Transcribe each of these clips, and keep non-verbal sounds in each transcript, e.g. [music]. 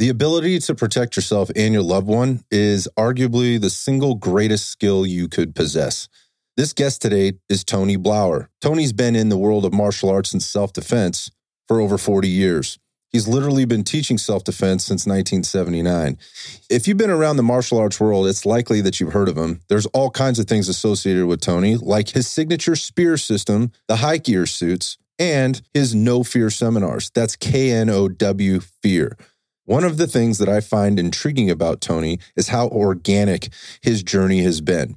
The ability to protect yourself and your loved one is arguably the single greatest skill you could possess. This guest today is Tony Blauer. Tony's been in the world of martial arts and self defense for over 40 years. He's literally been teaching self defense since 1979. If you've been around the martial arts world, it's likely that you've heard of him. There's all kinds of things associated with Tony, like his signature spear system, the high gear suits, and his no fear seminars. That's K N O W fear. One of the things that I find intriguing about Tony is how organic his journey has been.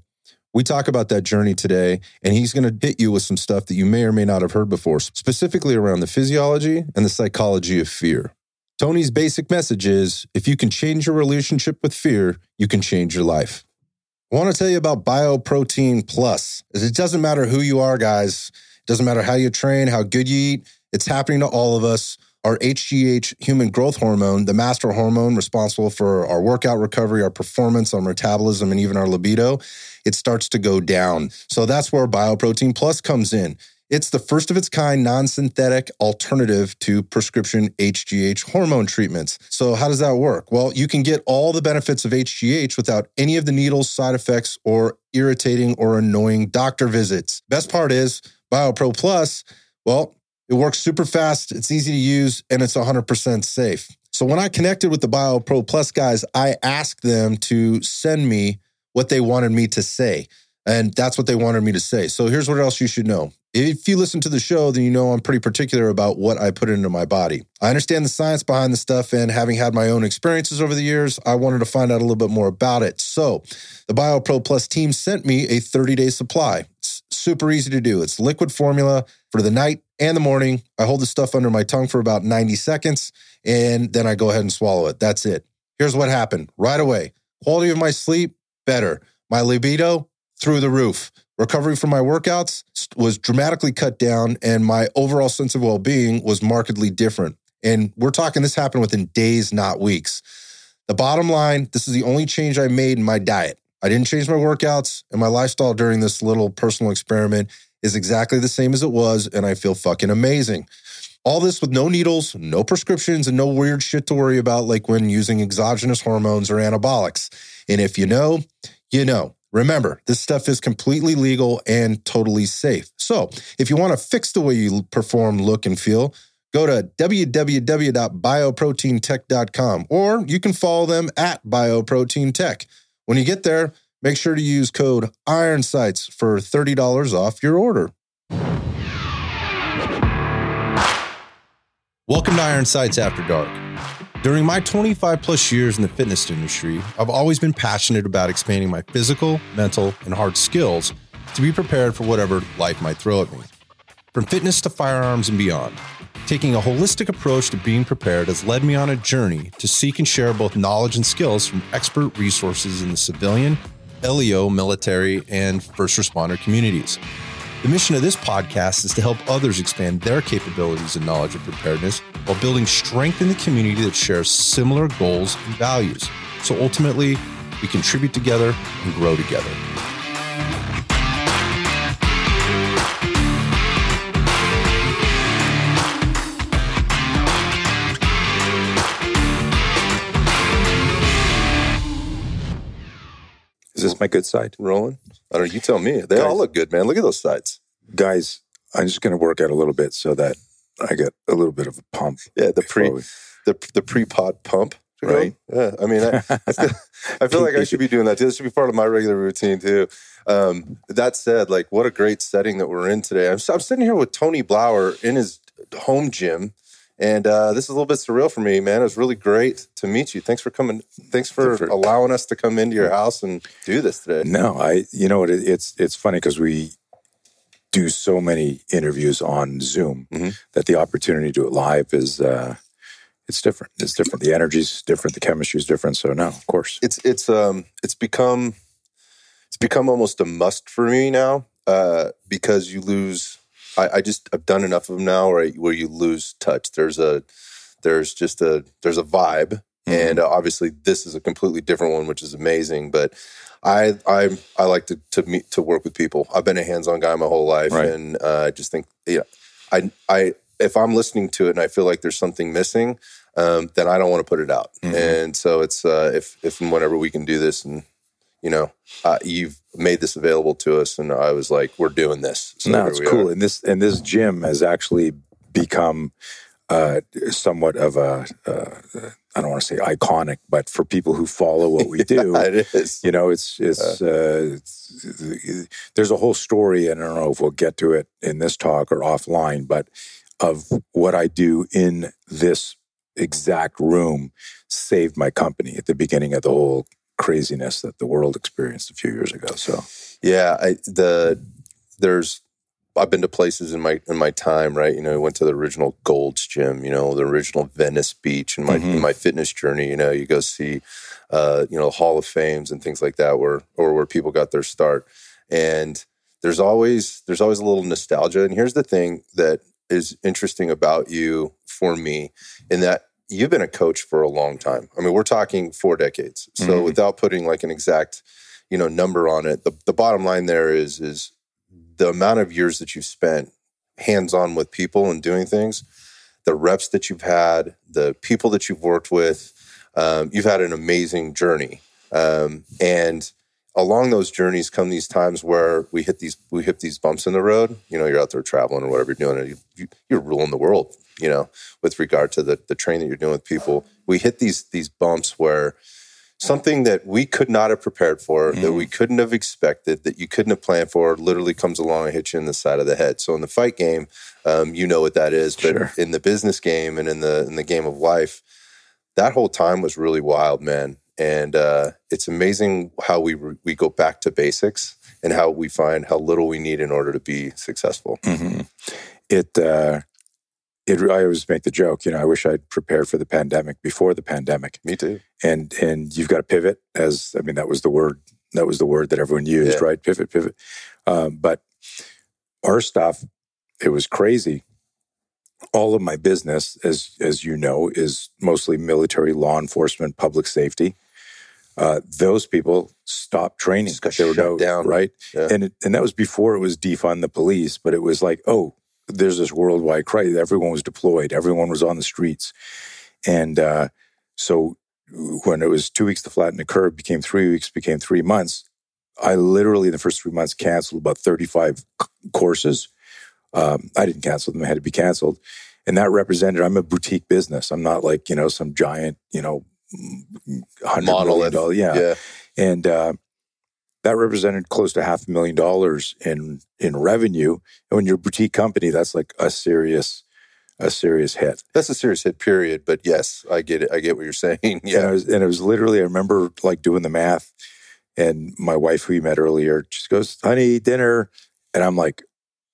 We talk about that journey today, and he's going to hit you with some stuff that you may or may not have heard before, specifically around the physiology and the psychology of fear. Tony's basic message is if you can change your relationship with fear, you can change your life. I want to tell you about Bioprotein Plus. It doesn't matter who you are, guys. It doesn't matter how you train, how good you eat. It's happening to all of us our HGH human growth hormone, the master hormone responsible for our workout recovery, our performance, our metabolism, and even our libido, it starts to go down. So that's where Bioprotein Plus comes in. It's the first of its kind non synthetic alternative to prescription HGH hormone treatments. So, how does that work? Well, you can get all the benefits of HGH without any of the needles, side effects, or irritating or annoying doctor visits. Best part is BioPro Plus, well, it works super fast, it's easy to use, and it's 100% safe. So when I connected with the BioPro Plus guys, I asked them to send me what they wanted me to say. And that's what they wanted me to say. So here's what else you should know. If you listen to the show, then you know I'm pretty particular about what I put into my body. I understand the science behind the stuff, and having had my own experiences over the years, I wanted to find out a little bit more about it. So the BioPro Plus team sent me a 30 day supply. Super easy to do. It's liquid formula for the night and the morning. I hold the stuff under my tongue for about 90 seconds, and then I go ahead and swallow it. That's it. Here's what happened right away quality of my sleep, better. My libido, through the roof. Recovery from my workouts was dramatically cut down, and my overall sense of well being was markedly different. And we're talking this happened within days, not weeks. The bottom line this is the only change I made in my diet. I didn't change my workouts, and my lifestyle during this little personal experiment is exactly the same as it was, and I feel fucking amazing. All this with no needles, no prescriptions, and no weird shit to worry about, like when using exogenous hormones or anabolics. And if you know, you know. Remember, this stuff is completely legal and totally safe. So, if you want to fix the way you perform, look, and feel, go to www.bioproteintech.com or you can follow them at bioproteintech. When you get there, make sure to use code IRONSIGHTS for $30 off your order. Welcome to Iron Sights After Dark. During my 25 plus years in the fitness industry, I've always been passionate about expanding my physical, mental, and hard skills to be prepared for whatever life might throw at me. From fitness to firearms and beyond, taking a holistic approach to being prepared has led me on a journey to seek and share both knowledge and skills from expert resources in the civilian, LEO, military, and first responder communities. The mission of this podcast is to help others expand their capabilities and knowledge of preparedness while building strength in the community that shares similar goals and values. So ultimately, we contribute together and grow together. Is this my good side? Rolling? I don't know. You tell me. They Guys. all look good, man. Look at those sides. Guys, I'm just going to work out a little bit so that I get a little bit of a pump. Yeah, the pre we- the the pre pod pump. know? Right. Yeah. I mean, I, I feel, like I should be doing that too. This should be part of my regular routine too. Um, that said, like, what a great setting that we're in today. I'm, I'm sitting here with Tony Blauer in his home gym. And uh, this is a little bit surreal for me, man. It was really great to meet you. Thanks for coming. Thanks for For- allowing us to come into your house and do this today. No, I. You know what? It, it's it's funny because we do so many interviews on Zoom Mhm. that the opportunity to do it live is uh, it's different. It's different. The energy's different. The chemistry's different. So no, of course. it's it's um it's become it's become almost a must for me now uh, because you lose. I, I just I've done enough of them now where I, where you lose touch. There's a there's just a there's a vibe, and uh, obviously this is a completely different one, which is amazing. But I I I like to to meet to work with people. I've been a hands on guy my whole life, Right. and uh, I just think yeah, I I if I'm listening to it and I feel like there's something missing, um, then I don't want to put it out. Mm-hmm. And so it's uh, if if and whenever we can do this, and you know, uh, you've made this available to us, and I was like, we're doing this. So no, it's cool. Are. And this and this gym has actually become uh, somewhat of a uh, I don't want to say iconic, but for people who follow what we [laughs] do, yeah, it is. You know, it's it's, uh, it's, there's a whole story, and I don't know if we'll get to it in this talk or offline, but of what I do in this exact room saved my company at the beginning of the whole craziness that the world experienced a few years ago. So, yeah, I, the there's I've been to places in my in my time, right? You know, I went to the original Gold's Gym, you know, the original Venice Beach, in my mm-hmm. in my fitness journey. You know, you go see, uh, you know, Hall of Fames and things like that, where or where people got their start. And there's always there's always a little nostalgia. And here's the thing that is interesting about you for me, in that you've been a coach for a long time. I mean, we're talking four decades. So mm-hmm. without putting like an exact, you know, number on it, the, the bottom line there is is the amount of years that you've spent hands on with people and doing things, the reps that you've had, the people that you've worked with, um, you've had an amazing journey. Um, and along those journeys come these times where we hit these we hit these bumps in the road. You know, you're out there traveling or whatever you're doing, you, you're ruling the world. You know, with regard to the the training that you're doing with people, we hit these these bumps where something that we could not have prepared for, mm. that we couldn't have expected, that you couldn't have planned for, literally comes along and hits you in the side of the head. So in the fight game, um, you know what that is, but sure. in the business game and in the in the game of life, that whole time was really wild, man. And uh, it's amazing how we re- we go back to basics and how we find how little we need in order to be successful. Mm-hmm. It uh, it, I always make the joke, you know, I wish I'd prepared for the pandemic before the pandemic. Me too. And and you've got to pivot, as I mean, that was the word that was the word that everyone used, yeah. right? Pivot, pivot. Um, but our stuff, it was crazy. All of my business, as as you know, is mostly military, law enforcement, public safety. Uh, those people stopped training. Just got shut no, down, right? Yeah. And it, and that was before it was defund the police, but it was like, oh, there's this worldwide crisis. Everyone was deployed. Everyone was on the streets. And uh, so when it was two weeks to flatten the curve, became three weeks, became three months. I literally in the first three months canceled about 35 c- courses. Um, I didn't cancel them; I had to be canceled, and that represented. I'm a boutique business. I'm not like you know some giant you know hundred million dollar yeah. yeah. And uh, that represented close to half a million dollars in in revenue. And when you're a boutique company, that's like a serious a serious hit. That's a serious hit, period. But yes, I get it. I get what you're [laughs] saying. Yeah, and it was, and it was literally. I remember like doing the math, and my wife, who you met earlier, just goes, "Honey, dinner," and I'm like,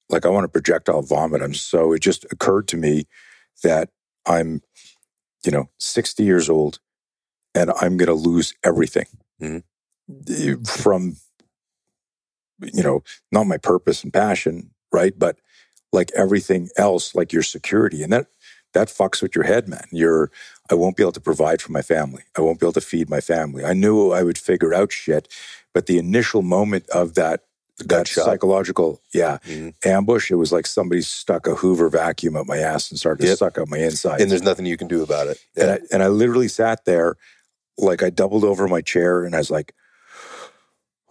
like I want to projectile vomit. I'm so. It just occurred to me that I'm, you know, 60 years old, and I'm going to lose everything. Mm-hmm from you know not my purpose and passion right but like everything else like your security and that that fucks with your head man you're i won't be able to provide for my family i won't be able to feed my family i knew i would figure out shit but the initial moment of that that psychological yeah mm-hmm. ambush it was like somebody stuck a hoover vacuum up my ass and started yep. to suck up my inside and there's nothing you can do about it yeah. and, I, and i literally sat there like i doubled over my chair and i was like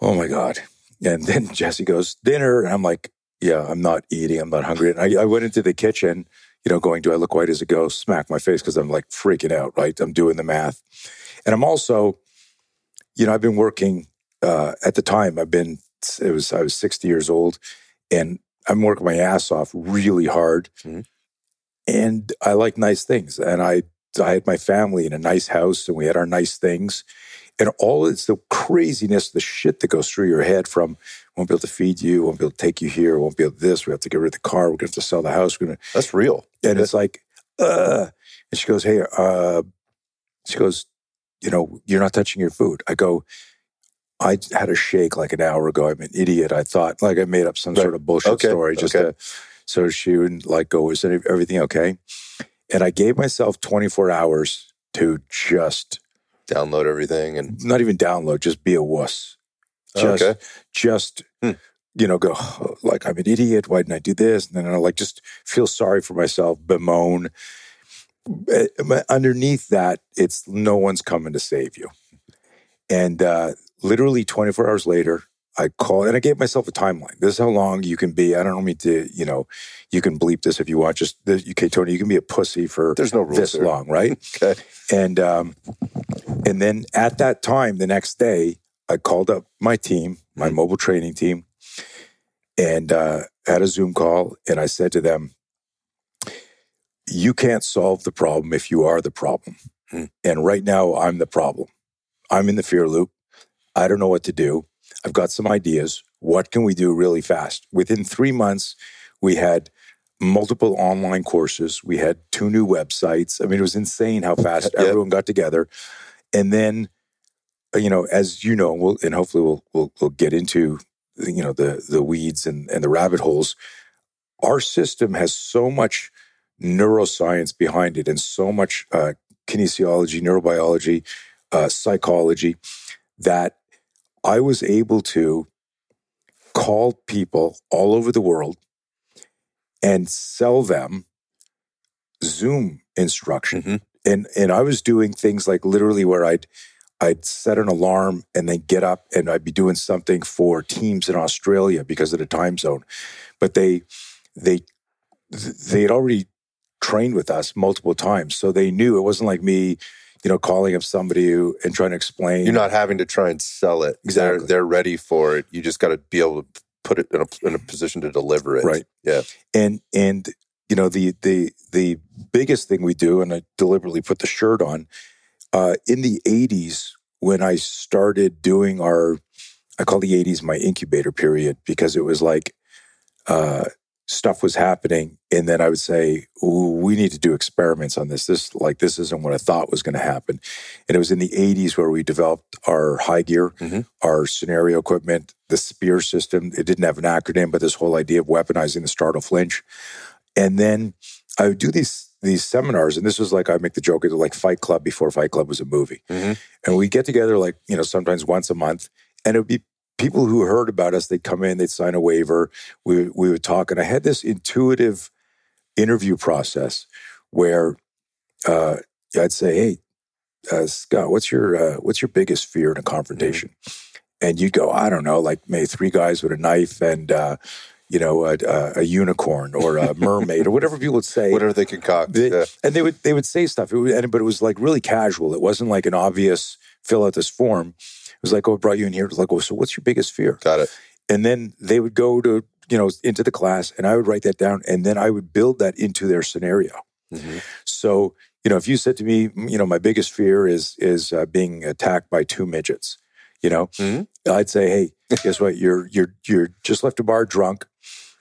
oh my God. And then [laughs] Jesse goes, dinner. And I'm like, yeah, I'm not eating. I'm not hungry. And I, I went into the kitchen, you know, going, do I look white as a ghost? Smack my face because I'm like freaking out, right? I'm doing the math. And I'm also, you know, I've been working uh, at the time, I've been, it was, I was 60 years old and I'm working my ass off really hard. Mm-hmm. And I like nice things. And I, I had my family in a nice house and we had our nice things. And all it's the craziness, the shit that goes through your head from won't be able to feed you, won't be able to take you here, won't be able to this, we have to get rid of the car, we're gonna have to sell the house, we're gonna That's real. And it's like, uh and she goes, Hey, uh she goes, you know, you're not touching your food. I go, I had a shake like an hour ago. I'm an idiot. I thought like I made up some right. sort of bullshit okay. story just okay. to, so she wouldn't like go, is everything okay? And I gave myself 24 hours to just download everything and not even download, just be a wuss. Just, okay. just, hmm. you know, go like I'm an idiot. Why didn't I do this? And then I like just feel sorry for myself, bemoan. but underneath that, it's no one's coming to save you. And uh, literally 24 hours later, I call and I gave myself a timeline. This is how long you can be. I don't mean to, you know, you can bleep this if you want. Just okay, Tony, you can be a pussy for There's no rules this there. long, right? [laughs] Okay. And um, and then at that time, the next day, I called up my team, my mobile training team, and uh, had a Zoom call, and I said to them, "You can't solve the problem if you are the problem." Hmm. And right now, I'm the problem. I'm in the fear loop. I don't know what to do. I've got some ideas. What can we do really fast? Within three months, we had multiple online courses. We had two new websites. I mean, it was insane how fast everyone got together. And then, uh, you know, as you know, we'll, and hopefully we'll, we'll, we'll get into, you know, the, the weeds and, and the rabbit holes. Our system has so much neuroscience behind it and so much uh, kinesiology, neurobiology, uh, psychology that I was able to call people all over the world and sell them Zoom instruction. Mhm. And and I was doing things like literally where I'd I'd set an alarm and then get up and I'd be doing something for teams in Australia because of the time zone. But they they they had already trained with us multiple times. So they knew it wasn't like me, you know, calling up somebody who, and trying to explain. You're not having to try and sell it. Exactly. They're, they're ready for it. You just got to be able to put it in a, in a position to deliver it. Right. Yeah. and and you know the the the biggest thing we do and i deliberately put the shirt on uh, in the 80s when i started doing our i call the 80s my incubator period because it was like uh, stuff was happening and then i would say we need to do experiments on this. This like this isn't what i thought was going to happen. And it was in the 80s where we developed our high gear Mhm. our scenario equipment the spear system. It didn't have an acronym but this whole idea of weaponizing the startle flinch. And then I would do these these seminars, and this was like I make the joke, it was like Fight Club before Fight Club was a movie, Mhm. and we get together like you know sometimes once a month, and it would be people who heard about us. They'd come in, they'd sign a waiver, we we would talk, and I had this intuitive interview process where uh, I'd say, "Hey, uh, Scott, what's your uh, what's your biggest fear in a confrontation?" And you'd go, "I don't know, like maybe three guys with a knife and." Uh, you know, a, a, a unicorn or a [laughs] mermaid or whatever people would say. Whatever they concoct. They- yeah. And they would they would say stuff, it would, and, but it was like really casual. It wasn't like an obvious fill out this form. It was like, oh, I brought you in here. It was like, oh, so what's your biggest fear? Got it. And then they would go to you know into the class, and I would write that down, and then I would build that into their scenario. Mhm. So you know, if you said to me, you know, my biggest fear is is uh, being attacked by two midgets, you know, Mhm. I'd say, hey, [laughs] guess what? You're you're you're just left a bar drunk,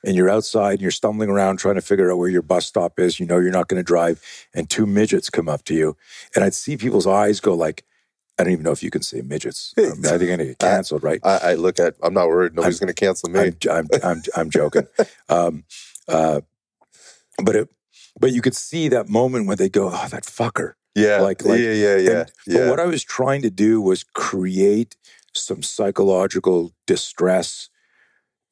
and you're outside and you're stumbling around trying to figure out where your bus stop is. You know you're not going to drive, and two midgets come up to you, and I'd see people's eyes go like, I don't even know if you can say midgets. [laughs] I think I'm going to get canceled, right? I, I look at, I'm not worried. Nobody's going to cancel me. I'm, I'm, I'm, I'm joking. [laughs] Um, uh, but it, but you could see that moment when they go, "Oh, that fucker." yeah. like- like- yeah, yeah, yeah. And- But what I was trying to do was create some psychological distress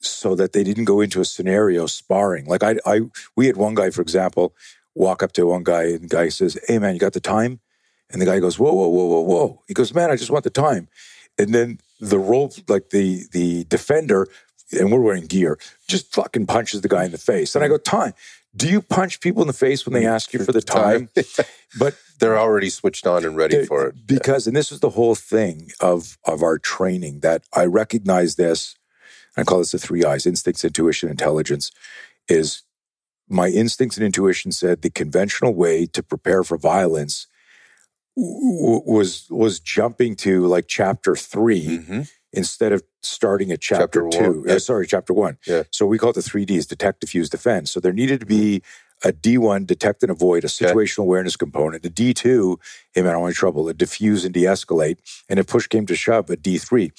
so that they didn't go into a scenario sparring. Like I, I, we had one guy, for example, walk up to one guy and the guy says, "Hey, man, you got the time?" And the guy goes, "Whoa, whoa, whoa, whoa, whoa!" He goes, "Man, I just want the time." And then the role, like the the defender, and we're wearing gear, just fucking punches the guy in the face. And I go, "Time." Do you punch people in the face when they mm. ask you for the time? [laughs] But They're already switched on and ready for it. because and this is the whole thing of of our training that i recognize this i call this the three eyes instincts intuition intelligence is my instincts and intuition said the conventional way to prepare for violence w- was was jumping to like chapter 3 Mhm. instead of starting at chapter, Chapter two. one, Uh, sorry, chapter one. Yeah. So we call it the three Ds: detect, diffuse, defend. So there needed to be a D one, detect and avoid, a situational awareness component. A D two, hey man, I want trouble. A diffuse and de-escalate, and if push came to shove, a D three.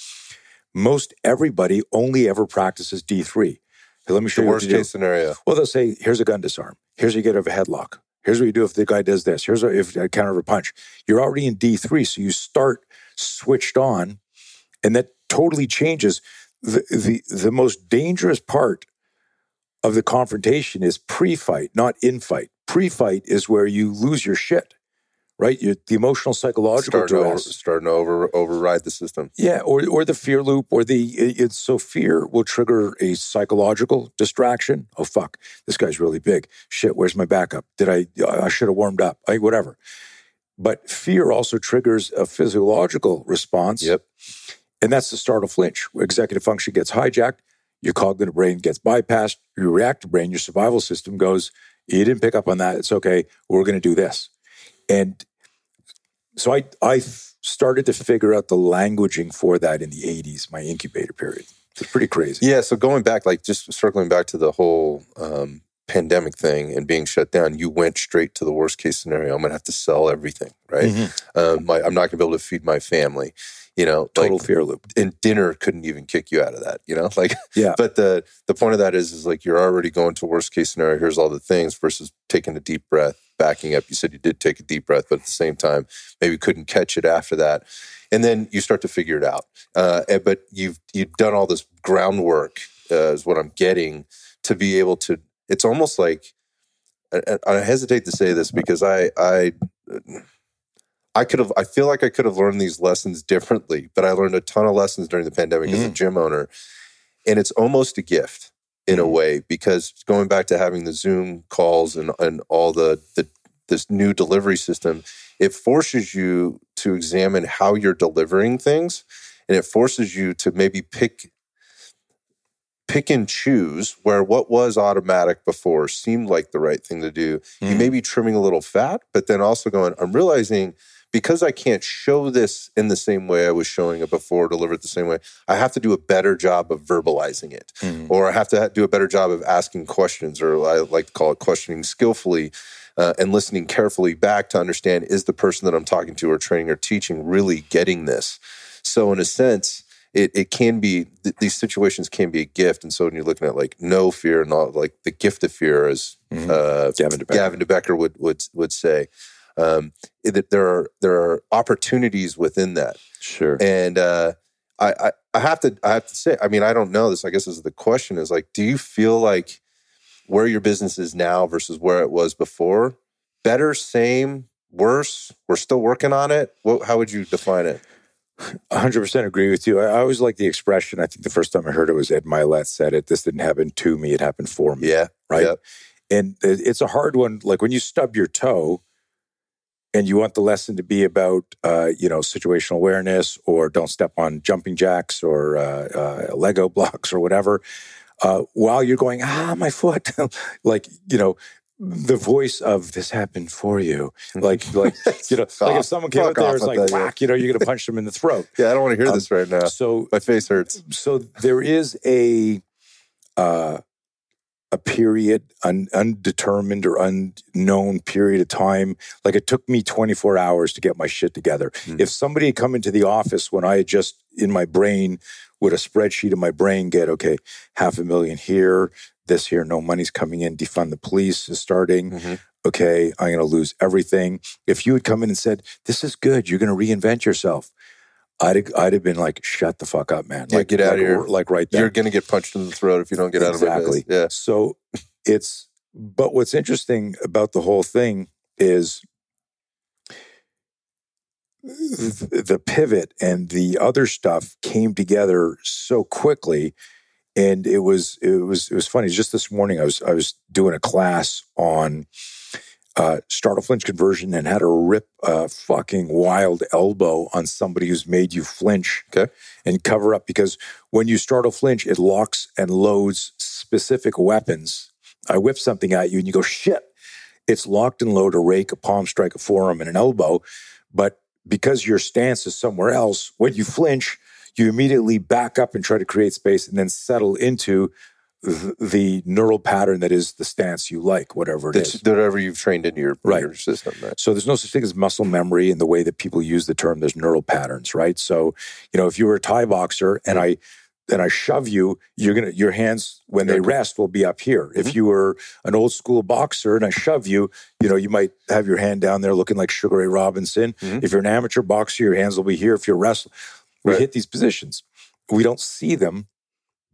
Most everybody only ever practices D three. Let me show The you worst to do. case scenario. Well, they'll say, here's a gun disarm. Here's what you get of a headlock. Here's what you do if the guy does this. Here's what if I counter of a punch. You're already in D3, so you start switched on, and that totally changes. The, the, the most dangerous part of the confrontation is pre fight, not in fight. pre-fight is where you lose your shit, right? You, the emotional, psychological starting to, over, starting to over override the system. Yeah, or or the fear loop, or the it, it's so fear will trigger a psychological distraction. Oh fuck, this guy's really big. Shit, where's my backup? Did I? I should have warmed up. I, whatever. But fear also triggers a physiological response. Yep. And that's the startle flinch. Executive function gets hijacked, your cognitive brain gets bypassed, your reactive brain, your survival system goes, you didn't pick up on that. It's okay. We're going to do this. And so I, I started to figure out the languaging for that in the 80s, my incubator period. It's pretty crazy. Yeah. So going back, like just circling back to the whole um, pandemic thing and being shut down, you went straight to the worst case scenario. I'm going to have to sell everything, right? Mm-hmm. Um, my, I'm not going to be able to feed my family. You know, Total like, fear loop. and dinner couldn't even kick you out of that. You know, [laughs] like Yeah. But the the point of that is, is like you're already going to worst case scenario. Here's all the things versus taking a deep breath, backing up. You said you did take a deep breath, but at the same time, maybe couldn't catch it after that, and then you start to figure it out. Uh, but you've you've done all this groundwork, uh, is what I'm getting to be able to. It's almost like I, I hesitate to say this because I I. I could have. I feel like I could have learned these lessons differently, but I learned a ton of lessons during the pandemic as a gym owner, and it's almost a gift in a way because going back to having the Zoom calls and and all the the this new delivery system, it forces you to examine how you're delivering things, and it forces you to maybe pick pick and choose where what was automatic before seemed like the right thing to do you Mhm. may be trimming a little fat, but then also going, I'm realizing because I can't show this in the same way I was showing it before, deliver it the same way, I have to do a better job of verbalizing it. Mhm. Or I have to do a better job of asking questions, or I like to call it questioning skillfully uh, and listening carefully back to understand is the person that I'm talking to or training or teaching really getting this? So, in a sense, it, it can be th- these situations can be a gift, and so when you're looking at like no fear, not like the gift of fear, as Mhm. uh, Gavin de Becker. Gavin de Becker would would would say um, that there are there are opportunities within that, Sure. and uh, I, I I have to I have to say I mean I don't know this I guess is the question is like do you feel like where your business is now versus where it was before better same worse we're still working on it what, how would you define it 100% agree with you. I, I always like the expression. I think the first time I heard it was Ed Mylett said it. This didn't happen to me, it happened for me. yeah Right. Yep. And it's a hard one. Like when you stub your toe and you want the lesson to be about, uh, you know, situational awareness or don't step on jumping jacks or uh, uh, Lego [laughs] blocks or whatever, uh, while you're going, ah, my foot, [laughs] like, you know, the voice of this happened for you. [laughs] Like, like, you know, like if someone came out there, it's like, that, yeah. whack, you know, you're going to punch them in the throat. yeah I don't want to hear Um, this right now So my face hurts so there is a uh, a period, an undetermined or unknown period of time. Like it took me 24 hours to get my shit together. Mhm. If somebody had come into the office when I had just in my brain with a spreadsheet in my brain get okay, half a million here, this here, no money's coming in, defund the police is starting. Mhm. Okay, I'm going to lose everything. If you had come in and said, "This is good, you're going to reinvent yourself," I'd I'd have been like, "Shut the fuck up, man! Yeah, like, get out like, here. Like right there. you're gonna get punched in the throat if you don't get out of exactly. yeah So it's but what's interesting about the whole thing is th- the pivot and the other stuff came together so quickly and it was it was it was funny just this morning i was i was doing a class on uh, startle flinch conversion and how to rip a fucking wild elbow on somebody who's made you flinch Okay. and cover up because when you startle flinch, it locks and loads specific weapons. I whip something at you and you go, shit. It's locked and load a rake, a palm strike, a forearm, and an elbow. But because your stance is somewhere else, when you flinch, you immediately back up and try to create space and then settle into the neural pattern that is the stance you like, whatever it That's is. whatever you've trained into your, Right. your system right So there's no such thing as muscle memory in the way that people use the term. There's neural patterns, right? So, you know, if you were a Thai boxer and I and I shove you, you're gonna your hands when they rest will be up here. If you were an old school boxer and I shove you, you know, you might have your hand down there looking like Sugar Ray Robinson. Mhm. If you're an amateur boxer, your hands will be here. If you're wrestling, we Right. hit these positions. We don't see them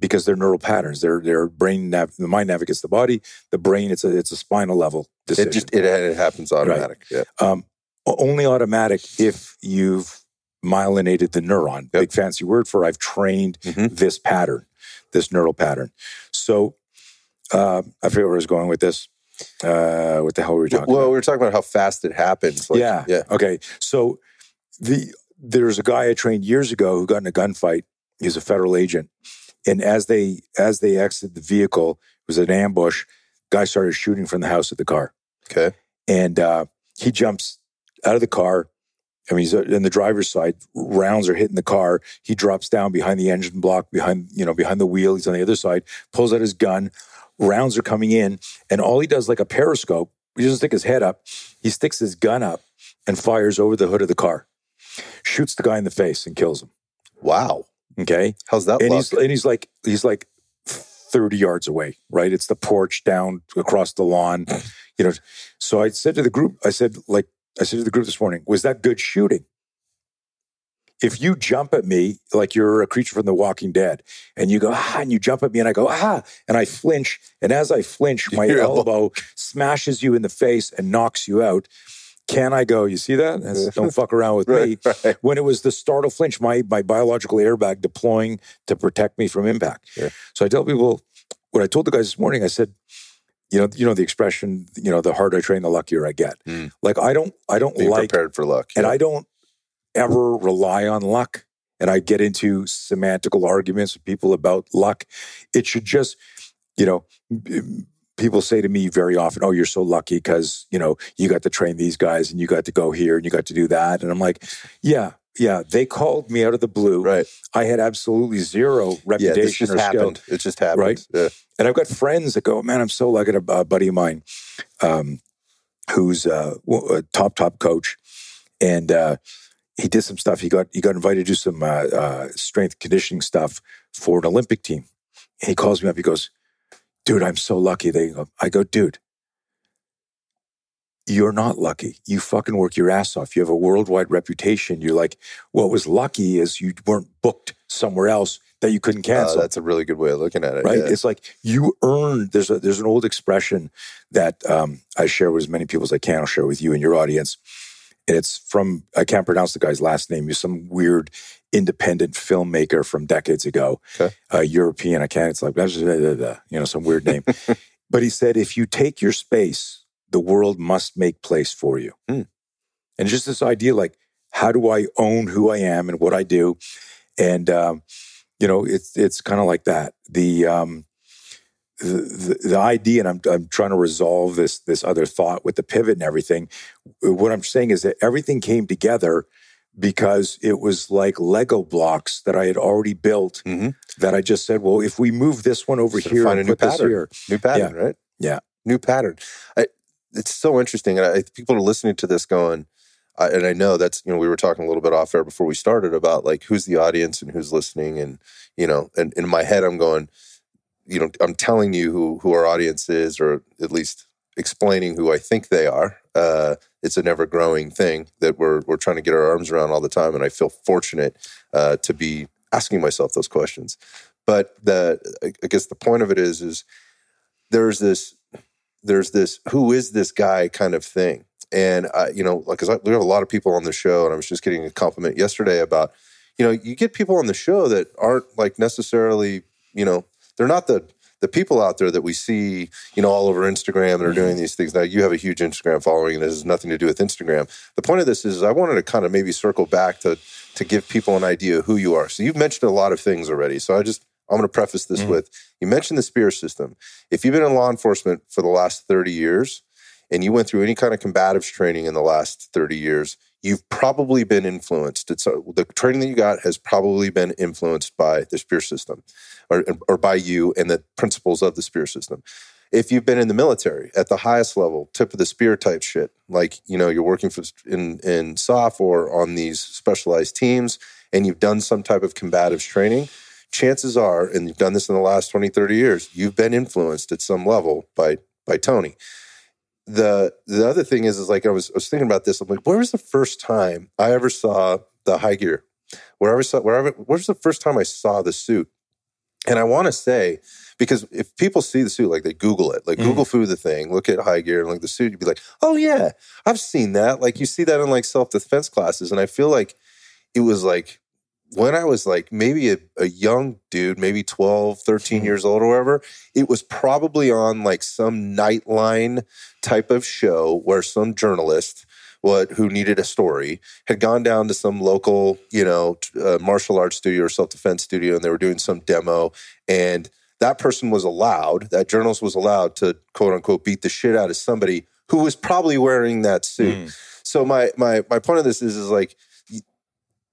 because they're neural patterns. They're they're brain nav- the mind navigates the body. The brain it's a it's a spinal level decision. It just it, it happens automatic. Yeah. um, only automatic if you've myelinated the neuron. Yep. Big fancy word for I've trained Mhm. this pattern, this neural pattern. So uh, I forget where I was going with this. Uh, what the hell were we talking Well, about? we were talking about how fast it happens. Like, yeah. Yeah. Okay. So the there's a guy I trained years ago who got in a gunfight. He's a federal agent, and as they as they exited the vehicle, it was an ambush. Guy started shooting from the house at the car, Okay. and uh, he jumps out of the car. I mean, he's uh, in the driver's side. Rounds are hitting the car. He drops down behind the engine block, behind you know, behind the wheel. He's on the other side. Pulls out his gun. Rounds are coming in, and all he does, like a periscope, he doesn't stick his head up. He sticks his gun up and fires over the hood of the car. Shoots the guy in the face and kills him. Wow. Okay, How's that and luck? he's and he's like he's like thirty yards away. Right, it's the porch down across the lawn. You know, so I said to the group, I said like I said to the group this morning, was that good shooting? If you jump at me like you're a creature from the Walking Dead, and you go ah, and you jump at me, and I go ah, and I flinch, and as I flinch, my [laughs] elbow smashes you in the face and knocks you out. Can I go? You see that? That's- Don't fuck around with [laughs] me right, right. when it was the startle flinch, my my biological airbag deploying to protect me from impact. Yeah. So I tell people what I told the guys this morning. I said, you know, you know the expression, you know, the harder I train, the luckier I get. Mm. Like I don't, I don't like, prepared for luck. and Yeah. I don't ever rely on luck. And I get into semantical arguments with people about luck. It should just, you know, people say to me very often, "Oh, you're so lucky because you know you got to train these guys and you got to go here and you got to do that." And I'm like, "Yeah, yeah." They called me out of the blue. right. I had absolutely zero Yeah. reputation This just or skill. It just happened. Right. Yeah. And I've got friends that go, "Man, I'm so lucky." A, a buddy of mine, um, who's a, w- a top top coach, and uh, he did some stuff. He got he got invited to do some uh, uh, strength conditioning stuff for an Olympic team. And he calls me up. He goes, "Dude, I'm so lucky." They go, I go, "Dude, you're not lucky. You fucking work your ass off. You have a worldwide reputation. You're like, what was lucky is you weren't booked somewhere else that you couldn't Uh, cancel." that's a really good way of looking at it. right? Yeah. It's like you earned. There's a there's an old expression that um, I share with as many people as I can. I'll share with you and your audience. And it's from I can't pronounce the guy's last name. He's some weird independent filmmaker from decades ago, Okay. uh, European. I can't. It's like blah, blah, blah, you know some weird name. [laughs] but he said, if you take your space, the world must make place for you. Hmm. And just this idea, like, how do I own who I am and what I do? And um, you know, it's it's kind of like that. The um, the, the, idea, and I'm I'm trying to resolve this this other thought with the pivot and everything. What I'm saying is that everything came together because it was like Lego blocks that I had already built. Mhm. That I just said, well, if we move this one over So here find and a new pattern. here, New pattern, right? Yeah. New pattern. I, it's so interesting. And I, people are listening to this going, I, and I know that's, you know, we were talking a little bit off air before we started about like who's the audience and who's listening. And, you know, and in my head, I'm going, you know, I'm telling you who, who our audience is, or at least explaining who I think they are. Uh, it's an ever growing thing that we're, we're trying to get our arms around all the time. And I feel fortunate uh, to be asking myself those questions. But the, I guess the point of it is, is there's this there's this who is this guy kind of thing and I, you know like 'cause I, we have a lot of people on the show and i was just getting a compliment yesterday about you know you get people on the show that aren't like necessarily you know they're not the the people out there that we see you know all over instagram that are doing these things. Now you have a huge instagram following and this has nothing to do with instagram. The point of this is i wanted to kind of maybe circle back to to give people an idea of who you are. So you've mentioned a lot of things already. So i just i'm going to preface this Mhm. with you mentioned the spear system. If you've been in law enforcement for the last 30 years and you went through any kind of combatives training in the last 30 years, you've probably been influenced. It's uh, the training that you got has probably been influenced by the spear system or, or by you and the principles of the spear system. If you've been in the military at the highest level, tip of the spear type shit, like you know you're working for in in SOF or on these specialized teams, and you've done some type of combatives training, chances are, and you've done this in the last 20, 30 years, you've been influenced at some level by by Tony. The the other thing is, is like I was I was thinking about this. I'm like, where was the first time I ever saw the high gear? Where I ever saw wherever where's the first time I saw the suit? And I want to say, because if people see the suit, like they Google it, like Mhm. Google-fu the thing, look at high gear and like the suit, you'd be like, oh yeah, I've seen that. Like you see that in like self defense classes. And I feel like it was like when I was like maybe a, a young dude, maybe 12, 13 Mhm. years old or whatever, it was probably on like some Nightline type of show where some journalist what who needed a story had gone down to some local you know uh, martial arts studio or self-defense studio and they were doing some demo and that person was allowed that journalist was allowed to quote unquote beat the shit out of somebody who was probably wearing that suit Mm. so my my my point of this is is like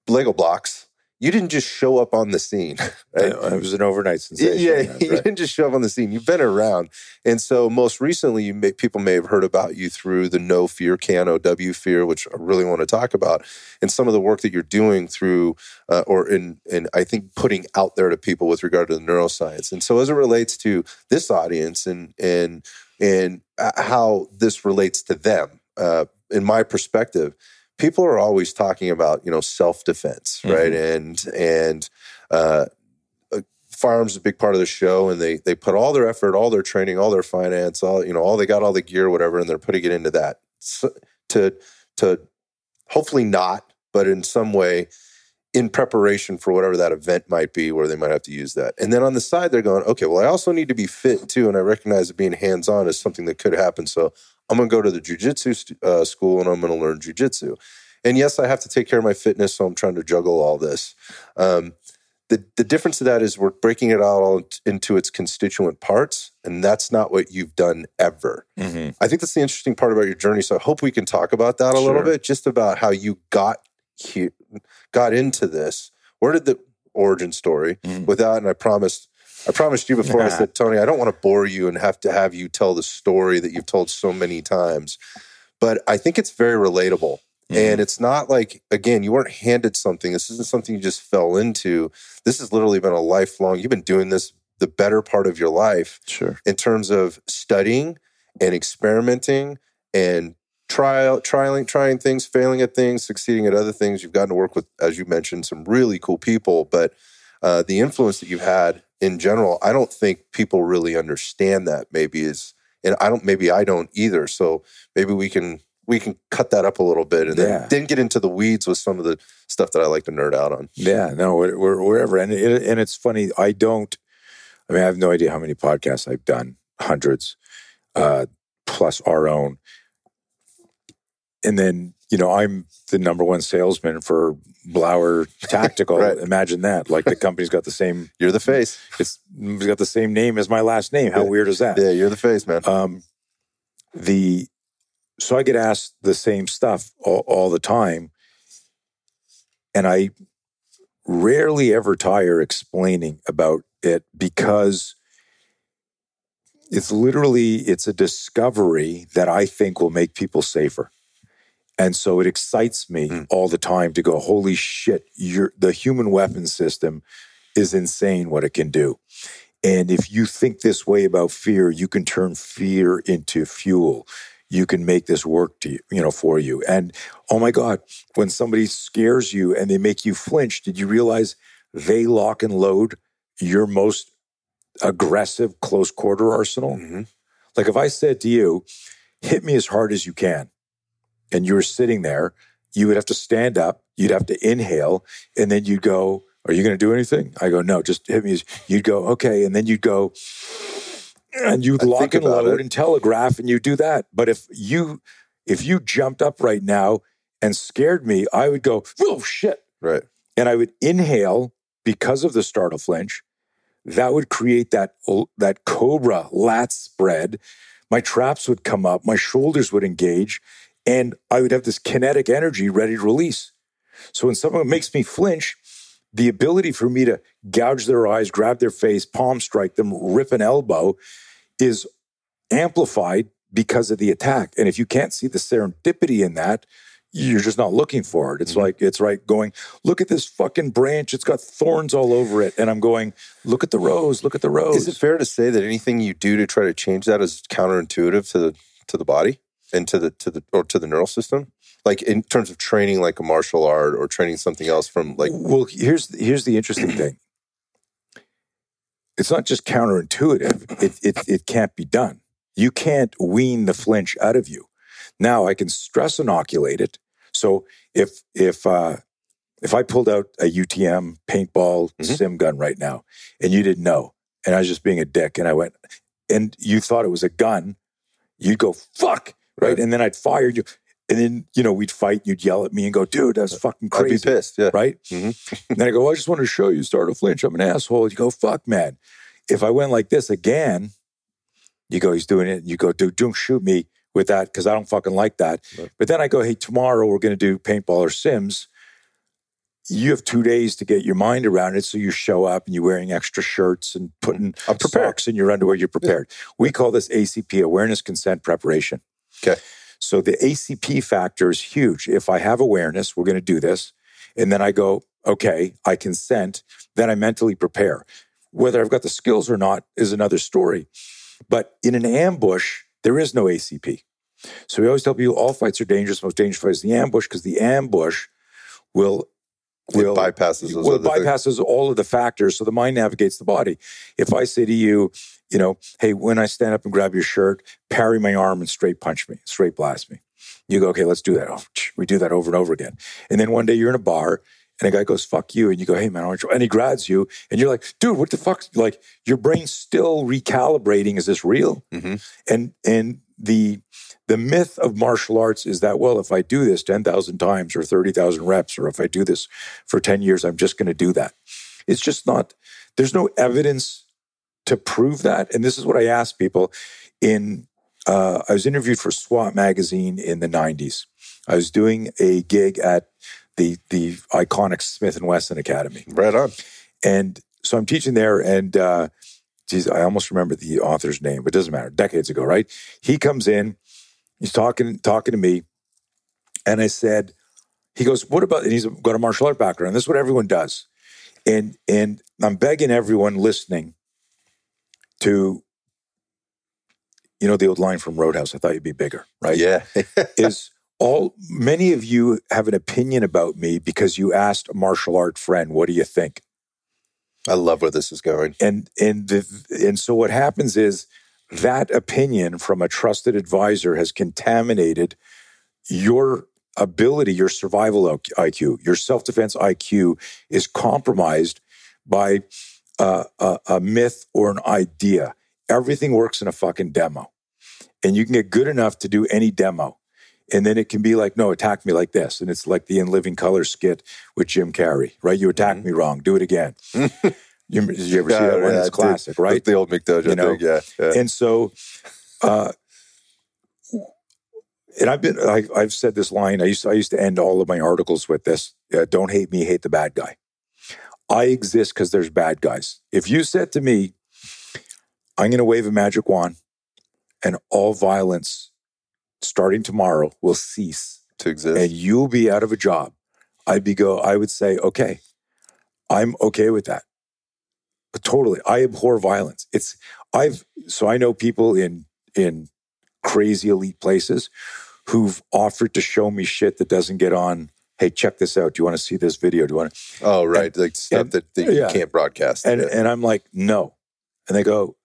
lego blocks you didn't just show up on the scene [laughs] right? It was an overnight sensation. yeah, [laughs] you didn't just show up on the scene. You've been around, and so most recently, you may, people may have heard about you through the No Fear K N O W Fear, which I really want to talk about, and some of the work that you're doing through, uh, or in, in I think putting out there to people with regard to the neuroscience. And so, as it relates to this audience and and and uh, how this relates to them, uh, in my perspective, people are always talking about you know self defense, right? And and uh, firearms is a big part of the show and they they put all their effort all their training all their finance all you know all they got all the gear whatever and they're putting it into that so, to to hopefully not but in some way in preparation for whatever that event might be where they might have to use that. And then on the side they're going okay well i also need to be fit too and i recognize that being hands-on is something that could happen so i'm going to go to the jiu-jitsu st- uh, school and i'm going to learn jiu-jitsu. And yes i have to take care of my fitness so i'm trying to juggle all this. Um, the, the difference of that is we're breaking it out all into its constituent parts and that's not what you've done ever. Mhm. i think that's the interesting part about your journey so i hope we can talk about that a little bit just about how you got here got into this where did the origin story Mhm. without and i promised i promised you before i [laughs] said tony i don't want to bore you and have to have you tell the story that you've told so many times but i think it's very relatable and it's not like, again, you weren't handed something. This isn't something you just fell into. This has literally been a lifelong, you've been doing this the better part of your life Sure. in terms of studying and experimenting and trial, trying, trying things, failing at things, succeeding at other things. You've gotten to work with, as you mentioned, some really cool people. But uh, the influence that you've had in general, I don't think people really understand that. Maybe is, and I don't. Maybe I don't either. So maybe we can we can cut that up a little bit and then, Yeah. then get into the weeds with some of the stuff that I like to nerd out on. Yeah, no, we're, we're, wherever. And it, and it's funny. I don't. I mean, I have no idea how many podcasts I've done. Hundreds, uh, plus our own. And then you know, I'm the number one salesman for Blauer Tactical. [laughs] Right. Imagine that. Like the company's got the same. [laughs] You're the face. It's it's got the same name as my last name. How Yeah. weird is that? Yeah, you're the face, man. um, the so I get asked the same stuff all, all the time, and I rarely ever tire explaining about it because it's literally it's a discovery that I think will make people safer. And so it excites me Mm. all the time to go, holy shit, the human weapon system is insane what it can do. And if you think this way about fear, you can turn fear into fuel. You can make this work to you, you know, for you. And oh my God, when somebody scares you and they make you flinch, did you realize they lock and load your most aggressive close quarter arsenal? Mhm. Like if I said to you, hit me as hard as you can, and you were sitting there, you would have to stand up, you'd have to inhale, and then you'd go, Are you going to do anything? I go, No, just hit me. You'd go, Okay. And then you'd go, and you'd I lock and load it. and telegraph, and you do that. But if you, if you jumped up right now and scared me, I would go, Oh shit. Right. And I would inhale because of the startle flinch. That would create that, that cobra lat spread. My traps would come up, my shoulders would engage, and I would have this kinetic energy ready to release. So when someone makes me flinch, the ability for me to gouge their eyes, grab their face, palm strike them, rip an elbow is amplified because of the attack. And if you can't see the serendipity in that, you're just not looking for it. It's Mhm. like, it's right going, look at this fucking branch. It's got thorns all over it. And I'm going, look at the rose, look at the rose. Is it fair to say that anything you do to try to change that is counterintuitive to the to the body and to the to the or to the neural system? Like in terms of training like a martial art or training something else from like well here's here's the interesting thing it's not just counterintuitive. It, it, it can't be done. You can't wean the flinch out of you. Now I can stress inoculate it. So if, if, uh, if I pulled out a UTM paintball Mhm. sim gun right now and you didn't know, and I was just being a dick and I went, and you thought it was a gun, you'd go, fuck. Right. And then I'd fire you. And then, you know, we'd fight. You'd yell at me and go, dude, that's fucking crazy. I'd be pissed. Yeah. Right. Mhm. and then I go, well, I just wanted to show you, startle flinch. I'm an asshole. You go, fuck, man. If I went like this again, you go, he's doing it. And you go, dude, don't shoot me with that because I don't fucking like that. Right. But then I go, hey, tomorrow we're going to do paintball or Sims. You have two days to get your mind around it. So you show up and you're wearing extra shirts and putting I'm prepared. socks in your underwear. You're prepared. We call this ACP, awareness, consent, preparation. Okay. So the ACP factor is huge. If I have awareness, we're going to do this. And then I go, okay, I consent. Then I mentally prepare. Whether I've got the skills or not is another story. But in an ambush, there is no ACP. So we always tell people all fights are dangerous. Most dangerous fight is the ambush because the ambush will It will bypasses well, it other things. bypasses all of the factors. So the mind navigates the body. If I say to you, you know, hey, when I stand up and grab your shirt, parry my arm and straight punch me, straight blast me. You go, okay, let's do that. Oh, we do that over and over again. And then one day you're in a bar and a guy goes, fuck you. And you go, hey, man, aren't you? And he grabs you and you're like, dude, what the fuck? Like your brain's still recalibrating. Is this real? Mhm. And, and the, the myth of martial arts is that, well, if I do this 10,000 times or 30,000 reps, or if I do this for 10 years, I'm just going to do that. It's just not, there's no evidence to prove that. And this is what I ask people in, uh, I was interviewed for SWAT magazine in the 90s. I was doing a gig at the, the iconic Smith and Wesson Academy. Right on. And so I'm teaching there, and uh, geez, I almost remember the author's name, but it doesn't matter. Decades ago, right? He comes in, he's talking talking to me, and I said, he goes, "What about?" And he's got a martial art background. This is what everyone does, and and I'm begging everyone listening to, you know, the old line from Roadhouse. I thought you'd be bigger, right? Yeah. [laughs] is all many of you have an opinion about me because you asked a martial art friend, "What do you think?" I love where this is going. and and the, and so what happens is that opinion from a trusted advisor has contaminated your ability your survival iq your self-defense iq is compromised by a, a myth or an idea. Everything works in a fucking demo. And you can get good enough to do any demo and then it can be like no attack me like this. And it's like the in living color skit with jim carrey right? You attack me wrong do it again. [laughs] You, you ever see that one? Yeah, it's classic right? The old McDojo You know? thing. Yeah. yeah. and so uh and I've been I, I've said this line. I used to, I used to end all of my articles with this uh, don't hate me hate the bad guy. I exist because there's bad guys. If you said to me I'm going to wave a magic wand and all violence starting tomorrow will cease to exist. and you'll be out of a job I'd be go I would say okay I'm okay with that totally I abhor violence it's I've so I know people in in crazy elite places who've offered to show me shit that doesn't get on. Hey, check this out. Do you want to see this video? Do you want to? oh, right. like stuff and- that, that you yeah. can't broadcast. And and I'm like, no. And they go,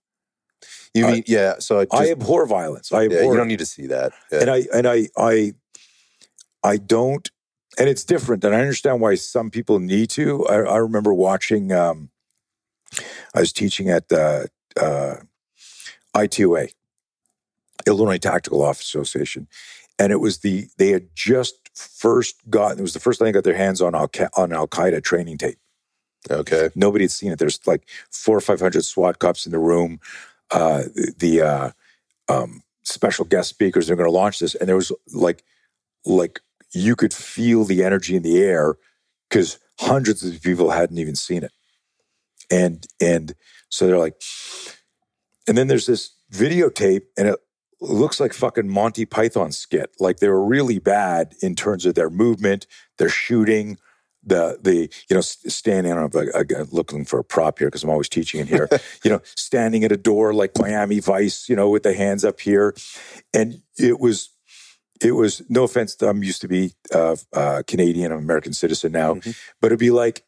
you I- mean, yeah. So I just, I abhor violence. I abhor. yeah, you don't need to see that. Yeah. and I and I I I don't. And it's different, and I understand why some people need to. I, I remember watching. Um, I was teaching at uh, uh, ITOA, Illinois Tactical Office Association, and it was the they had just first gotten. It was the first time they got their hands on Al on Al Qaeda training tape. okay. Nobody had seen it. There's like four or five hundred SWAT cops in the room. Uh, the uh, um, special guest speakers they're going to launch this, and there was like, like you could feel the energy in the air because hundreds of people hadn't even seen it, and and so they're like, and then there's this videotape, and it looks like fucking Monty Python skit. Like they were really bad in terms of their movement, their shooting, the the you know standing on a, looking for a prop here because I'm always teaching in here. [laughs] you know, standing at a door like Miami Vice, you know, with the hands up here, and it was it was no offense. I'm used to be uh, uh, Canadian, I'm American citizen now, Mhm. but it'd be like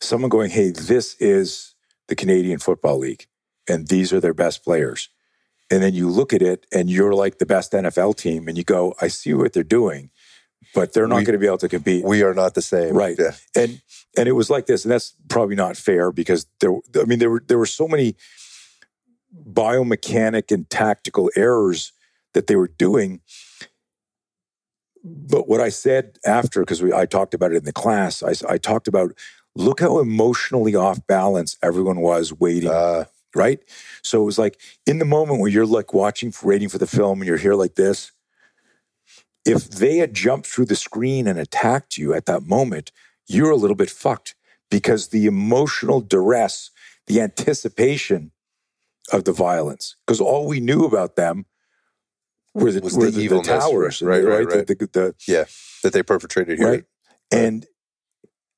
someone going, "Hey, this is the Canadian Football League, and these are their best players. And then you look at it and you're like the best NFL team, and you go, I see what they're doing, but they're not We- going to be able to compete. We are not the same. Right. Yeah. and and it was like this, and that's probably not fair because there. I mean, there were there were so many biomechanic and tactical errors that they were doing. But what I said after, because I talked about it in the class, I, I talked about look how emotionally off balance everyone was waiting Uh, right? So it was like in the moment where you're like watching, waiting for the film, and you're here like this. If they had jumped through the screen and attacked you at that moment, you're a little bit fucked because the emotional duress, the anticipation of the violence, because all we knew about them were the, Was were the the, the towers, right, right, The- right. the- the- yeah. That they perpetrated here. right, and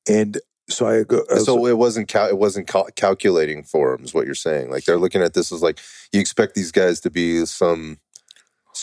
and so I go. So it wasn't cal- it wasn't cal- calculating for them, is what you're saying. Like they're looking at this as like you expect these guys to be some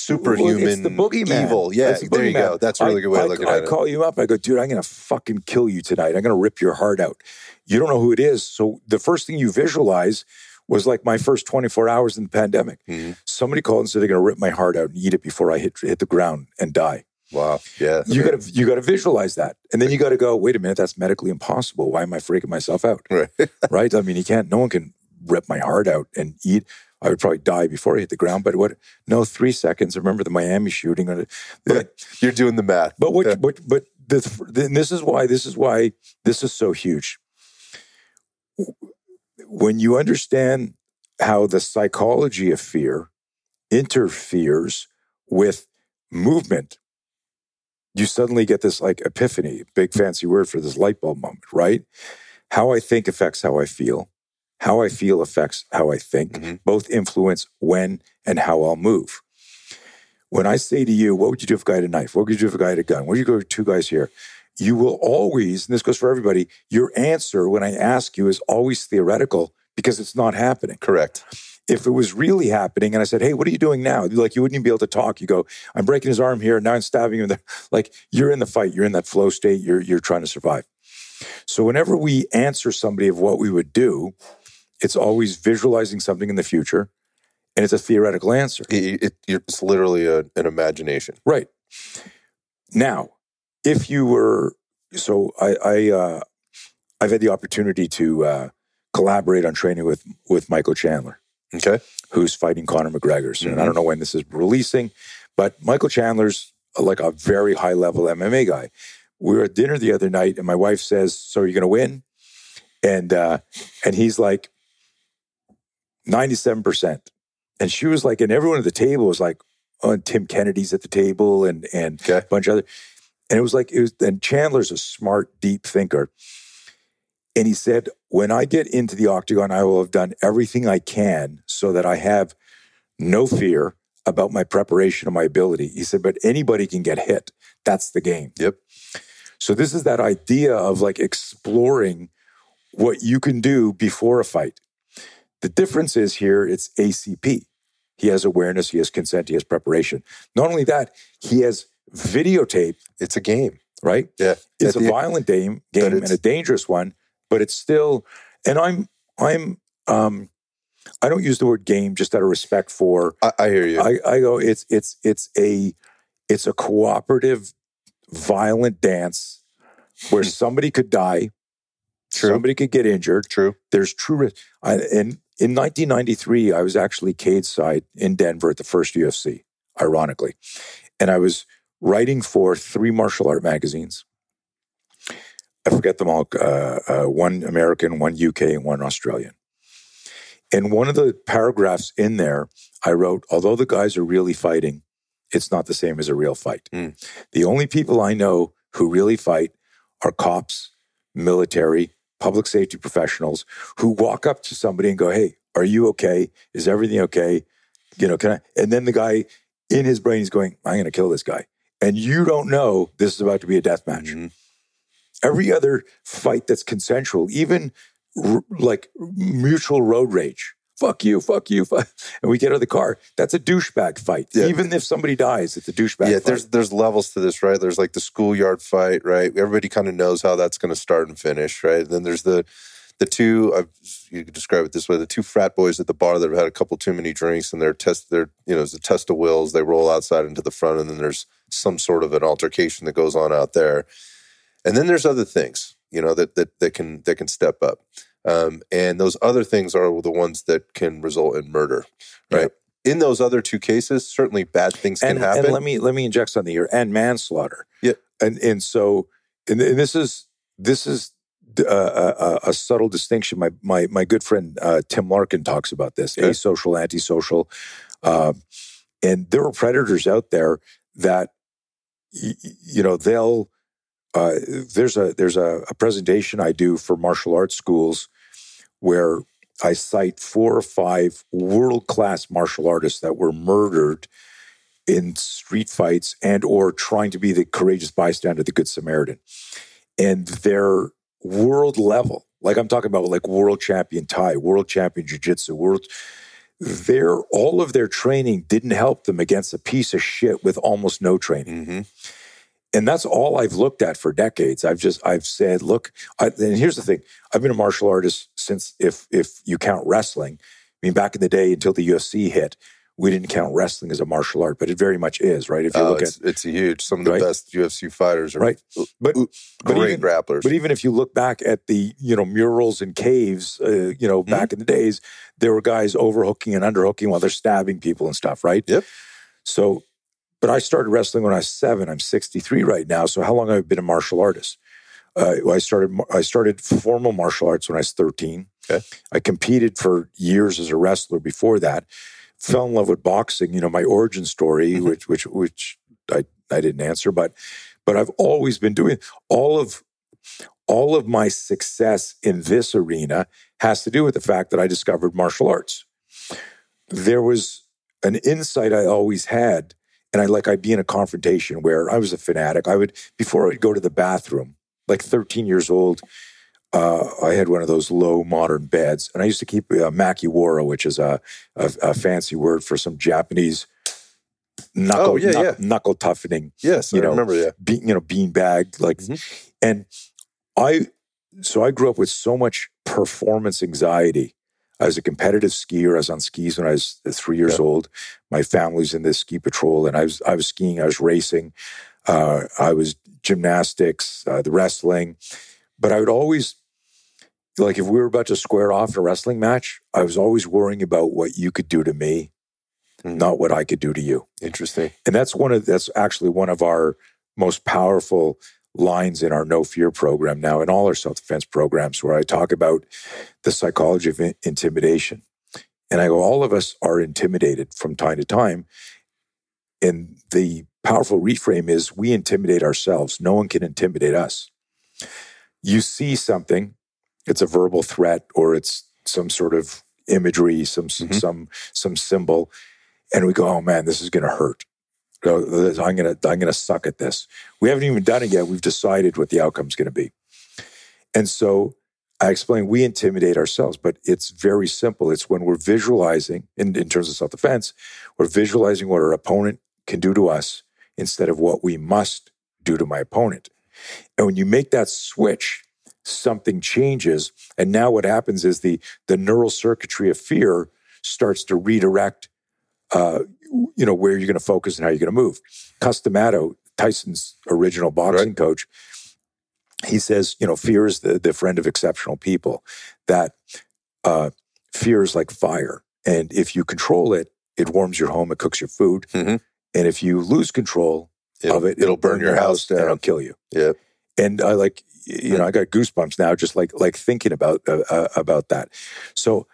superhuman, Well, it's the boogeyman. evil. Yeah, the there you go. That's a really I- good way I, of looking I at it. I call you up. I go, dude, I'm going to fucking kill you tonight. I'm going to rip your heart out. You don't know who it is. So the first thing you visualize was like my first 24 hours in the pandemic. Mhm. Somebody called and said they're going to rip my heart out and eat it before I hit hit the ground and die. Wow. Yeah. You got to [laughs] you got to visualize that, and then you got to go. Wait a minute, that's medically impossible. Why am I freaking myself out? Right. [laughs] right? I mean, you can't. No one can rip my heart out and eat. I would probably die before I hit the ground. But what? No, three seconds. Remember the Miami shooting? Yeah. You're doing the math. but what? Yeah. But but the, this is why this is why this is so huge. When you understand how the psychology of fear interferes with movement, you suddenly get this like epiphany, big fancy word for this light bulb moment, right? How I think affects how I feel. How I feel affects how I think. Mhm. Both influence when and how I'll move. When I say to you, what would you do if a guy had a knife? What would you do if a guy had a gun? What would you go with two guys here? You will always, and this goes for everybody, your answer when I ask you is always theoretical because it's not happening. Correct. If it was really happening and I said, Hey, what are you doing now? Like you wouldn't even be able to talk. You go, I'm breaking his arm here, now I'm stabbing him there. [laughs] Like you're in the fight, you're in that flow state, you're you're trying to survive. So whenever we answer somebody of what we would do, it's always visualizing something in the future and it's a theoretical answer. It, it, it's literally a, an imagination. Right. Now, if you were so I, I uh I've had the opportunity to uh collaborate on training with with Michael Chandler, Okay. who's fighting Conor McGregor. So, And I don't know when this is releasing, but Michael Chandler's like a very high level MMA guy. We were at dinner the other night and my wife says, So are you gonna win? And uh and he's like 97%. And she was like, and everyone at the table was like, oh, and Tim Kennedy's at the table and and Okay. a bunch of other. And it was like it was and Chandler's a smart, deep thinker. And he said, when I get into the octagon, I will have done everything I can so that I have no fear about my preparation and my ability. He said, but anybody can get hit. That's the game. Yep. So this is that idea of like exploring what you can do before a fight. The difference is here it's ACP. He has awareness, he has consent, he has preparation. Not only that, he has videotape, It's a game. right? Yeah. It's At a violent game, game and a dangerous one, but it's still and I'm I'm um I don't use the word game just out of respect for I, I hear you. I, I go, it's it's it's a it's a cooperative, violent dance where [laughs] somebody could die, True. somebody could get injured. True. There's true risk. I, and in 1993, I was actually cage side in Denver at the first UFC, ironically, and I was writing for three martial art magazines. I forget them all. Uh, uh, one American, one UK, and one Australian. And one of the paragraphs in there, I wrote, although the guys are really fighting, it's not the same as a real fight. Mm. The only people I know who really fight are cops, military, public safety professionals who walk up to somebody and go, Hey, are you okay? Is everything okay? You know, can I? And then the guy in his brain is going, I'm going to kill this guy. And you don't know this is about to be a death match Mhm. every other fight that's consensual, even r- like mutual road rage. Fuck you, fuck you, fuck. and we get out of the car. That's a douchebag fight. Yeah. Even if somebody dies, it's a douchebag yeah, fight. there's there's levels to this, right? There's like the schoolyard fight, right? Everybody kind of knows how that's going to start and finish, right? Then there's the the two I've, you could describe it this way: the two frat boys at the bar that have had a couple too many drinks and they're test they're you know it's a test of wills. They roll outside into the front, and then there's some sort of an altercation that goes on out there. And then there's other things, you know, that that that can that can step up. Um, and those other things are the ones that can result in murder, right? In those other two cases, certainly bad things can happen. and let me let me inject something here and manslaughter. Yeah. and and so and, and this is this is uh, a, a, subtle distinction. My my my good friend uh, Tim Larkin talks about this: Okay. asocial, antisocial, uh, and there are predators out there that y- you know they'll. Uh, there's a there's a, a presentation I do for martial arts schools where I cite four or five world class martial artists that were murdered in street fights and or trying to be the courageous bystander, the good Samaritan. And they're world level. Like I'm talking about like world champion Thai, world champion jiu-jitsu, world their all of their training didn't help them against a piece of shit with almost no training. hmm And that's all I've looked at for decades. I've just I've said, look, I, and here's the thing: I've been a martial artist since, if if you count wrestling. I mean, back in the day, until the UFC hit, we didn't count wrestling as a martial art, but it very much is, right? If you Oh, look it's, at it's huge. Some of the Right. best UFC fighters are right, but great even- grapplers. but even if you look back at the you know murals and caves, uh, you know, back in the days, there were guys overhooking and underhooking while they're stabbing people and stuff, right? Yep. So, but I started wrestling when I was seven. I'm 63 right now. So how long have I been a martial artist? Uh, I started I started formal martial arts when I was 13. Okay. I competed for years as a wrestler before that. Fell in love with boxing. You know my origin story, Mhm. which which which I I didn't answer, but but I've always been doing all of all of my success in this arena has to do with the fact that I discovered martial arts. There was an insight I always had, and I like I'd be in a confrontation where I was a fanatic. I would before I'd go to the bathroom, like 13 years old. Uh, I had one of those low modern beds, and I used to keep uh, makiwara, which is a, a, a fancy word for some Japanese knuckle Oh, yeah, knuck- yeah. knuckle toughening yes, you I know, remember. Yeah, be, you know, beanbag, like, Mhm. and I, so I grew up with so much performance anxiety. I was a competitive skier. I was on skis when I was three years Yeah. old. My family's in the ski patrol, and I was I was skiing. I was racing. Uh, I was gymnastics, uh, the wrestling, but I would always like if we were about to square off in a wrestling match. I was always worrying about what you could do to me, Mhm. not what I could do to you interesting. and that's one of that's actually one of our most powerful lines in our no fear program now in all our self-defense programs where i talk about the psychology of in- intimidation and i go all of us are intimidated from time to time and the powerful reframe is we intimidate ourselves no one can intimidate us you see something it's a verbal threat or it's some sort of imagery some Mhm. some some symbol and we go, "Oh man, this is going to hurt. This- I'm to I'm to suck at this." We haven't even done it yet. We've decided what the outcome's going to be, and so I explain we intimidate ourselves, but it's very simple. It's when we're visualizing in, in terms of self defense, we're visualizing what our opponent can do to us instead of what we must do to my opponent. And when you make that switch, something changes. And now what happens is the the neural circuitry of fear starts to redirect uh, you know, where you're going to focus and how you're going to move. Cus D'Amato, Tyson's original boxing coach, he says, you know, fear is the, the friend of exceptional people, that uh, fear is like fire. And if you control it, it warms your home, it cooks your food. Mhm. And if you lose control It'll, of it, it'll burn your house and it'll kill you. Yeah. And I like, you know, I got goosebumps now, just like like thinking about uh, uh, about that. So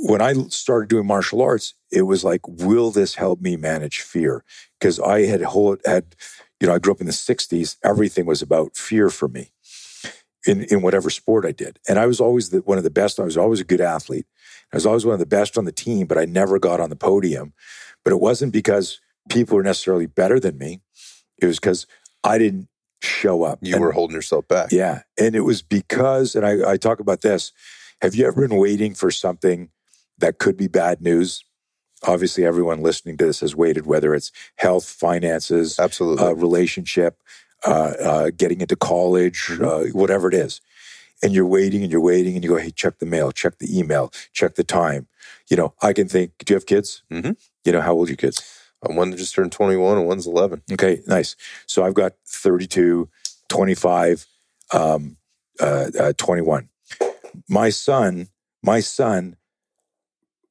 when I started doing martial arts, it was like, will this help me manage fear? Because I had hold, had, you know, I grew up in the '60s. Everything was about fear for me in in whatever sport I did, and I was always the, one of the best. I was always a good athlete. I was always one of the best on the team, but I never got on the podium. But it wasn't because people were necessarily better than me. It was because I didn't show up. You And- were holding yourself back. yeah. And it was because, and I, I talk about this. Have you ever been waiting for something that could be bad news? Obviously, everyone listening to this has waited, whether it's health, finances, Absolutely. uh, relationship, uh, uh, getting into college, uh, whatever it is. and you're waiting and you're waiting and you go, hey, check the mail, check the email, check the time. You know, I can think, do you have kids? Mhm. You know, how old are your kids? Uh, One just turned 21 and one's 11. Okay, nice. So I've got 32, 25, um, uh, uh, 21. My son, my son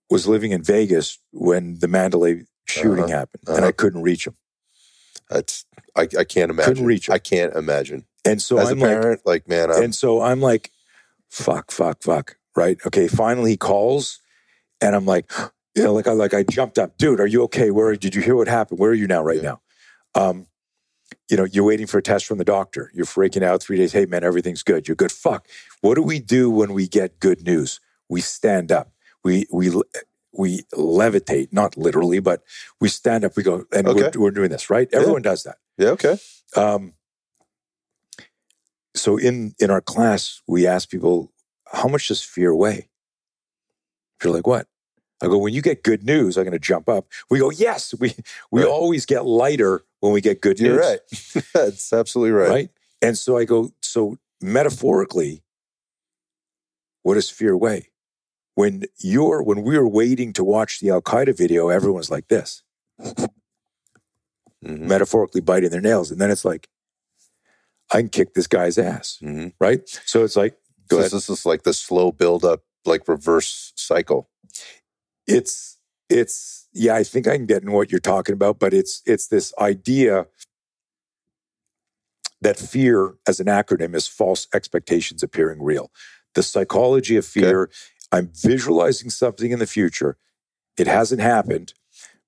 was living in Vegas when the Mandalay shooting Uh-huh, happened, and uh-huh. I couldn't reach him. That's I, I can't imagine. reach 'em. I can't imagine. And so As I'm a like, parent, like, man, I'm, and so I'm like, fuck, fuck, fuck. Right? Okay. Finally, he calls, and I'm like, [gasps] you know, like I like I jumped up, dude. Are you okay? Where did you hear what happened? Where are you now? Right Yeah. now, um, you know, you're waiting for a test from the doctor. You're freaking out three days. Hey, man, everything's good. You're good. Fuck. What do we do when we get good news? We stand up. We we we levitate, not literally, but we stand up. We go, and Okay. we're, we're doing this, right? Everyone does that. yeah, okay. Um, so in in our class, we ask people, how much does fear weigh? You're like, what? I go, when you get good news, I'm going to jump up. We go, yes. We we Right. always get lighter when we get good news, You're right. [laughs] That's absolutely right. right? And so I go, so metaphorically, what does fear weigh? When you're when we were waiting to watch the Al Qaeda video, everyone's like this, Mhm, metaphorically biting their nails, and then it's like, I can kick this guy's ass. mhm. right? So it's like, go So this is like the slow build up, like reverse cycle. It's it's yeah, I think I can get in what you're talking about, but it's it's this idea that fear as an acronym is false expectations appearing real. The psychology of fear, I'm visualizing something in the future. It hasn't happened,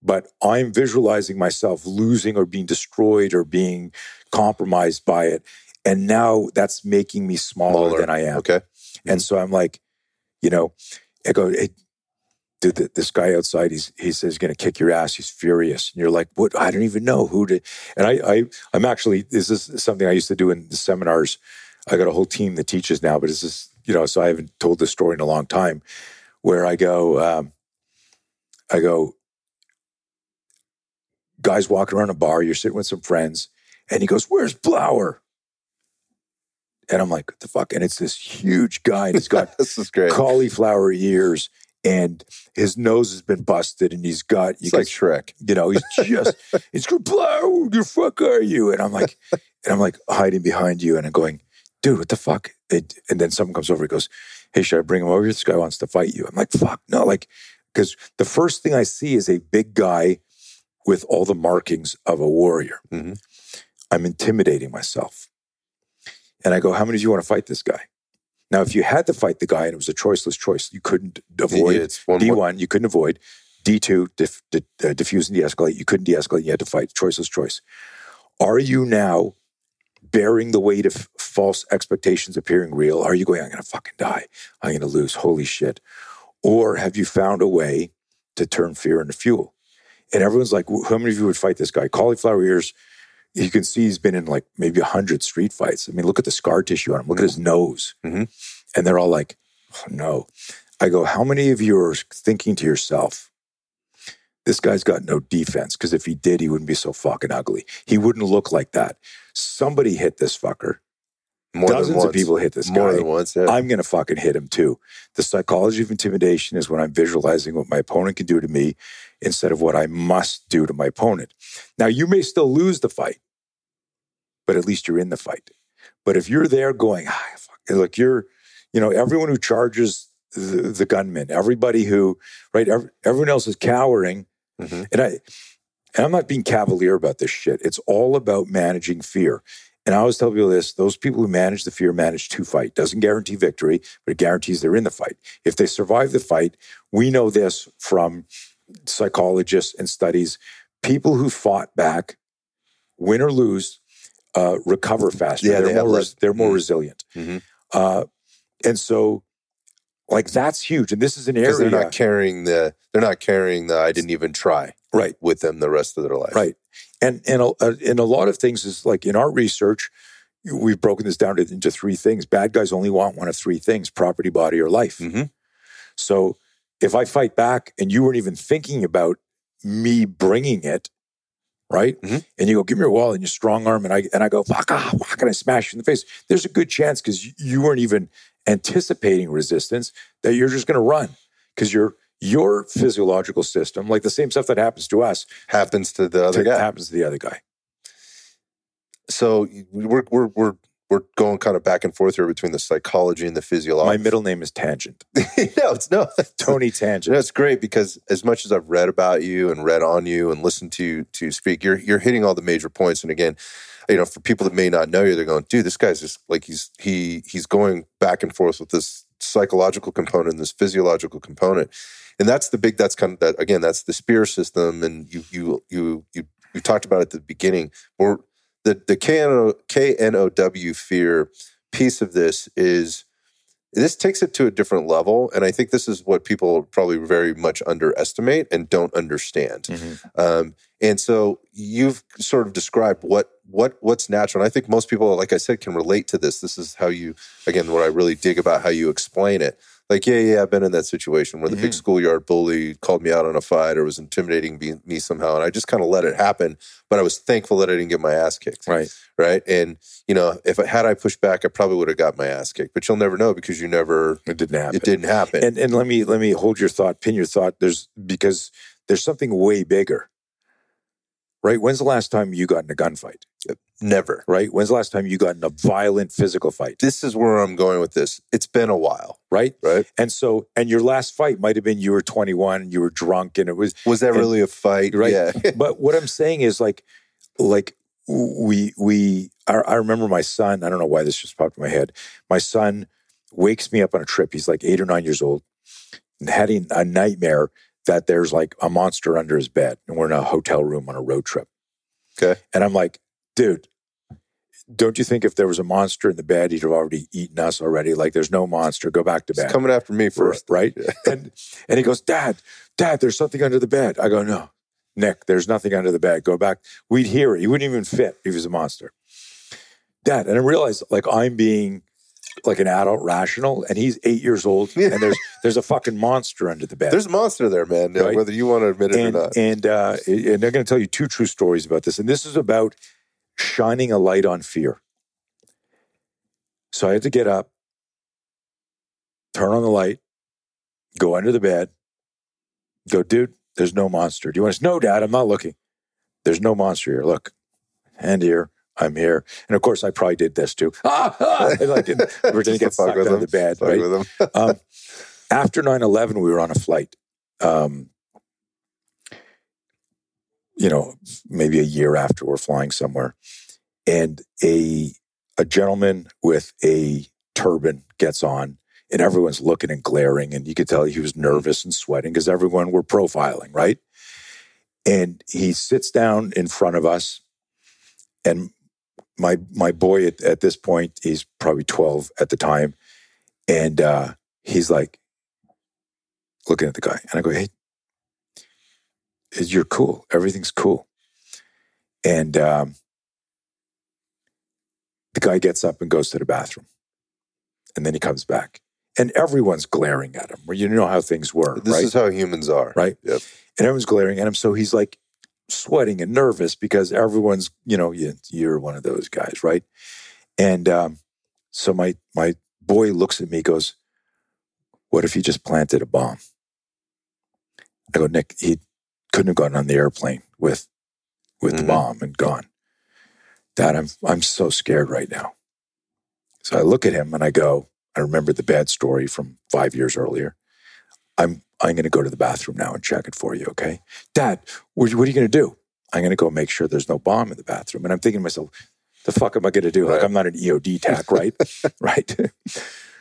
but I'm visualizing myself losing or being destroyed or being compromised by it. And now that's making me smaller, Smaller. than I am. Okay. And mm-hmm. so I'm like, you know, I go, hey, dude, th- this guy outside, he's, he says he's going to kick your ass. He's furious. And you're like, what? I don't even know who to. And I, I, I'm actually, this is something I used to do in the seminars. I got a whole team that teaches now, but it's just, you know, so I haven't told this story in a long time where I go, um, I go, guys walking around a bar, you're sitting with some friends, and he goes, Where's Blauer? And I'm like, What the fuck? And it's this huge guy, and he's got [laughs] this is great. cauliflower ears, and his nose has been busted, and he's got, you It's can like Shrek. you know, he's just, [laughs] he's going, Blauer, who the fuck are you? And I'm like, and I'm like hiding behind you, and I'm going, dude, what the fuck? It, and then someone comes over, he goes, hey, should I bring him over? This guy wants to fight you. I'm like, fuck, no, like, because the first thing I see is a big guy with all the markings of a warrior. Mhm. I'm intimidating myself. And I go, how many do you want to fight this guy? Now, if you had to fight the guy and it was a choiceless choice, you couldn't avoid Yeah, it's one, D one- one, you couldn't avoid. D two, dif- di- uh, diffuse and de-escalate. You couldn't de-escalate. You had to fight. Choiceless choice. Are you now bearing the weight of false expectations appearing real? Are you going? I'm going to fucking die. I'm going to lose. Holy shit! Or have you found a way to turn fear into fuel? And everyone's like, how many of you would fight this guy? Cauliflower ears. You can see he's been in like maybe a hundred street fights. I mean, look at the scar tissue on him. Look at his nose. Mhm. And they're all like, oh, no. I go, how many of you are thinking to yourself, this guy's got no defense? Because if he did, he wouldn't be so fucking ugly. He wouldn't look like that. Somebody hit this fucker. more Dozens of people hit this more guy. than once. Yeah. I'm going to fucking hit him too. The psychology of intimidation is when I'm visualizing what my opponent can do to me instead of what I must do to my opponent. Now, you may still lose the fight, but at least you're in the fight. But if you're there going, ah, fuck, look, you're, you know, everyone who charges the, the gunman, everybody who, right, ev- everyone else is cowering. Mhm. And I, and I'm not being cavalier about this shit. It's all about managing fear. And I always tell people this those people who manage the fear manage to fight. Doesn't guarantee victory, but it guarantees they're in the fight. If they survive the fight, we know this from psychologists and studies. People who fought back, win or lose, uh, recover faster. Yeah, they're, they more, res- they're more Mhm. resilient. Mhm. Uh, and so, like, that's huge. And this is an because area. they're not carrying the they're not carrying the I didn't even try right. with them the rest of their life. Right. And and a, uh, and a lot of things is like in our research, we've broken this down into three things. Bad guys only want one of three things: property, body, or life. Mhm. So if I fight back and you weren't even thinking about me bringing it, right? Mhm. And you go, give me your wallet, and your strong arm, and I and I go, fuck off, fuck, and I smash you in the face. There's a good chance because you weren't even anticipating resistance that you're just going to run because your your physiological system, like the same stuff that happens to us, Happens to the other to- guy. happens to the other guy. So we're we're we're we're going kind of back and forth here between the psychology and the physiology. My middle name is Tangent, [laughs] no, it's no. [laughs] Tony Tangent. That's it's great because as much as I've read about you and read on you and listened to you to speak, you're you're hitting all the major points. And again, you know, for people that may not know you, they're going, dude, this guy's just like he's he he's going back and forth with this psychological component and this physiological component. And that's the big that's kind of that again, that's the spear system. And you you you you you talked about it at the beginning. Or the the KNO, KNOW fear piece of this is this takes it to a different level and i think this is what people probably very much underestimate and don't understand Mhm. um, and so you've sort of described what what what's natural and i think most people like i said can relate to this this is how you again what i really dig about how you explain it like yeah yeah i've been in that situation where the big mm-hmm. schoolyard bully called me out on a fight or was intimidating me, me somehow and i just kind of let it happen but i was thankful that i didn't get my ass kicked Right. right and you know if I, had i pushed back i probably would have got my ass kicked but you'll never know because you never It didn't happen. it didn't happen And and let me let me hold your thought, pin your thought. There's because there's something way bigger. Right? When's the last time you got in a gunfight? never Right? When's the last time you got in a violent physical fight? this is where i'm going with this it's been a while Right? right And so and your last fight might have been you were 21, you were drunk, and it was was that And- really a fight Right. yeah [laughs] but what I'm saying is like, like we we I, I remember my son. I don't know why this just popped in my head. My son wakes me up on a trip. He's like eight or nine years old, and having a nightmare that there's like a monster under his bed, and we're in a hotel room on a road trip. Okay. and I'm like, dude. Don't you think if there was a monster in the bed, he'd have already eaten us already? Like, there's no monster. Go back to bed. coming after me first Right. [laughs] And and he goes, Dad, Dad, there's something under the bed. I go, No, Nick, there's nothing under the bed. Go back. We'd hear it. He wouldn't even fit if he was a monster. Dad, and I realized like I'm being like an adult rational, and he's eight years old, Yeah. and there's there's a fucking monster under the bed. there's a monster there man Right. whether you want to admit it and or not and uh, and they're going to tell you two true stories about this, and this is about shining a light on fear. So I had to get up, turn on the light, go under the bed, go, dude. There's no monster. Do you want to? No, Dad. I'm not looking. There's no monster here. Look, hand here. I'm here. And of course, I probably did this too. [laughs] Ah, ah, and like, and we're [laughs] going to get to fuck out of the bed, Fuck right? [laughs] um, after 9-11 we were on a flight um, you know maybe a year after we're flying somewhere and a a gentleman with a turban gets on and everyone's looking and glaring and you could tell he was nervous and sweating because everyone were profiling right and he sits down in front of us and my my boy at, at this point he's probably 12 at the time. And uh, he's like looking at the guy and i go hey you're cool. Everything's cool. And um, the guy gets up and goes to the bathroom. And then he comes back. And everyone's glaring at him. Where you know how things were right? this right? is how humans are. Right. yep. And everyone's glaring at him. So he's like sweating and nervous because everyone's, you know, you, you're one of those guys, right? And um, so my my boy looks at me, goes, "What if he just planted a bomb?" I go, Nick, he couldn't have gotten on the airplane with with the Mhm. bomb and gone. Dad, I'm I'm so scared right now. So I look at him and I go, I remember the bad story from five years earlier. I'm I'm going to go to the bathroom now and check it for you, okay? Dad, what, are you going to do? I'm going to go make sure there's no bomb in the bathroom. And I'm thinking to myself, the fuck am I going to do? Like I'm not an EOD tac, [laughs] right? right. [laughs]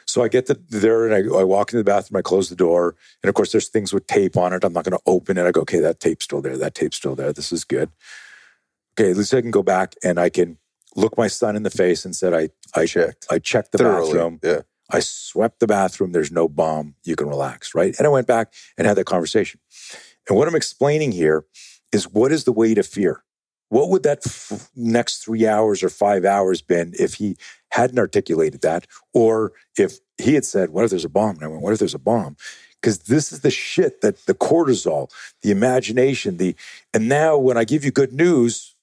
So I get the, there and I, I walk into the bathroom. I close the door, and of course, there's things with tape on it. I'm not going to open it. I go, okay, that tape's still there. That tape's still there. This is good. Okay, at least I can go back and I can look my son in the face and said, I I checked I checked the thoroughly bathroom. yeah I swept the bathroom. There's no bomb. You can relax, right? And I went back and had that conversation. And what I'm explaining here is what is the way to fear? What would that f- next three hours or five hours been if he hadn't articulated that, or if he had said, "What if there's a bomb?" And I went, "What if there's a bomb?" because this is the shit that the cortisol, the imagination, the and now when I give you good news,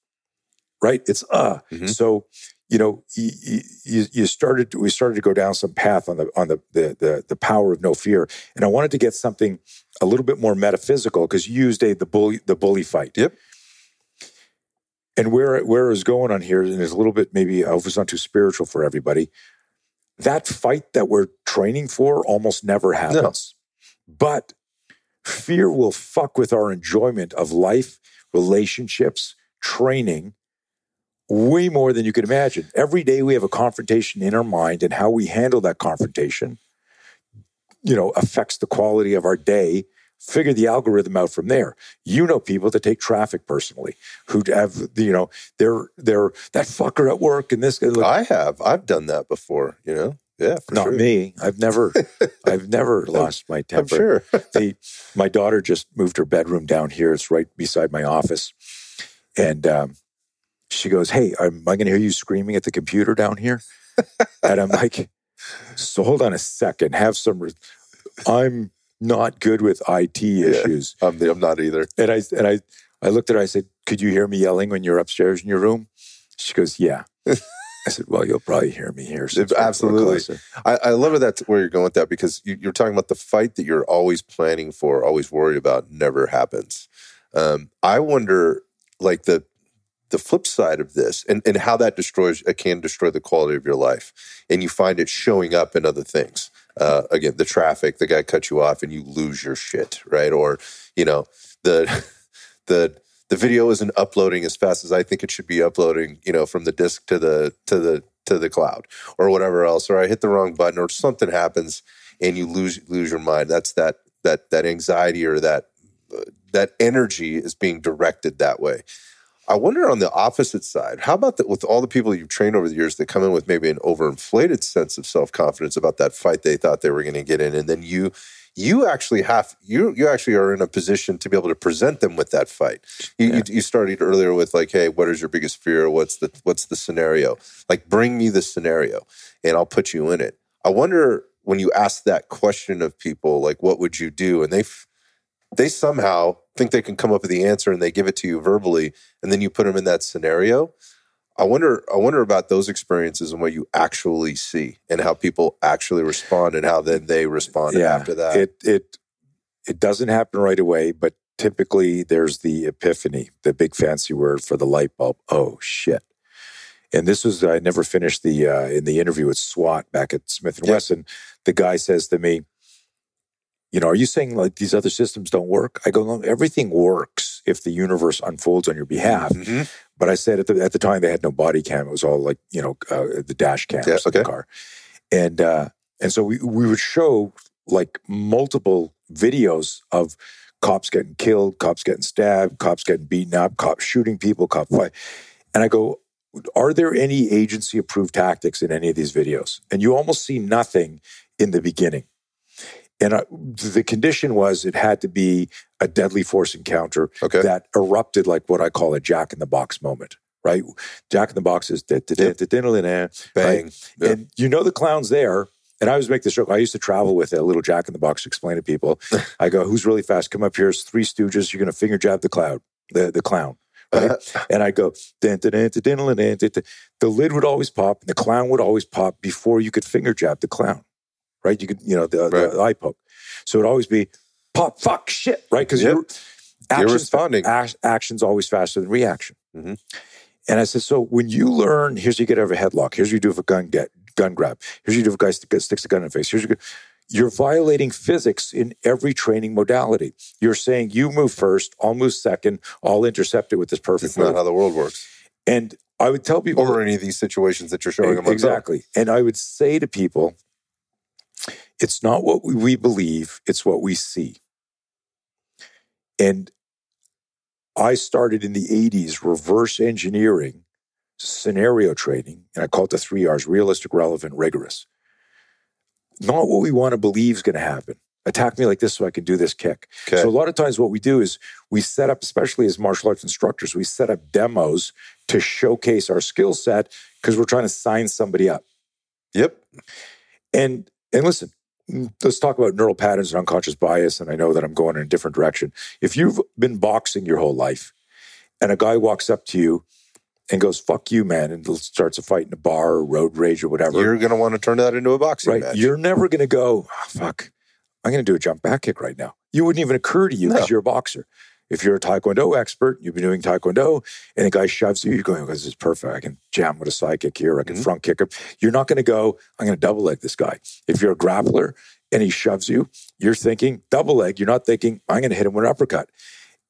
right? It's uh. Mhm. So you know you, you, you started we started to go down some path on the on the, the the the power of no fear, and I wanted to get something a little bit more metaphysical because you used a the bully the bully fight. Yep. And where where is going on here, and it's a little bit maybe I hope it's not too spiritual for everybody. That fight that we're training for almost never happens. But fear will fuck with our enjoyment of life, relationships, training way more than you can imagine. Every day we have a confrontation in our mind, and how we handle that confrontation, you know, affects the quality of our day. Figure the algorithm out from there. You know people that take traffic personally, who have you know they're they're that fucker at work and this. Like, I have. I've done that before, you know? Yeah, for not sure. me. I've never, [laughs] I've never lost my I'm temper. sure. [laughs] the my daughter just moved her bedroom down here. It's right beside my office, and um, she goes, "Hey, am I going to hear you screaming at the computer down here?" and I'm like, "So hold on a second. Have some. Re- I'm not good with IT [laughs] issues." I'm, I'm not either. And I and I I looked at her. I said, "Could you hear me yelling when you're upstairs in your room?" She goes, "Yeah." I said, "Well, you'll probably hear me here." since we're- we're Absolutely. I, I love it that's where you're going with that because you, you're talking about the fight that you're always planning for, always worried about, never happens. Um, I wonder, like the the flip side of this, and, and how that destroys it can destroy the quality of your life, and you find it showing up in other things. Uh, again, the traffic, the guy cut you off, and you lose your shit, right? Or you know the [laughs] the the video isn't uploading as fast as I think it should be uploading, you know, from the disk to the to the to the cloud or whatever else, or I hit the wrong button or something happens and you lose lose your mind. That's that that that anxiety or that uh, that energy is being directed that way. I wonder on the opposite side, how about that with all the people you've trained over the years that come in with maybe an overinflated sense of self confidence about that fight they thought they were going to get in, and then you you actually have you you actually are in a position to be able to present them with that fight. You, Yeah. you, you started earlier with like, hey, what is your biggest fear? What's the what's the scenario? Like, bring me the scenario, and I'll put you in it. I wonder when you ask that question of people, like, what would you do? And they they somehow think they can come up with the answer, and they give it to you verbally, and then you put them in that scenario. I wonder. I wonder about those experiences and what you actually see, and how people actually respond, and how then they respond after that. It it it doesn't happen right away, but typically there's the epiphany, the big fancy word for the light bulb. Oh shit. And this was I never finished the uh, in the interview with SWAT back at Smith and Yeah. Wesson. The guy says to me, "You know, are you saying like these other systems don't work?" I go, "No, everything works if the universe unfolds on your behalf." Mhm. But I said at the at the time they had no body cam; it was all like you know uh, the dash cams Yeah, of the car, and uh, and so we we would show like multiple videos of cops getting killed, cops getting stabbed, cops getting beaten up, cops shooting people, cop fight, and I go, are there any agency approved tactics in any of these videos? And you almost see nothing in the beginning and uh, I, the condition was it had to be a deadly force encounter okay. that erupted like what I call a jack in the box moment. Right, Jack in the Box is da, da, da, bang, right? yeah. and you know the clown's there. And I always make this joke. I used to travel with a little Jack in the Box to explain to people. [laughs] I go, "Who's really fast? Come up here. It's three Stooges. You're going to finger jab the clown, the the clown." Right? [laughs] and I go, dun, dun, dun, the lid would always pop, and the clown would always pop before you could finger jab the clown right? You could, you know, the, Right. the eye poke. So it'd always be pop, fuck, shit, right? Because Yep. you're action's, responding. ac- action's always faster than reaction. Mhm. And I said, so when you learn, here's you get out of a headlock. Here's what you do if a gun get gun grab. Here's what you do if a guy stick, sticks a gun in the face. Here's what you, you're violating physics in every training modality. You're saying you move first, I'll move second, I'll intercept it with this perfect It's not how the world works. And I would tell people Or any of these situations that you're showing them. exactly. And I would say to people, it's not what we- believe, it's what we see. And I started in the 80s reverse engineering scenario training, and I call it the three R's realistic, relevant, rigorous. Not what we want to believe is going to happen. Attack me like this so I can do this kick. Okay. So a lot of times what we do is we set up, especially as martial arts instructors, we set up demos to showcase our skill set because we're trying to sign somebody up. yep. And and listen, let's talk about neural patterns and unconscious bias. And I know that I'm going in a different direction. If you've been boxing your whole life and a guy walks up to you and goes, fuck you, man, and starts a fight in a bar or road rage or whatever. You're going to want to turn that into a boxing right. match. You're never going to go, oh, fuck, I'm going to do a jump back kick right now. You wouldn't even occur to you because no. you're a boxer. If you're a Taekwondo expert, you've been doing Taekwondo, and a guy shoves you, you're going, this is perfect. I can jam with a side kick here. I can mm-hmm. front kick him. You're not going to go, I'm going to double leg this guy. If you're a grappler and he shoves you, you're thinking double leg. You're not thinking, I'm going to hit him with an uppercut.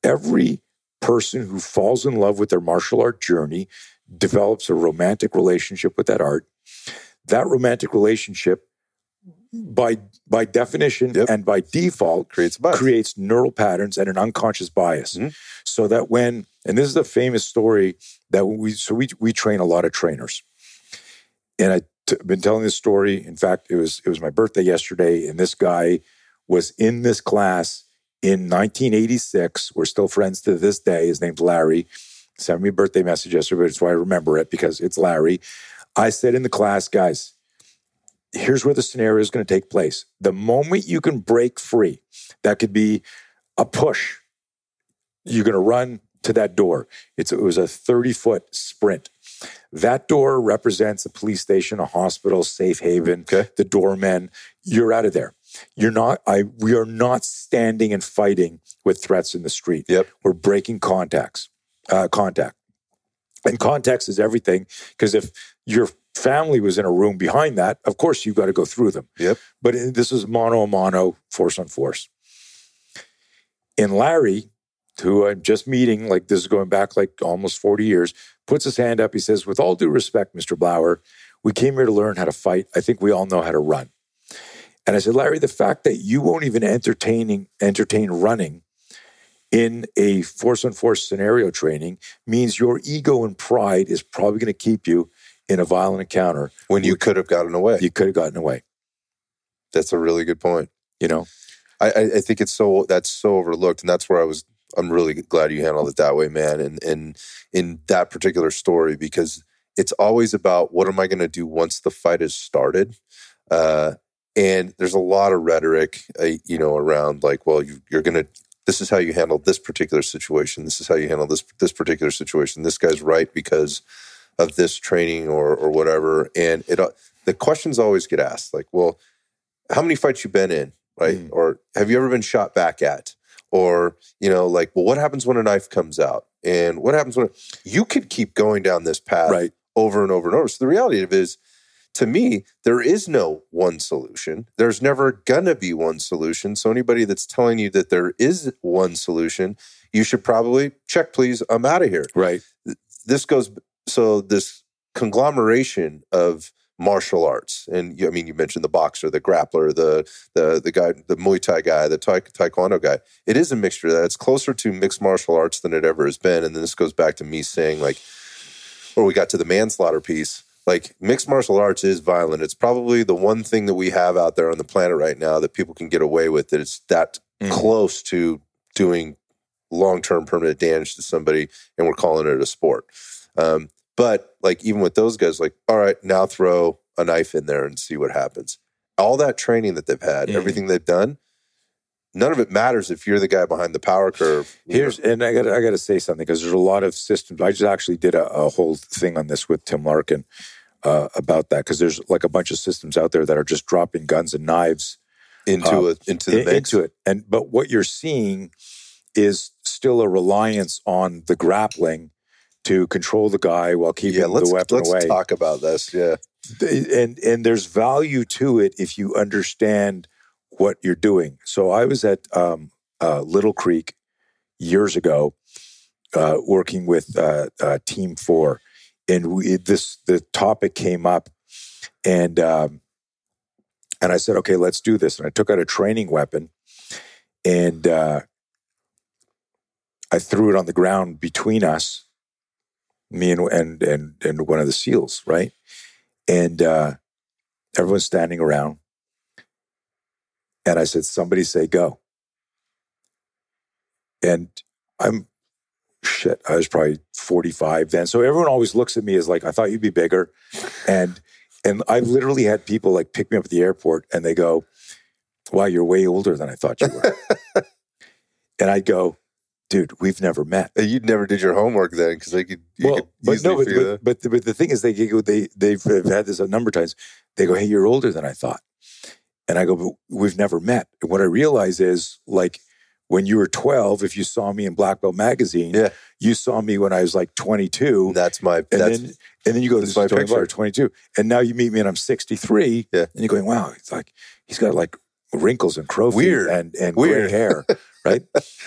Every person who falls in love with their martial art journey develops a romantic relationship with that art. That romantic relationship, by by definition yep. and by default, creates creates neural patterns and an unconscious bias. Mm-hmm. So that when and this is a famous story that we so we we train a lot of trainers, and I've t- been telling this story. In fact, it was it was my birthday yesterday, and this guy was in this class in 1986. We're still friends to this day. His name's Larry sent me a birthday message yesterday, but it's why I remember it because it's Larry. I said in the class, guys, here's where the scenario is going to take place. The moment you can break free, that could be a push. You're going to run to that door. It's, it was a 30 foot sprint. That door represents a police station, a hospital, safe haven, okay. the doorman. You're out of there. You're not, I, we are not standing and fighting with threats in the street. Yep. We're breaking contacts uh, contact. And context is everything because if your family was in a room behind that, of course you've got to go through them. Yep. But this is mono a mono, force on force. In Larry, who I'm just meeting, like this is going back like almost 40 years, puts his hand up. He says, With all due respect, Mr. Blauer, we came here to learn how to fight. I think we all know how to run. And I said, Larry, the fact that you won't even entertaining entertain running in a force on force scenario training means your ego and pride is probably going to keep you in a violent encounter when you could have gotten away. You could have gotten away. That's a really good point. You know, I, I think it's so that's so overlooked, and that's where I was. I'm really glad you handled it that way, man. And and in that particular story, because it's always about what am I going to do once the fight is started. Uh, and there's a lot of rhetoric, uh, you know, around like, well, you, you're going to this is how you handle this particular situation. This is how you handle this this particular situation. This guy's right because of this training or or whatever. And it uh, the questions always get asked like, well, how many fights you been in, right? Mm. Or have you ever been shot back at? Or you know, like, well, what happens when a knife comes out? And what happens when you could keep going down this path right. over and over and over? So the reality of it is to me, there is no one solution. There's never gonna be one solution. So anybody that's telling you that there is one solution, you should probably check, please. I'm out of here. Right. This goes so this conglomeration of martial arts, and you, I mean, you mentioned the boxer, the grappler, the the the guy, the Muay Thai guy, the taek, Taekwondo guy. It is a mixture that it's closer to mixed martial arts than it ever has been. And then this goes back to me saying like, or we got to the manslaughter piece like mixed martial arts is violent. It's probably the one thing that we have out there on the planet right now that people can get away with that it's that mm. close to doing long term permanent damage to somebody, and we're calling it a sport. Um, but like even with those guys, like all right, now throw a knife in there and see what happens. All that training that they've had, mm. everything they've done, none of it matters if you're the guy behind the power curve. Here's know. and I got I got to say something because there's a lot of systems. I just actually did a, a whole thing on this with Tim Larkin uh, about that because there's like a bunch of systems out there that are just dropping guns and knives into uh, it into the mix. into it. And but what you're seeing is still a reliance on the grappling to control the guy while keeping yeah, the weapon let's away. Let's talk about this. Yeah, and and there's value to it if you understand what you're doing. So I was at um, uh, Little Creek years ago, uh, working with uh, uh Team Four, and we, this the topic came up, and um, and I said, okay, let's do this. And I took out a training weapon, and uh, I threw it on the ground between us, me and and and, and one of the seals, right? And uh, everyone's standing around, and I said, somebody say go. And I'm shit, I was probably 45 then. So everyone always looks at me as like, I thought you'd be bigger. And and I literally had people like pick me up at the airport and they go, wow, you're way older than I thought you were. [laughs] and I'd go, dude, we've never met. You never did your homework then because they could. You well, could but no, but, but, but, the- but the thing is, they go, they they've, had this a number of times. They go, "Hey, you're older than I thought," and I go, "But we've never met." And what I realize is, like, when you were 12, if you saw me in Black Belt magazine, Yeah. you saw me when I was like 22, that's my. and That's then and then you go, "This my is Tony picture. 22," and now you meet me and I'm 63, Yeah. and you're going, "Wow, it's like he's got like wrinkles and crow feet Weird. and and Weird. gray hair, [laughs] right?"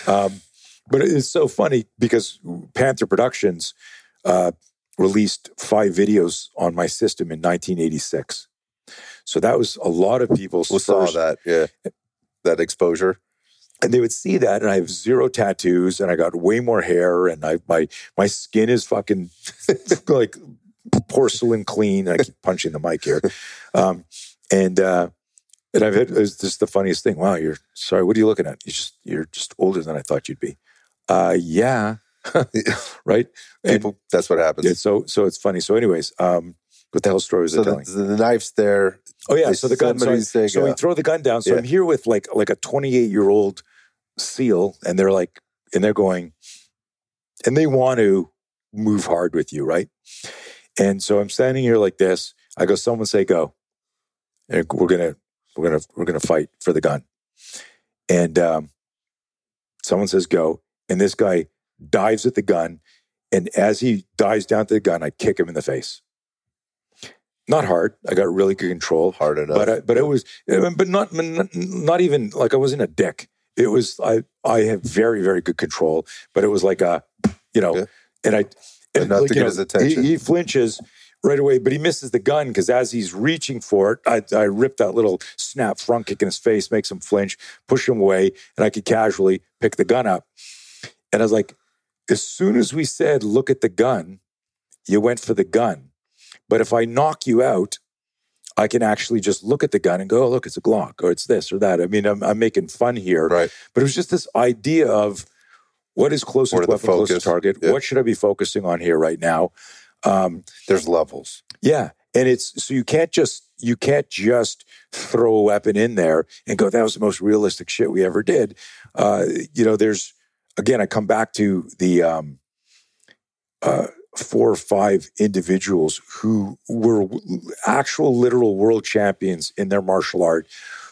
um, but it's so funny because Panther Productions uh, released five videos on my system in 1986. So that was a lot of people we saw that. Yeah, that exposure. and they would see that, and I have zero tattoos, and I got way more hair, and I my my skin is fucking [laughs] like porcelain clean. I keep punching the mic here, um, and uh, and I've had it's just the funniest thing. Wow, you're sorry. What are you looking at? You just you're just older than I thought you'd be. Uh, yeah, [laughs] right. And- that's what happens. Yeah, so so it's funny. So, anyways, um, what the hell story was so I telling? the knife's there. oh yeah, so the gun. So, I, somebody say so we throw the gun down. So Yeah. I'm here with like like a 28 year old seal, and they're like, and they're going, and they want to move hard with you, right? And so I'm standing here like this. I go, someone say go, and we're gonna we're gonna we're gonna fight for the gun. And um, someone says go, and this guy dives at the gun, and as he dives down to the gun, I kick him in the face. Not hard. I got really good control, Hard enough. but I, but it was but not not even like I wasn't a dick. It was I I have very very good control, but it was like a you know, Okay. and I and not to you get his attention. He, he flinches right away, but he misses the gun because as he's reaching for it, I, I rip that little snap front kick in his face, makes him flinch, push him away, and I could casually pick the gun up. And I was like, as soon as we said, look at the gun, you went for the gun. But if I knock you out, I can actually just look at the gun and go, oh, look, it's a Glock or it's this or that. I mean, I'm, I'm making fun here. right. But it was just this idea of what is closest the weapon, closest target? Yeah. What should I be focusing on here right now? Um, There's levels. yeah, and it's so you can't just you can't just throw a weapon in there and go, "That was the most realistic shit we ever did." Uh, you know, there's again, I come back to the um, uh, four or five individuals who were actual literal world champions in their martial art,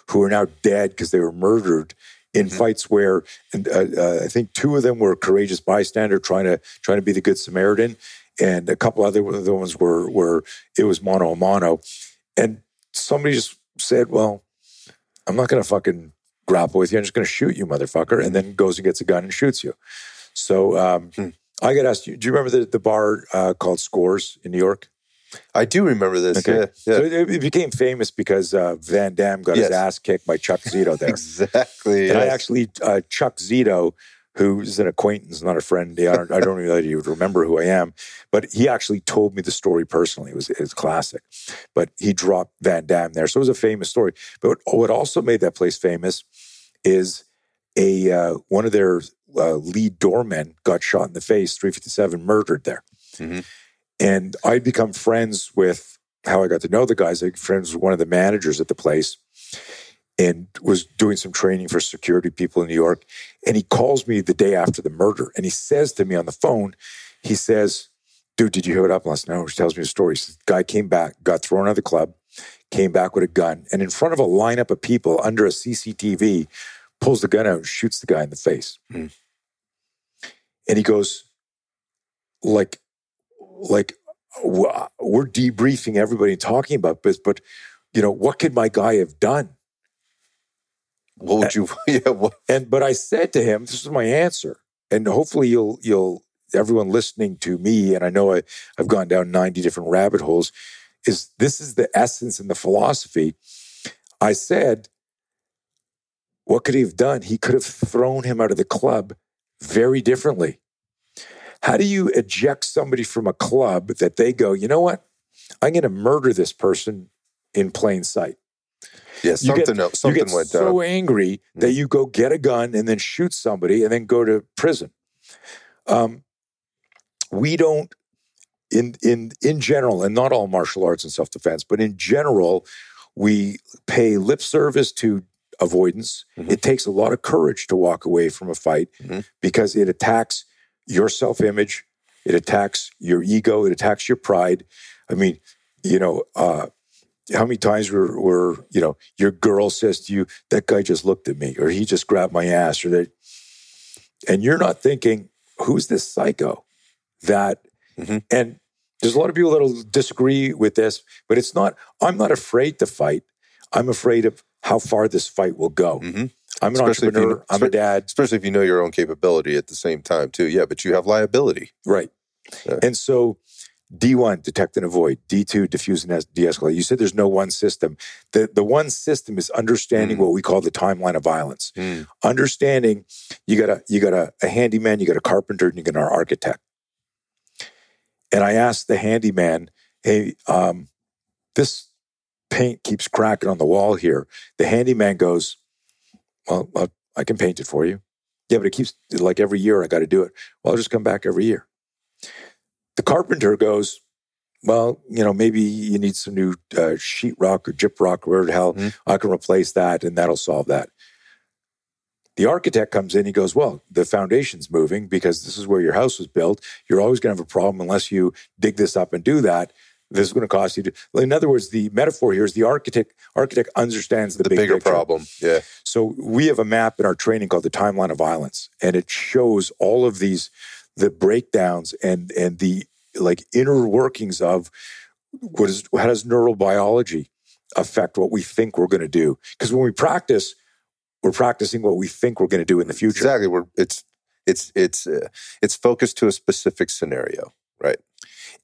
who are now dead because they were murdered in Mhm. fights where, and uh, uh, I think two of them were courageous bystander trying to trying to be the good Samaritan, and a couple other other ones were were it was mono a mono, and somebody just said, "Well, I'm not going to fucking grapple with you. I'm just going to shoot you, motherfucker," and then goes and gets a gun and shoots you. So um, Hmm. I got asked, do you remember the, the bar uh, called Scores in New York? I do remember this. Okay. Yeah. Yeah. So it, it became famous because uh, Van Damme got Yes. his ass kicked by Chuck Zito there. [laughs] exactly. And I actually, uh, Chuck Zito, who's an acquaintance, not a friend, I don't, I don't know that he would remember who I am, but he actually told me the story personally. It was, it was classic. But he dropped Van Damme there. So it was a famous story. But what also made that place famous is a uh, one of their uh, lead doormen got shot in the face, 357, murdered there. Mhm. And I'd become friends with how I got to know the guys. I friends with one of the managers at the place and was doing some training for security people in New York. And he calls me the day after the murder and he says to me on the phone, he says, Dude, did you hear what happened last night? He tells me a story. He says, Guy came back, got thrown out of the club, came back with a gun, and in front of a lineup of people under a CCTV, pulls the gun out and shoots the guy in the face. Hmm. And he goes, like, like we're debriefing everybody and talking about this, but you know, what could my guy have done? What would you? [laughs] Yeah. What, And but I said to him, this is my answer. And hopefully you'll you'll everyone listening to me, and I know I, I've gone down 90 different rabbit holes, is this is the essence and the philosophy. I said, what could he have done? He could have thrown him out of the club very differently. How do you eject somebody from a club that they go, you know what? I'm going to murder this person in plain sight. Yeah. You Something. get- else, something you get went so down. Mm-hmm. angry that you go get a gun and then shoot somebody and then go to prison. Um, we don't, in in in general, and not all martial arts and self defense, but in general, we pay lip service to avoidance. Mhm. It takes a lot of courage to walk away from a fight Mhm. because it attacks your self image, it attacks your ego, it attacks your pride. I mean, you know, uh, how many times were, were, you know, your girl says to you, that guy just looked at me, or he just grabbed my ass, or that, and you're not thinking, who's this psycho that, Mhm. and there's a lot of people that'll disagree with this, but it's not, I'm not afraid to fight. I'm afraid of how far this fight will go. Mhm. I'm an Especially if you- entrepreneur. I'm a dad. Especially if you know your own capability at the same time, too. Yeah, but you have liability. Right. Yeah. And so D1, detect and avoid. D2, diffuse and es- de-escalate. You said there's no one system. The, the one system is understanding Mm. what we call the timeline of violence. Understanding you got a you got a, a handyman, you got a carpenter, and you got an architect. And I asked the handyman, hey, um, this paint keeps cracking on the wall here. The handyman goes, well, uh, I can paint it for you. Yeah, but it keeps like every year I got to do it. Well, I'll just come back every year. The carpenter goes, well, you know, maybe you need some new uh, sheetrock or gyprock, or whatever the hell. Mhm. I can replace that, and that'll solve that. The architect comes in. He goes, well, the foundation's moving because this is where your house was built. You're always going to have a problem unless you dig this up and do that. This is going to cost you. To, in other words, the metaphor here is the architect. Architect understands the, The, big bigger picture. problem. Yeah. So we have a map in our training called the timeline of violence, and it shows all of these the breakdowns and and the like inner workings of what is how does neurobiology affect what we think we're going to do? Because when we practice, we're practicing what we think we're going to do in the future. Exactly. We're, it's it's it's uh, it's focused to a specific scenario. Right.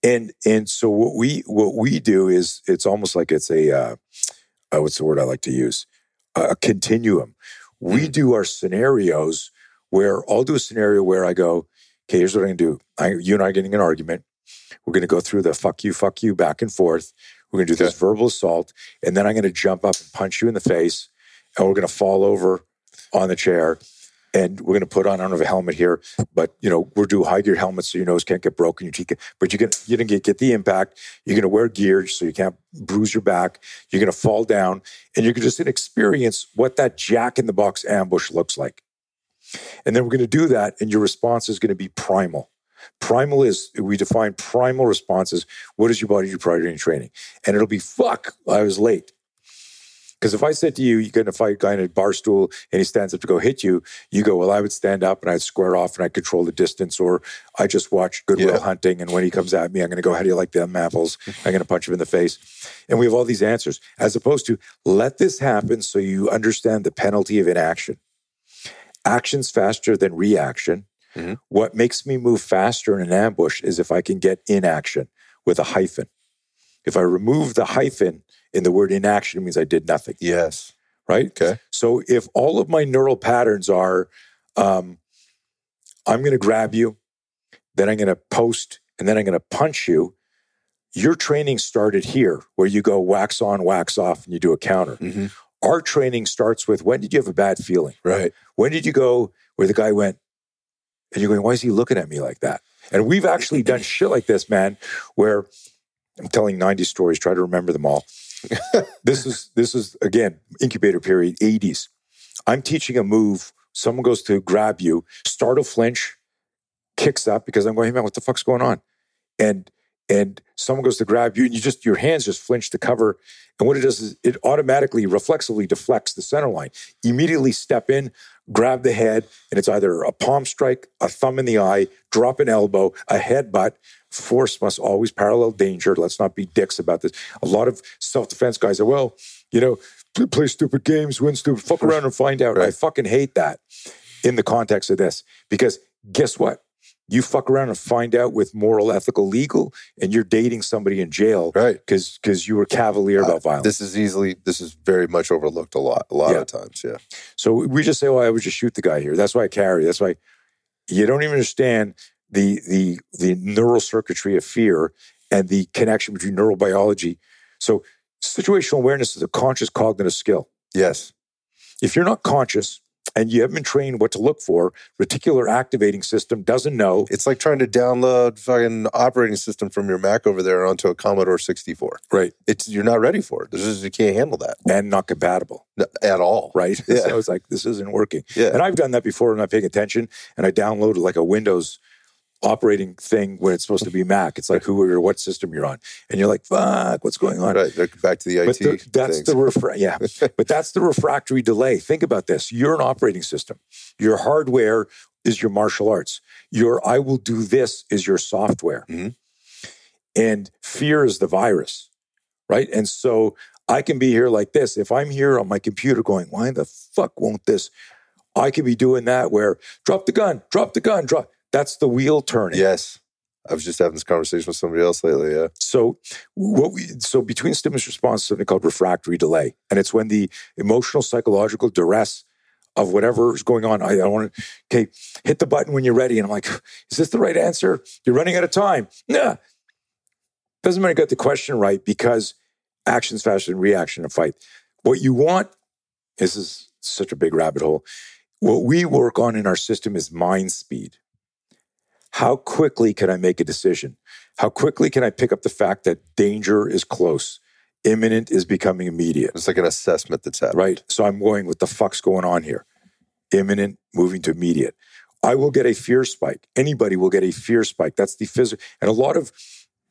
and and so what we what we do is it's almost like it's a uh, uh, what's the word I like to use a, a continuum. We do our scenarios where I'll do a scenario where I go, okay, here's what I'm gonna do. I, you and I are getting an argument. We're gonna go through the fuck you, fuck you, back and forth. We're gonna do this verbal assault, and then I'm gonna jump up and punch you in the face, and we're gonna fall over on the chair. And we're going to put on, I don't have a helmet here, but you know, we're do high gear helmets so your nose can't get broken, your teeth, can, but you can, you can get, get the impact. You're going to wear gear so you can't bruise your back. You're going to fall down and you're just going to experience what that jack in the box ambush looks like. And then we're going to do that. And your response is going to be primal. Primal is, we define primal responses. What is your body do prior to any training? And it'll be, fuck, I was late. Because if I said to you, you're going to fight a guy in a bar stool and he stands up to go hit you, you go, well, I would stand up and I'd square off and I'd control the distance, or I just watch Good Will Yeah. Hunting. And when he comes at me, I'm going to go, how do you like them apples? I'm going to punch him in the face. And we have all these answers, as opposed to let this happen so you understand the penalty of inaction. Action's faster than reaction. Mhm. What makes me move faster in an ambush is if I can get inaction with a hyphen. If I remove the hyphen in the word inaction, it means I did nothing Yes. right? Okay. So if all of my neural patterns are, um, I'm going to grab you, then I'm going to post, and then I'm going to punch you. Your training started here, where you go wax on, wax off, and you do a counter. Mhm. Our training starts with when did you have a bad feeling? Right. When did you go where the guy went, and you're going, why is he looking at me like that? And we've actually done [laughs] shit like this, man, where I'm telling 90 stories, try to remember them all. [laughs] this is this is again incubator period 80s. I'm teaching a move. Someone goes to grab you, startle flinch, kicks up because I'm going, hey man, what the fuck's going on? And and someone goes to grab you, and you just your hands just flinch to cover. And what it does is it automatically, reflexively deflects the center line. Immediately step in, grab the head, and it's either a palm strike, a thumb in the eye, drop an elbow, a headbutt. Force must always parallel danger. Let's not be dicks about this. A lot of self defense guys are, well, you know, play, play stupid games, win stupid, fuck around and find out. I fucking hate that in the context of this because guess what? You fuck around and find out with moral, ethical, legal, and you're dating somebody in jail Right. because because you were cavalier Uh, about violence. This is easily. This is very much overlooked a lot. A lot Yeah. of times. Yeah. So we just say, "Well, I would just shoot the guy here." That's why I carry. That's why you don't even understand the the the neural circuitry of fear and the connection between neurobiology. So situational awareness is a conscious cognitive skill. Yes. If you're not conscious, and you haven't been trained what to look for, reticular activating system doesn't know. It's like trying to download fucking operating system from your Mac over there onto a Commodore 64. Right. It's you're not ready for it. This is, you can't handle that And not compatible. N- at all. Right. [laughs] Yeah. So it's like, this isn't working. Yeah. And I've done that before and not paying attention. And I downloaded like a Windows operating thing when it's supposed to be Mac. It's like who or what system you're on. And you're like, fuck, what's going on? Right. Back to the IT. The, that's things. the refra- yeah. [laughs] but that's the refractory delay. Think about this. You're an operating system. Your hardware is your martial arts. Your I will do this is your software. Mhm. And fear is the virus. Right? And so I can be here like this. If I'm here on my computer going, why the fuck won't this? I could be doing that where drop the gun, drop the gun, drop. That's the wheel turning. Yes. I was just having this conversation with somebody else lately. Yeah. So what we so between stimulus response, something called refractory delay, and it's when the emotional psychological duress of whatever is going on. I, I want to okay, hit the button when you're ready, and I'm like, [sighs] is this the right answer? You're running out of time. Nah, doesn't matter. Got the question right because actions faster than reaction in a fight. What you want, this is such a big rabbit hole. What we work on in our system is mind speed. How quickly can I make a decision? How quickly can I pick up the fact that danger is close? Imminent is becoming immediate, It's like an assessment that's happening. right? So I'm going, what the fuck's going on here? Imminent, moving to immediate. I will get a fear spike. Anybody will get a fear spike. That's the physical. And a lot of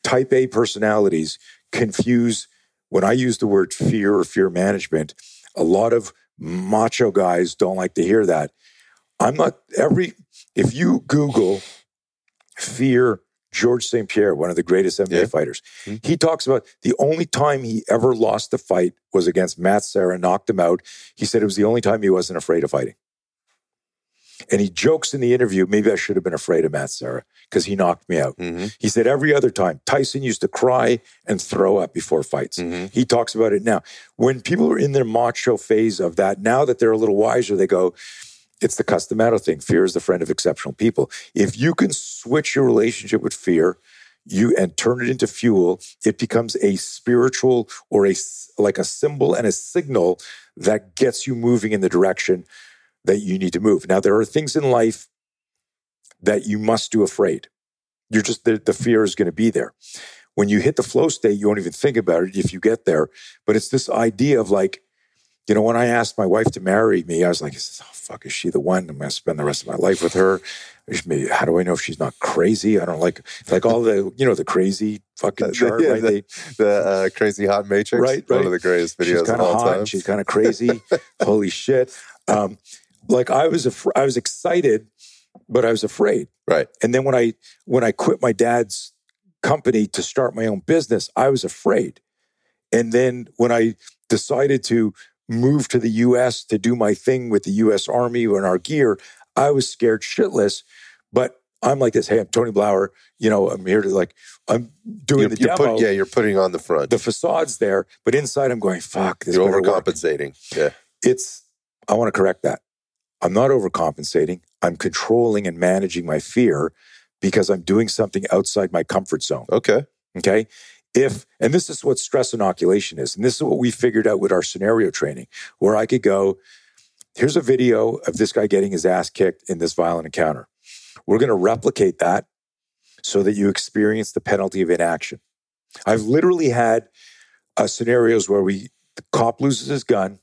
type A personalities confuse when I use the word fear or fear management. A lot of macho guys don't like to hear that. I'm not every, if you Google fear George St. Pierre, one of the greatest MMA Yeah. fighters, Mhm. he talks about the only time he ever lost a fight was against Matt Serra, knocked him out. He said it was the only time he wasn't afraid of fighting. And he jokes in the interview, maybe I should have been afraid of Matt Serra because he knocked me out. hmm He said every other time, Tyson used to cry and throw up before fights. hmm He talks about it now. When people are in their macho phase of that, now that they're a little wiser, they go, it's the Cus D'Amato thing. Fear is the friend of exceptional people. If you can switch your relationship with fear, you and turn it into fuel, it becomes a spiritual or a like a symbol and a signal that gets you moving in the direction that you need to move. Now, there are things in life that you must do afraid. You're just the, the fear is going to be there. When you hit the flow state, you won't even think about it if you get there. But it's this idea of like, you know, when I asked my wife to marry me, I was like, oh, fuck, is she the one? I'm going to spend the rest of my life with her. How do I know if she's not crazy? I don't like, like all the, you know, the crazy fucking chart, [laughs] yeah, right? the- The uh, crazy hot matrix. Right, One of the greatest videos she's of all hot. time. She's kind of crazy. [laughs] Holy shit! Um, like I was, af- I was excited, but I was afraid. Right. And then when I when I quit my dad's company to start my own business, I was afraid. And then when I decided to move to the U.S. to do my thing with the U.S. Army and our gear, I was scared shitless. But I'm like this. Hey, I'm Tony Blauer. You know, I'm here to like I'm doing You're, the you're demo. put, yeah, you're putting on the front. The facade's there, but inside I'm going, fuck, this you're better work overcompensating. Yeah. it's i want to correct that i'm not overcompensating i'm controlling and managing my fear because i'm doing something outside my comfort zone Okay. okay if and this is what stress inoculation is and this is what we figured out with our scenario training where i could go here's a video of this guy getting his ass kicked in this violent encounter. We're going to replicate that so that you experience the penalty of inaction. I've literally had uh, scenarios where we the cop loses his gun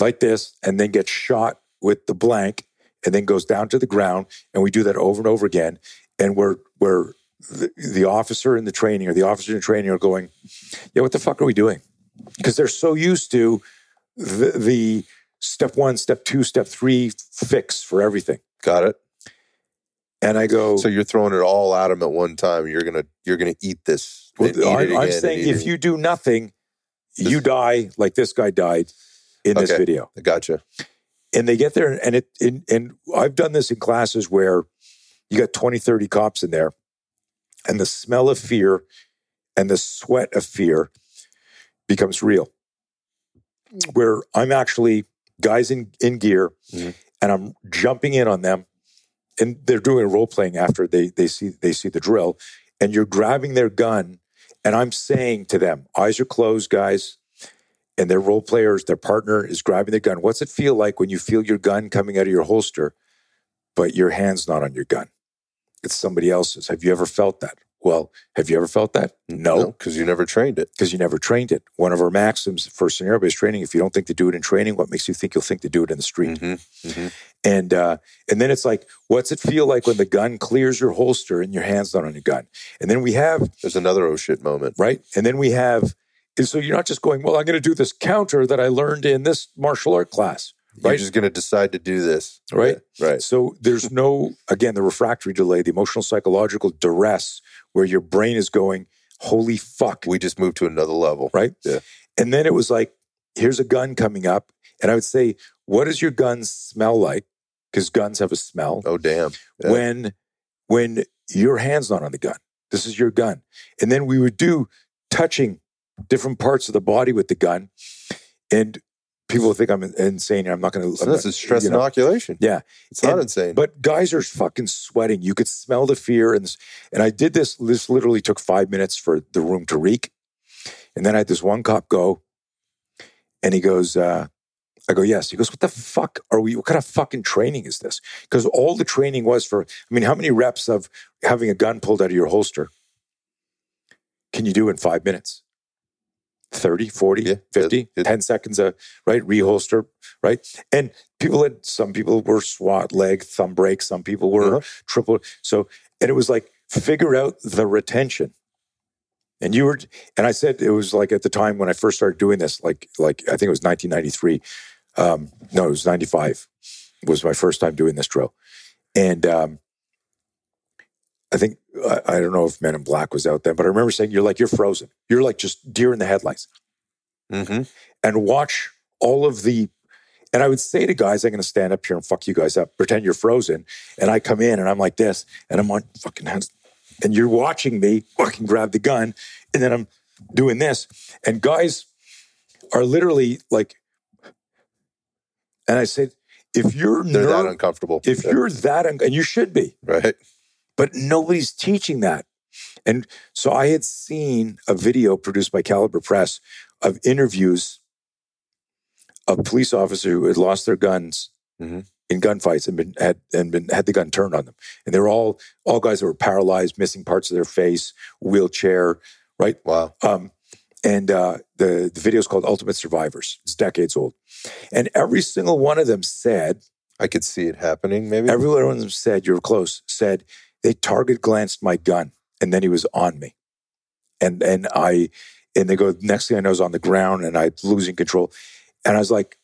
like this and then gets shot with the blank and then goes down to the ground and we do that over and over again and we're we're the, the officer in the training or the officer in the training are going yeah what the fuck are we doing because they're so used to the, the step one step two step three fix for everything Got it. and i go So you're throwing it all at them at one time. You're gonna you're gonna eat this. well, I'm, I'm saying if it. you do nothing you This- die like this guy died in this video I gotcha. and they get there and it and, and i've done this in classes where you got 20 30 cops in there and the smell of fear and the sweat of fear becomes real where i'm actually guys in, in gear Mhm. and i'm jumping in on them and they're doing role playing after they they see they see the drill and you're grabbing their gun and i'm saying to them eyes are closed guys and their role players, their partner is grabbing the gun. What's it feel like when you feel your gun coming out of your holster, but your hand's not on your gun? It's somebody else's. Have you ever felt that? Well, have you ever felt that? No, because you never trained it. because you never trained it. One of our maxims for scenario based training: if you don't think to do it in training, what makes you think you'll think to do it in the street? Mm-hmm. Mm-hmm. And uh, and then it's like, what's it feel like when the gun clears your holster and your hand's not on your gun? And then we have There's another oh shit moment. right, and then we have. And so you're not just going, well, I'm going to do this counter that I learned in this martial art class, You're Right. just going to decide to do this. right? Yeah, Right. So there's no, again, the refractory delay, the emotional psychological duress where your brain is going, holy fuck, We just moved to another level. right? Yeah. And then it was like, here's a gun coming up. And I would say, what does your gun smell like? Because guns have a smell. Oh, damn. Yeah. When when your hand's not on the gun. This is your gun. And then we would do touching different parts of the body with the gun. And people think I'm insane. I'm not going to. So this is stress inoculation. Yeah. It's not insane. But guys are fucking sweating. You could smell the fear, and this, and I did this. This literally took five minutes for the room to reek, and then I had this one cop go, and he goes, uh, "I go, yes." He goes, "What the fuck are we? What kind of fucking training is this?" Because all the training was for. I mean, how many reps of having a gun pulled out of your holster can you do in five minutes? 30, 40, Yeah, 50, it- it- 10 seconds, uh, right? Reholster, right? And people had, some people were SWAT, leg, thumb break. Some people were Uh-huh. triple. So, and it was like, figure out the retention. And you were, and I said, it was like at the time when I first started doing this, like, like I think it was 1993. Um, no, it was 95 was my first time doing this drill. And, um, I think, I, I don't know if Men in Black was out then, but I remember saying, you're like, you're frozen. You're like just deer in the headlights mm-hmm. and watch all of the and I would say to guys, I'm going to stand up here and fuck you guys up, pretend you're frozen. And I come in and I'm like this, and I'm on fucking hands. And you're watching me fucking grab the gun, and then I'm doing this. And guys are literally like, and I said, if you're They're that uncomfortable. if Yeah. you're that, un- and you should be, right. But nobody's teaching that. And so I had seen a video produced by Caliber Press of interviews of police officers who had lost their guns Mhm. in gunfights and been had and been had the gun turned on them. And they were all all guys that were paralyzed, missing parts of their face, wheelchair, right? Wow. Um, and uh, the the video is called Ultimate Survivors. It's decades old, and every single one of them said I could see it happening. Maybe. Every one of them said, You're close, said they target glanced my gun and then he was on me. And and I and they go, next thing I know is on the ground and I'm losing control. And I was like,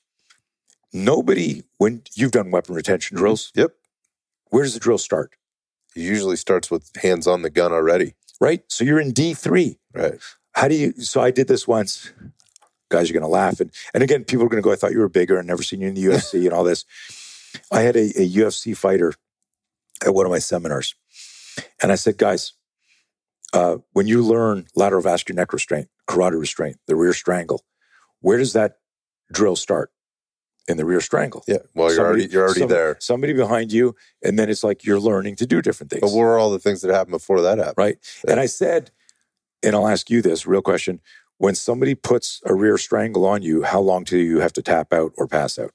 nobody, when you've done weapon retention mm-hmm. drills, Yep. where does the drill start? It usually starts with hands on the gun already. Right? So you're in D3. Right. How do you so I did this once. Guys you're gonna laugh. And and again, people are gonna go, I thought you were bigger and never seen you in the UFC and all this. [laughs] I had a, a UFC fighter at one of my seminars. And I said, guys, uh, when you learn lateral vascular neck restraint, carotid restraint, the rear strangle, where does that drill start? In the rear strangle. Yeah. Well, you're Somebody- already you're already some- there. Somebody behind you, and then it's like you're learning to do different things. But what were all the things that happened before that happened? right? And I said, and I'll ask you this real question. When somebody puts a rear strangle on you, how long do you have to tap out or pass out?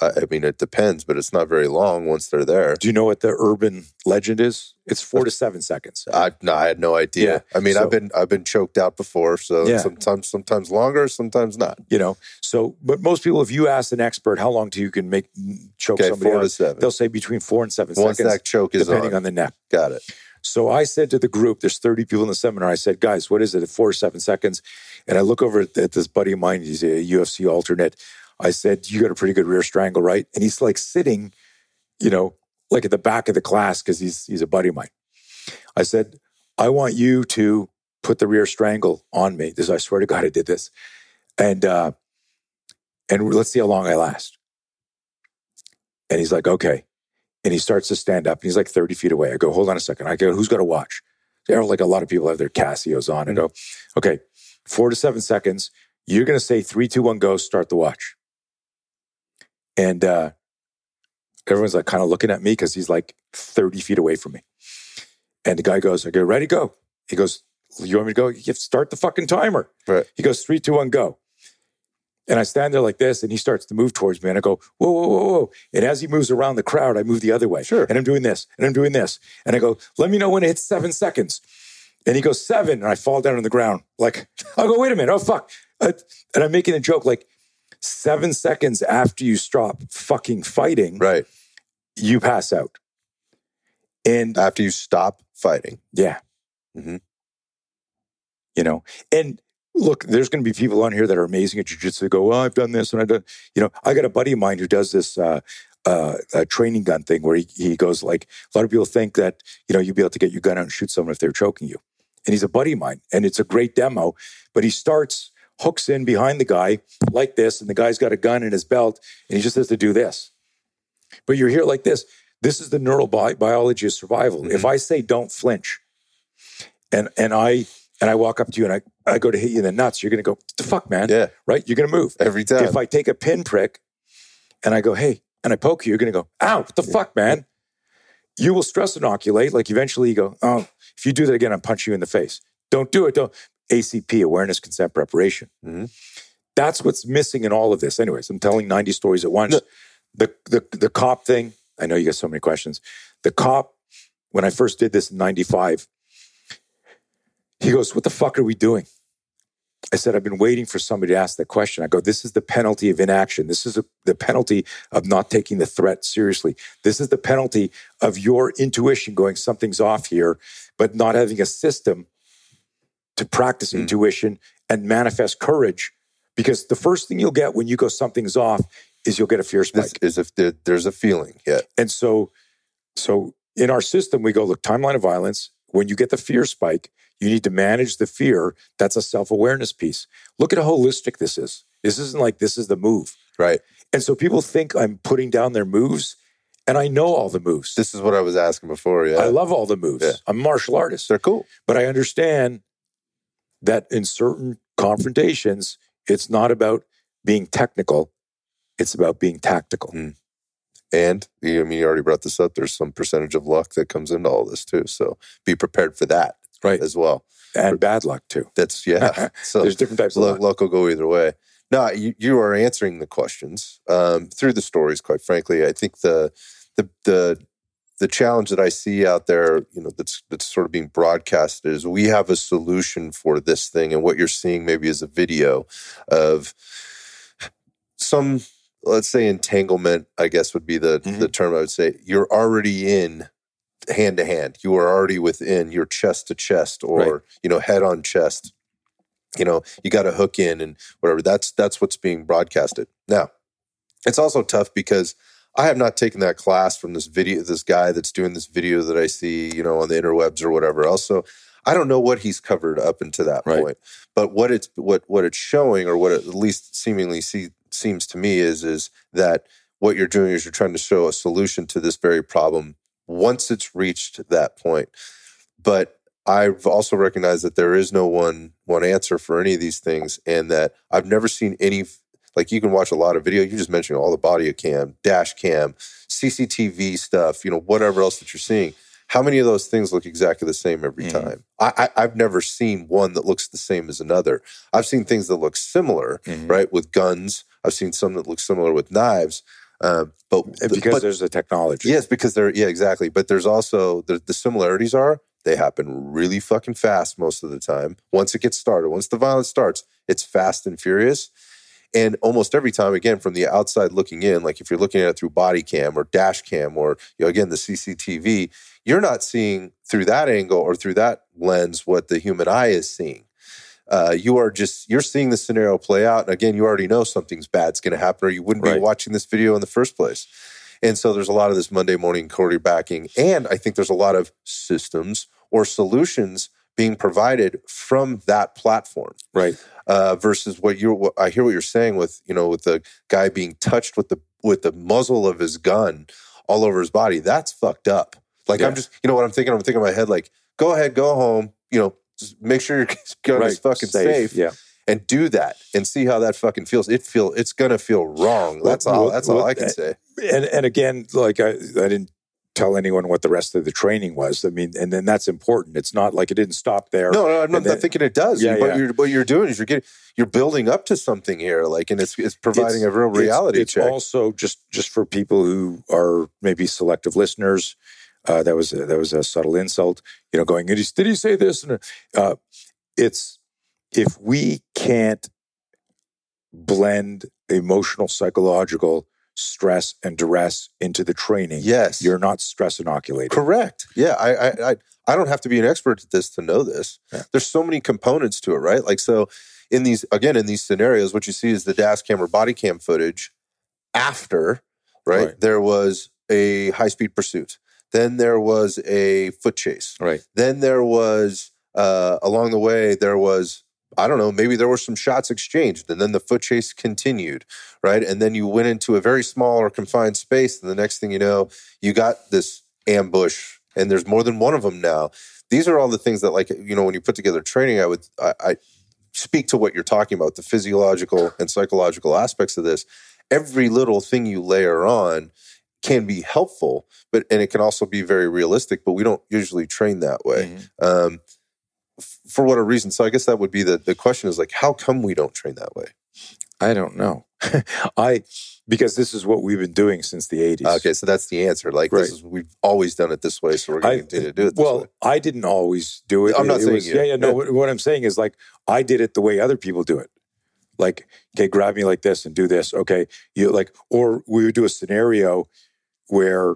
I, I mean, it depends, but it's not very long once they're there. Do you know what the urban legend is? It's four to seven seconds. I no, I had no idea. Yeah, I mean, so- I've been I've been choked out before, so Yeah. sometimes sometimes longer, sometimes not. You know, so but most people, if you ask an expert how long till you can make choke Okay, somebody four to seven. they'll say between four and seven Once seconds, that choke is depending on, on the neck. got it. So I said to the group, there's 30 people in the seminar. I said, guys, what is it at four to seven seconds? And I look over at this buddy of mine. He's a UFC alternate. I said, you got a pretty good rear strangle, right? And he's like sitting, you know, like at the back of the class because he's he's a buddy of mine. I said, I want you to put the rear strangle on me. This, I swear to God, I did this. And uh, and let's see how long I last. And he's like, okay. And he starts to stand up and he's like 30 feet away. I go, hold on a second. I go, who's got to watch? There, are like a lot of people have their Casios on. I go, okay, four to seven seconds. You're going to say three, two, one, go, start the watch. And uh, everyone's like kind of looking at me because he's like 30 feet away from me. And the guy goes, I go, ready, go. He goes, you want me to go? You have to start the fucking timer. Right. He goes, three, two, one, go. And I stand there like this, and he starts to move towards me. And I go, whoa, whoa, whoa, whoa. And as he moves around the crowd, I move the other way. Sure. And I'm doing this, and I'm doing this. And I go, let me know when it hits seven seconds. And he goes, seven. And I fall down on the ground. Like, I go, wait a minute. Oh, fuck. Uh, and I'm making a joke like, seven seconds after you stop fucking fighting, Right. you pass out. And After you stop fighting. yeah. Mhm. You know, and look, there's going to be people on here that are amazing at jujitsu. Go, well, I've done this and I've done, you know, I got a buddy of mine who does this uh, uh, a training gun thing where he, he goes like, a lot of people think that, you know, you'd be able to get your gun out and shoot someone if they're choking you. And he's a buddy of mine and it's a great demo, but he starts, hooks in behind the guy like this, and the guy's got a gun in his belt and he just has to do this. But you're here like this. This is the neural bi- biology of survival. Mhm. If I say don't flinch, and and I and I walk up to you and I, I go to hit you in the nuts, you're gonna go, what the fuck, man? Yeah. Right? You're gonna move. Every time. If I take a pinprick and I go, hey, and I poke you, you're gonna go, ow, what the fuck, man? You will stress inoculate. Like eventually you go, oh, if you do that again, I'll punch you in the face. Don't do it. Don't ACP, awareness, consent, preparation. Mhm. That's what's missing in all of this. Anyways, I'm telling 90 stories at once. No. The, the the cop thing, I know you got so many questions. The cop, when I first did this in 95, he goes, What the fuck are we doing? I said, I've been waiting for somebody to ask that question. I go, This is the penalty of inaction. This is a, the penalty of not taking the threat seriously. This is the penalty of your intuition going, Something's off here, but not having a system to practice Mm. intuition and manifest courage. Because the first thing you'll get when you go, Something's off, is you'll get a fear spike. This is if there, there's a feeling. Yeah. And so, so in our system, we go, look, timeline of violence. When you get the fear spike, you need to manage the fear. That's a self awareness piece. Look at how holistic this is. This isn't like this is the move. Right. And so people think I'm putting down their moves, and I know all the moves. This is what I was asking before. Yeah. I love all the moves. Yeah. I'm a martial artist, They're cool. but I understand that in certain confrontations, it's not about being technical, it's about being tactical. Mm. And you- I mean, you already brought this up. There's some percentage of luck that comes into all this too. So be prepared for that Right. as well. And bad luck too. That's yeah. [laughs] So There's different types of luck, luck. luck will go either way. No, you, you are answering the questions um, through the stories. Quite frankly, I think the the the the challenge that I see out there, you know, that's that's sort of being broadcasted is we have a solution for this thing, and what you're seeing maybe is a video of some, let's say, entanglement. I guess would be the Mhm. the term I would say. You're already in hand to hand. You are already within your chest to chest, or Right. you know, head on chest you know you got to hook in and whatever that's that's what's being broadcasted now it's also tough because i have not taken that class from this video this guy that's doing this video that i see you know on the interwebs or whatever else so i don't know what he's covered up into that Right. point but what it's what what it's showing or what it at least seemingly see, seems to me is is that what you're doing is you're trying to show a solution to this very problem once it's reached that point but I've also recognized that there is no one one answer for any of these things, and that I've never seen any. Like you can watch a lot of video. You just mentioned all the body cam, dash cam, CCTV stuff. You know whatever else that you're seeing. How many of those things look exactly the same every Mhm. time? I, I I've never seen one that looks the same as another. I've seen things that look similar, Mhm. right, with guns. I've seen some that look similar with knives. Um, but because but- there's a technology. Yes, because they're yeah, exactly. But there's also the, the similarities are they happen really fucking fast most of the time. Once it gets started, once the violence starts, it's fast and furious. And almost every time, again, from the outside looking in, like if you're looking at it through body cam or dash cam or you know, again the CCTV, you're not seeing through that angle or through that lens what the human eye is seeing. Uh, you are just you're seeing the scenario play out, and again, you already know something's bad's going to happen, or you wouldn't be watching this video in the first place. And so there's a lot of this Monday morning quarterbacking. And I think there's a lot of systems or solutions being provided from that platform Right. Uh, versus what you're. What, I hear what you're saying with you know with the guy being touched with the with the muzzle of his gun all over his body. That's fucked up. Like I'm just you know what I'm thinking. I'm thinking in my head like, go ahead, go home. You know, just make sure your [laughs] gun is fucking safe, Yeah. and do that and see how that fucking feels. It feel it's gonna feel wrong. That's all. That's all I can uh, say. And and again, like I, I didn't tell anyone what the rest of the training was. I mean, and then that's important. It's not like it didn't stop there. No, no, I'm not then- thinking it does. Yeah, but yeah. You're, what you're doing is you're getting you're building up to something here, like, and it's it's providing a real It's- reality it's, check. also just just for people who are maybe selective listeners. Uh, that was a, that was a subtle insult. You know, going, did he, did he say this? And uh, it's if we can't blend emotional, psychological stress and duress into the training, yes, you're not stress inoculated. Correct. Yeah, I, I, I, I don't have to be an expert at this to know this. Yeah. There's so many components to it, right? Like, so in these, again, in these scenarios, what you see is the dash cam or body cam footage after, right? Right. There was a high speed pursuit. Then there was a foot chase. Right. Then there was, uh, along the way, there was, I don't know, maybe there were some shots exchanged and then the foot chase continued, right? And then you went into a very small or confined space. And the next thing you know, you got this ambush and there's more than one of them now. These are all the things that, like, you know, when you put together training, I would, I, I speak to what you're talking about, the physiological and psychological aspects of this. Every little thing you layer on can be helpful, but and it can also be very realistic. But we don't usually train that way. Mhm. Um, for what a reason? So I guess that would be the the question is like, how come we don't train that way? I don't know. [laughs] I because this is what we've been doing since the 80s. Okay, so that's the answer. Like Right. this is we've always done it this way, so we're going to continue to do it. This well, way. I didn't always do it. I'm not It saying was- you. Yeah, yeah. No. What, what I'm saying is like I did it the way other people do it. Like, okay, grab me like this and do this. Okay, you like, or we would do a scenario where,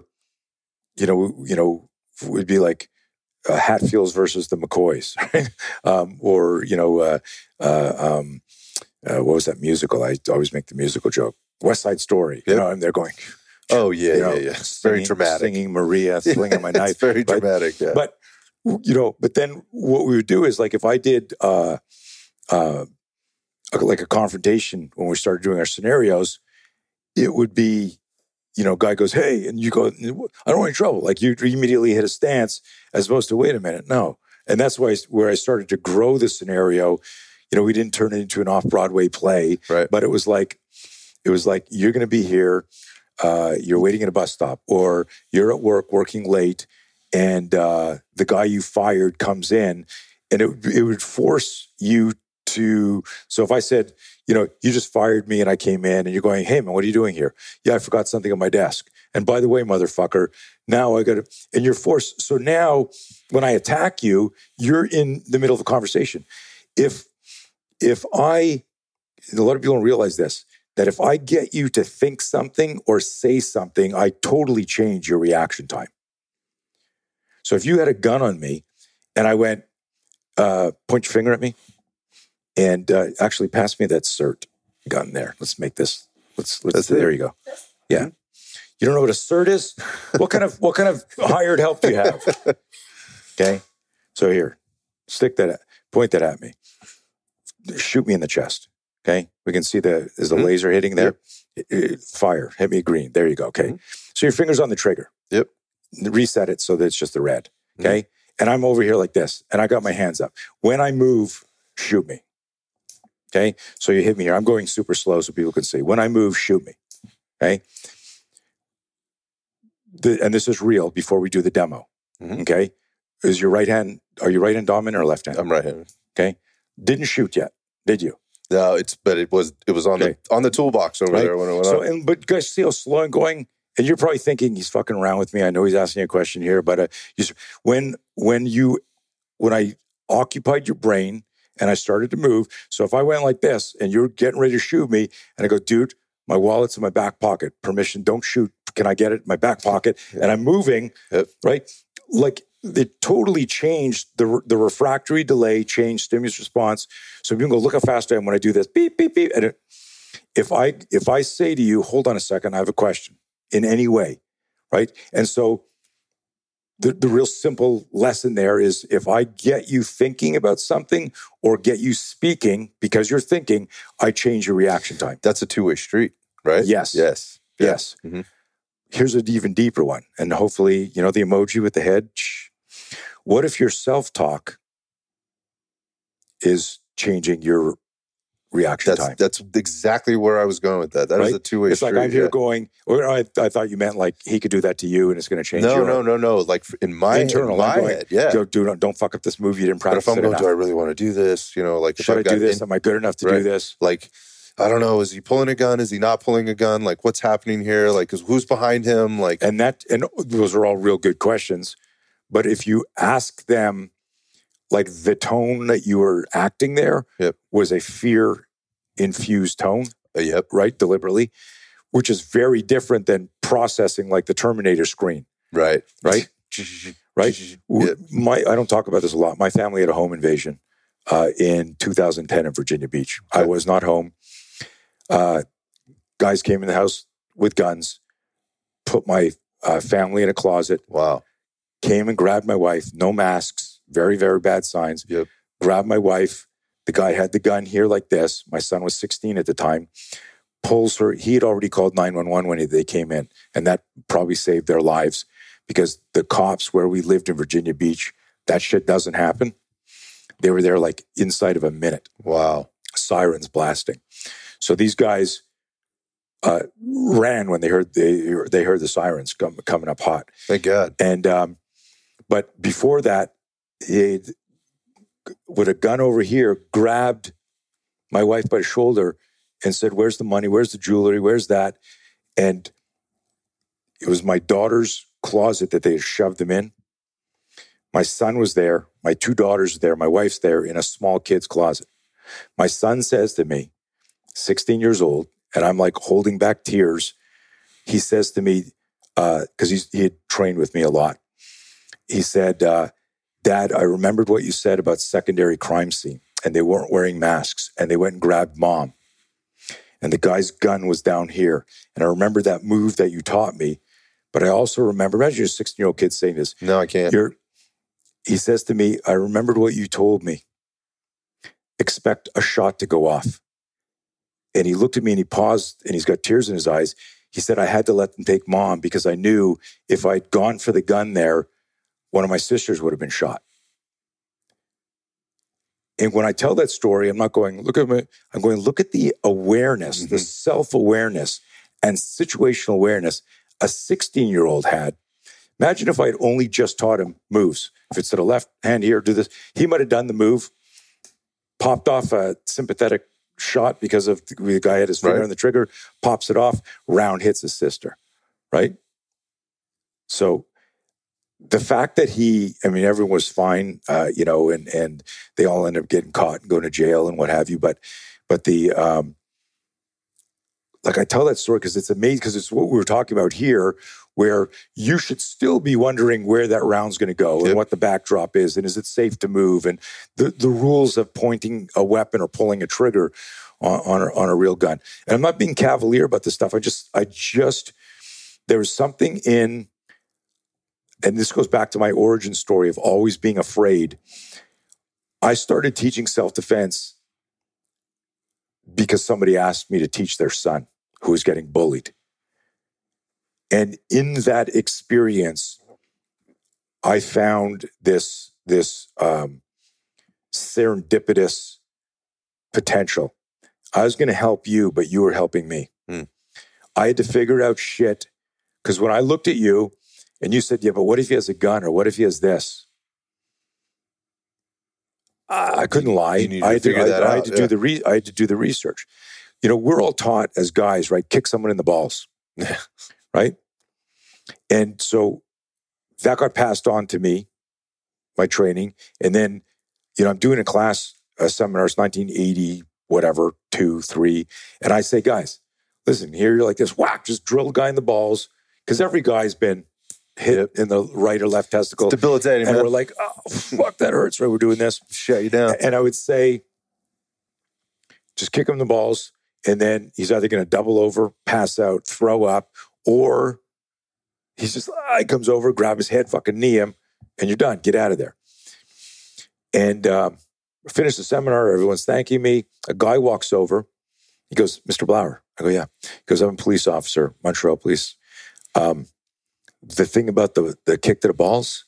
you know, you know, would be like uh, Hatfields versus the McCoys, [laughs] right? um, or you know, uh, uh, um, uh, what was that musical? I always make the musical joke, West Side Story. You know, and they're going, Oh yeah, you yeah, know, yeah. It's very singing- dramatic. singing Maria, [laughs] slinging my knife. it's very right? dramatic. Yeah. But you know, but then what we would do is like if I did uh uh like a confrontation when we started doing our scenarios, it would be, you know, guy goes, Hey, and you go, I don't want any trouble. Like you immediately hit a stance as opposed to wait a minute. No. And that's why where I started to grow the scenario, you know, we didn't turn it into an off-Broadway play, Right. but it was like it was like you're gonna be here, uh, you're waiting at a bus stop, or you're at work working late, and uh, the guy you fired comes in, and it it would force you to. So if I said, you know, you just fired me, and I came in, and you're going, hey man, what are you doing here? Yeah, I forgot something on my desk. And by the way, motherfucker, now I got to, and you're forced. So now when I attack you, you're in the middle of a conversation. If if I, a lot of people don't realize this, that if I get you to think something or say something, I totally change your reaction time. So if you had a gun on me and I went, uh, point your finger at me and uh, actually pass me that cert gun there. Let's make this. Let's, let's That's it. there you go. Yeah. You don't know what a cert is? What kind of [laughs] what kind of hired help do you have? Okay. So here, stick that, at, point that at me. Shoot me in the chest. Okay. We can see the is the Mhm. laser hitting there. Uh, Fire. Hit me green. There you go. Okay. Mhm. So your finger's on the trigger. Yep. Reset it so that it's just the red. Okay. And I'm over here like this, and I got my hands up. When I move, shoot me. Okay. So you hit me here. I'm going super slow so people can see. When I move, shoot me. Okay. The, and this is real before we do the demo. Mhm. Okay. Is your right hand, are you right hand dominant or left hand? I'm right-handed. Okay. Didn't shoot yet, did you? No, it's but it was it was on Okay. the on the toolbox over Right. there when it went So, on. and, but guys, see how slow I'm going? And you're probably thinking he's fucking around with me. I know he's asking a question here, but uh, you, when when you when I occupied your brain and I started to move, so if I went like this and you're getting ready to shoot me, and I go, dude, my wallet's in my back pocket. Permission, don't shoot. Can I get it my back pocket? And I'm moving, right? Like it totally changed the the refractory delay, changed stimulus response. So you can go look how fast I am when I do this. Beep beep beep, and it, if I if I say to you, hold on a second, I have a question in any way, right? And so the, the real simple lesson there is if I get you thinking about something or get you speaking because you're thinking, I change your reaction time. That's a two way street, right? Yes. Yes. Yes. Mhm. Here's an even deeper one. And hopefully, you know, the emoji with the head. What if your self talk is changing your reaction That's time. that's exactly where I was going with that. That is Right? a two way street. It's street. like I'm here yeah. going, or I, I thought you meant like he could do that to you and it's going to change No, no, no, no. Like in my internal. in my going, head, yeah. Go, do, don't, don't fuck up this movie. You didn't But practice if I'm going, enough. do I really want to do this? You know, like Should I do this? in- Am I good enough to do this? like I don't know, is he pulling a gun? Is he not pulling a gun? Like what's happening here? Like is, who's behind him? Like And that, and those are all real good questions. But if you ask them, like the tone that you were acting there Yep. was a fear infused tone, uh, yep, right? Deliberately, which is very different than processing like the Terminator screen, right, right? [laughs] Right? [laughs] Yep. My, I don't talk about this a lot. My family had a home invasion uh, in 2010 in Virginia Beach. I was not home. Uh, guys came in the house with guns, put my uh, family in a closet, Wow. came and grabbed my wife, no masks, very, very bad signs. Yep. Grabbed my wife. The guy had the gun here like this. My son was 16 at the time. Pulls her. He had already called 911 when they came in, and that probably saved their lives because the cops where we lived in Virginia Beach, that shit doesn't happen. They were there like inside of a minute, Wow. sirens blasting. So these guys uh, ran when they heard they, they heard the sirens come, coming up hot. Thank God. And um, but before that, he with a gun over here grabbed my wife by the shoulder and said, "Where's the money? Where's the jewelry? Where's that?" And it was my daughter's closet that they had shoved them in. My son was there. My two daughters were there. My wife's there in a small kid's closet. My son says to me, 16 years old, and I'm like holding back tears. He says to me, because he's he had trained with me a lot. He said, uh, "Dad, I remembered what you said about secondary crime scene, and they weren't wearing masks, and they went and grabbed mom, and the guy's gun was down here, and I remember that move that you taught me, but I also remember. Imagine a 16 year old kid saying this. No, I can't. You're, he says to me, I remembered what you told me. Expect a shot to go off. And he looked at me and he paused and he's got tears in his eyes. He said, I had to let them take mom because I knew if I'd gone for the gun there, one of my sisters would have been shot. And when I tell that story, I'm not going, look at me. I'm going, look at the awareness, the Mhm. self awareness and situational awareness a 16 year old had. Imagine if I'd only just taught him moves. If it's to the left hand here, do this. He might have done the move, popped off a sympathetic shot because of the guy had his finger Right. on the trigger, pops it off, round hits his sister, right? So the fact that he, I mean, everyone was fine, uh, you know, and and they all ended up getting caught and going to jail and what have you. But but the um, like I tell that story because it's amazing because it's what we were talking about here, where you should still be wondering where that round's going to go Yep. and what the backdrop is and is it safe to move and the the rules of pointing a weapon or pulling a trigger on on a, on a real gun. And I'm not being cavalier about this stuff. I just I just there was something in and this goes back to my origin story of always being afraid. I started teaching self defense because somebody asked me to teach their son who was getting bullied. And in that experience, I found this, this um, serendipitous potential. I was going to help you, but you were helping me. Hmm. I had to figure out shit because when I looked at you, and you said, yeah, but what if he has a gun or what if he has this? I I couldn't lie. you need to I had to, I, I had to yeah. do the re- I had to do the research. You know, we're all taught as guys, right? Kick someone in the balls, [laughs] right? And so that got passed on to me, my training, and then you know I'm doing a class, a seminar, it's 1980, whatever, two, three, and I say, guys, listen, here you're like this, whack, just drill a guy in the balls, because every guy's been hit in the right or left testicle. Debilitating, and man. we're like, oh, fuck, that hurts, right? We're doing this. Shut you down. And I would say, just kick him the balls, and then he's either going to double over, pass out, throw up, or he's just, ah, he comes over, grab his head, fucking knee him, and you're done. Get out of there. And um, finish the seminar. Everyone's thanking me. A guy walks over. He goes, Mr. Blauer. I go, yeah. He goes, I'm a police officer, Montreal Police. Um, the thing about the, the kick to the balls,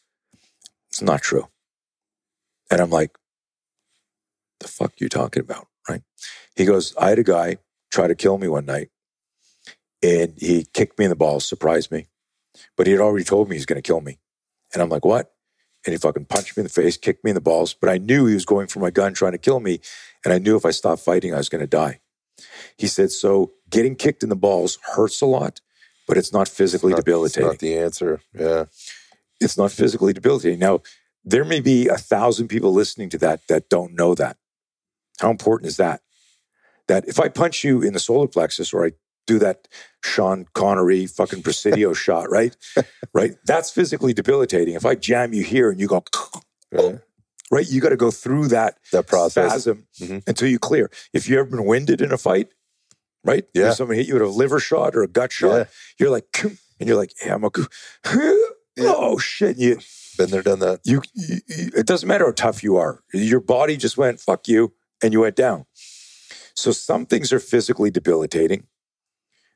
it's not true. And I'm like, the fuck you talking about? Right. He goes, I had a guy try to kill me one night and he kicked me in the balls, surprised me. But he had already told me he's going to kill me. And I'm like, what? And he fucking punched me in the face, kicked me in the balls. But I knew he was going for my gun, trying to kill me. And I knew if I stopped fighting, I was going to die. He said, so getting kicked in the balls hurts a lot, but it's not physically Not- debilitating. It's not the answer. Yeah. it's not physically debilitating. Now, there may be a thousand people listening to that that don't know that. How important is that? That if I punch you in the solar plexus or I do that Sean Connery fucking Presidio [laughs] shot, right? Right? That's physically debilitating. If I jam you here and you go, Right. [clears throat] right? You got to go through that That process. spasm Mhm. until you clear. If you ever been winded in a fight, right? Yeah. If someone hit you with a liver shot or a gut shot, Yeah. you're like, and you're like, hey, I'm a, [laughs] oh shit. You, Been there, done that. you, you, you- it doesn't matter how tough you are. Your body just went, fuck you, and you went down. So some things are physically debilitating.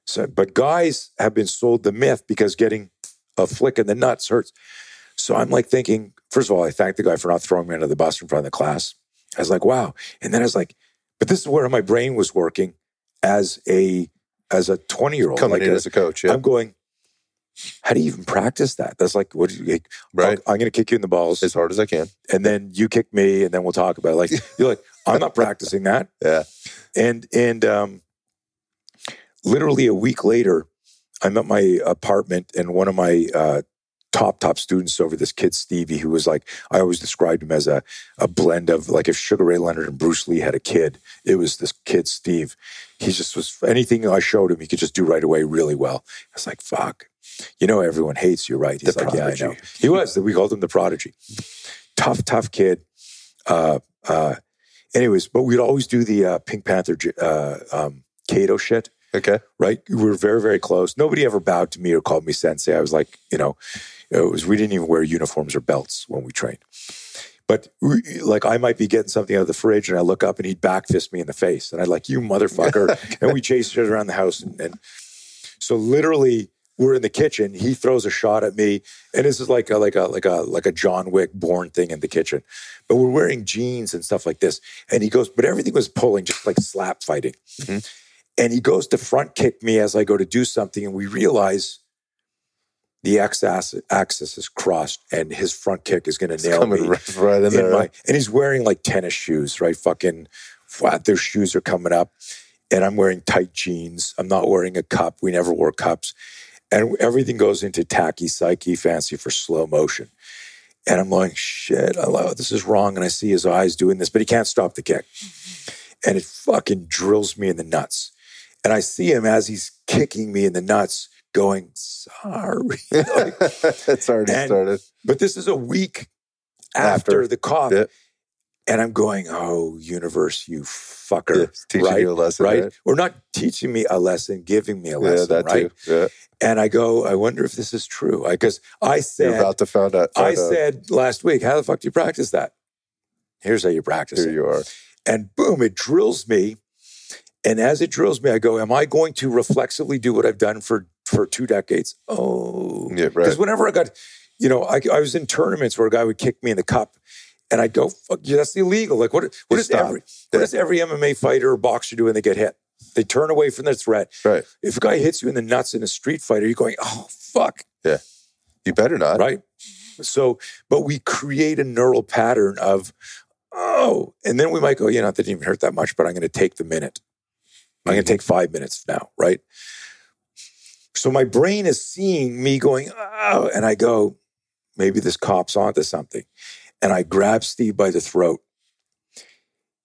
So, but guys have been sold the myth because getting a flick in the nuts hurts. So I'm like thinking, first of all, I thank the guy for not throwing me under the bus in front of the class. I was like, wow. And then I was like, but this is where my brain was working as a as a 20 year old. Coming Like in a- as a coach. Yeah. I'm going, how do you even practice that? That's like, what do you, like, right. I'm going to kick you in the balls As hard as I can. and then you kick me and then we'll talk about it. Like, [laughs] you're like, I'm not practicing that. Yeah. And, and, um, literally a week later, I'm at my apartment and one of my, uh, top, top students over this kid, Stevie, who was like, I always described him as a, a blend of like if Sugar Ray Leonard and Bruce Lee had a kid, it was this kid, Steve. He just was anything I showed him, he could just do right away really well. I was like, fuck. You know, everyone hates you, right? He's The like, yeah, I know. prodigy. He was. [laughs] We called him the prodigy. Tough, tough kid. Uh, uh, anyways, but we'd always do the uh, Pink Panther uh, um, Kato shit, Okay. right? We were very, very close. Nobody ever bowed to me or called me sensei. I was like, you know, it was we didn't even wear uniforms or belts when we trained. But we, like I might be getting something out of the fridge and I look up and he'd back fist me in the face. And I'd like, you motherfucker. [laughs] and we chase each other around the house. And, and so literally we're in the kitchen. He throws a shot at me. And this is like a, like a, like a, like a John Wick born thing in the kitchen. But we're wearing jeans and stuff like this. And he goes, but everything was pulling, just like slap fighting. Mhm. And he goes to front kick me as I go to do something. And we realize the x axis is crossed and his front kick is going to nail coming me right, right in in there. my, and he's wearing like tennis shoes, right? Fucking flat. Their shoes are coming up, and I'm wearing tight jeans. I'm not wearing a cup. We never wore cups, and everything goes into tachypsychia, fancy for slow motion. And I'm like, shit, I love this is wrong. And I see his eyes doing this, but he can't stop the kick, mm-hmm. and it fucking drills me in the nuts. And I see him as he's kicking me in the nuts, going, sorry. [laughs] Like, it's already and- started. but this is a week after, After. the cough. Yeah. And I'm going, oh, universe, you Yeah, fucker. it's teaching right, you a lesson. right? Right. Or not teaching me a lesson, giving me a Yeah, lesson, that right? too. Yeah. And I go, I wonder if this is true. Because I, You're said, about to find out. I out. said last week, how the fuck do you practice that? Here's how you practice Here it. you are. And boom, it drills me. And as it drills me, I go, am I going to reflexively do what I've done for, for two decades? Oh, Yeah, because right. whenever I got, you know, I, I was in tournaments where a guy would kick me in the cup, and I'd go, "Fuck you, that's illegal." Like, what? What does every what Yeah. does every MMA fighter or boxer do when they get hit? They turn away from the threat. Right. If a guy hits you in the nuts in a street fight, are you going, "Oh fuck," Yeah. You better not. right? So, but we create a neural pattern of, oh, and then we might go, you know, that didn't even hurt that much, but I'm going to take the minute. I'm going to mm-hmm. take five minutes now, right? So my brain is seeing me going, oh, and I go, maybe this cop's onto something. And I grab Steve by the throat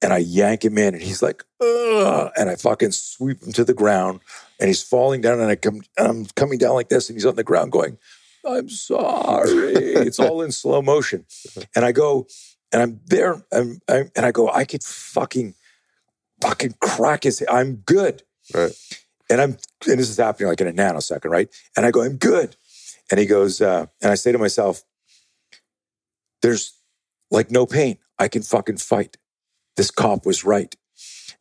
and I yank him in, and he's like, Ugh, and I fucking sweep him to the ground, and he's falling down, and I come, and I'm coming down like this, and he's on the ground going, I'm sorry. it's all in slow motion. [laughs] And I go, and I'm there, I'm, I'm, and I go, I could fucking, fucking crack his, I'm good. Right. And I'm, and this is happening like in a nanosecond, right? And I go, I'm good. And he goes, uh, and I say to myself, there's like no pain. I can fucking fight. This cop was right.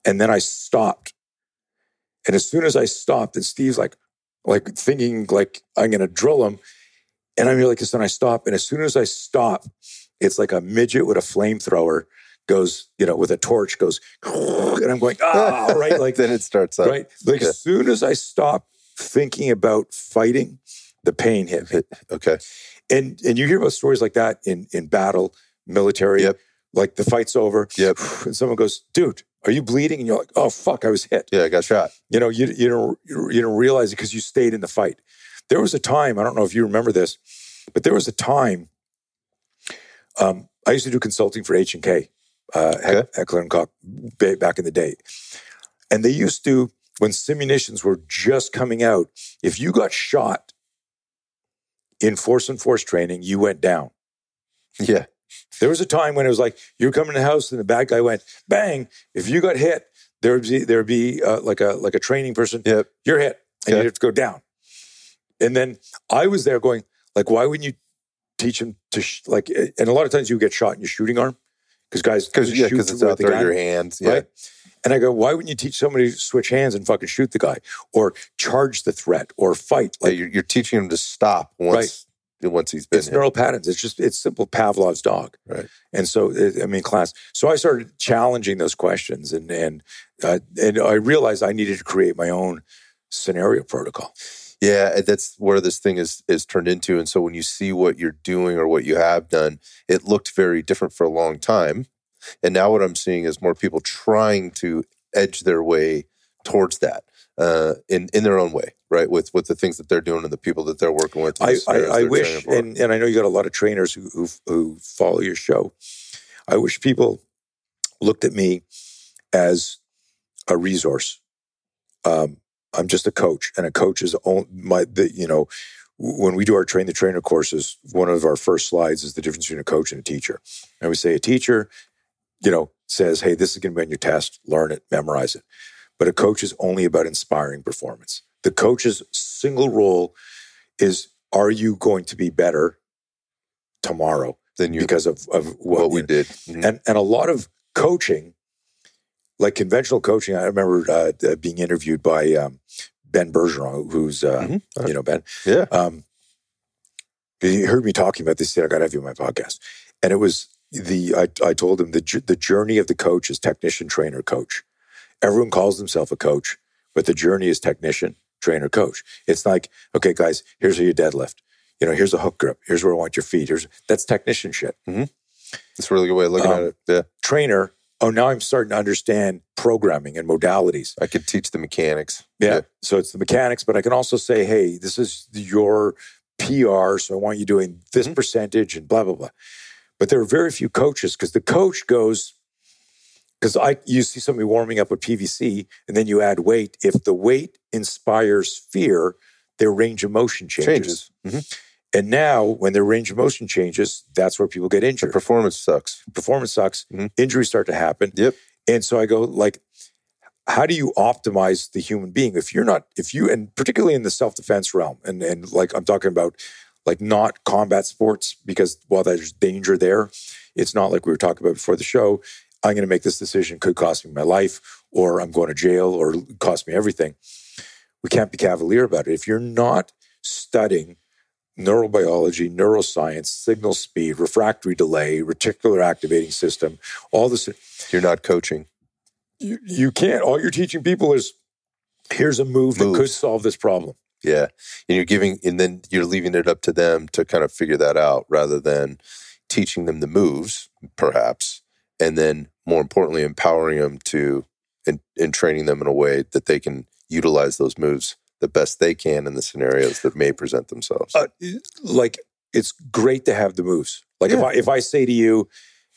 And then I stopped. And as soon as I stopped, and Steve's like, like thinking like I'm gonna drill him. And I'm here like this, and I stop. And as soon as I stop, it's like a midget with a flamethrower goes, you know, with a torch goes, [laughs] and I'm going, ah, right, like [laughs] then it starts up. right. Like Yeah. as soon as I stop thinking about fighting, the pain hit me. Okay. And and you hear about stories like that in in battle, military. Yep. Like the fight's over, Yep. [sighs] and someone goes, "Dude, are you bleeding?" And you're like, "Oh fuck, I was hit." Yeah, I got shot. You know, you you don't you don't realize it because you stayed in the fight. There was a time I don't know if you remember this, but there was a time. Um, I used to do consulting for H and K, uh, Okay. Heckler and Koch, back in the day, and they used to when simunitions were just coming out. If you got shot in force and force training, you went down. Yeah. There was a time when it was like you're coming to the house and the bad guy went bang. If you got hit, there would be there would be uh, like a like a training person. Yep. You're hit, and you have to go down. And then I was there going like, why wouldn't you teach them to sh- like? And a lot of times you get shot in your shooting arm because guys Because yeah, because it's out the there in your hands. Yeah. right? And I go, why wouldn't you teach somebody to switch hands and fucking shoot the guy or charge the threat or fight? Like Like you're, you're teaching him to stop once once he's been it's hit. neural patterns. It's just it's simple Pavlov's dog. Right. And so I mean, class. So I started challenging those questions, and and uh, and I realized I needed to create my own scenario protocol. Yeah, that's where this thing is is turned into. And so when you see what you're doing or what you have done, it looked very different for a long time. And now what I'm seeing is more people trying to edge their way towards that uh, in in their own way, right? With with the things that they're doing and the people that they're working with. I I, I wish, and and I know you got a lot of trainers who who who follow your show. I wish people looked at me as a resource. Um, I'm just a coach, and a coach is on my. The, you know, when we do our train the trainer courses, one of our first slides is the difference between a coach and a teacher. And we say a teacher, you know, says, "Hey, this is going to be on your test. Learn it, memorize it." But a coach is only about inspiring performance. The coach's single role is: Are you going to be better tomorrow than you because of of what, what we did. And mm-hmm. and a lot of coaching, like conventional coaching. I remember uh, uh, being interviewed by um, Ben Bergeron, who's uh, Mhm. you know Ben. Yeah. Um, he heard me talking about this. He said, "I got to have you on my podcast," and it was the I, I told him the the journey of the coach is technician, trainer, coach. Everyone calls themselves a coach, but the journey is technician, trainer, coach. It's like, okay, guys, here's how you deadlift. You know, here's a hook grip. Here's where I want your feet. Here's that's technician shit. It's a really good way of looking Um, at it. Yeah. Trainer. Oh, now I'm starting to understand programming and modalities. I could teach the mechanics. Yeah. So it's the mechanics, but I can also say, hey, this is your PR. So I want you doing this Mhm. percentage and blah, blah, blah. But there are very few coaches because the coach goes, because I you see somebody warming up with PVC and then you add weight. If the weight inspires fear, their range of motion changes. Changes. Mhm. And now when their range of motion changes, that's where people get The injured. performance sucks. Performance sucks, Mhm. injuries start to happen. Yep. And so I go like, how do you optimize the human being if you're not if you and particularly in the self-defense realm and and like I'm talking about like not combat sports because while there's danger there, it's not like we were talking about before the show. I'm going to make this decision could cost me my life or I'm going to jail or cost me everything. We can't be cavalier about it. If you're not studying neurobiology, neuroscience, signal speed, refractory delay, reticular activating system, all this You're not coaching. you, you can't. All you're teaching people is here's a move that could solve this problem. Yeah. And you're giving, and then you're leaving it up to them to kind of figure that out rather than teaching them the moves, perhaps, and then more importantly, empowering them to and, and training them in a way that they can utilize those moves the best they can in the scenarios that may present themselves. Uh, like it's great to have the moves. Like if I if I say to you,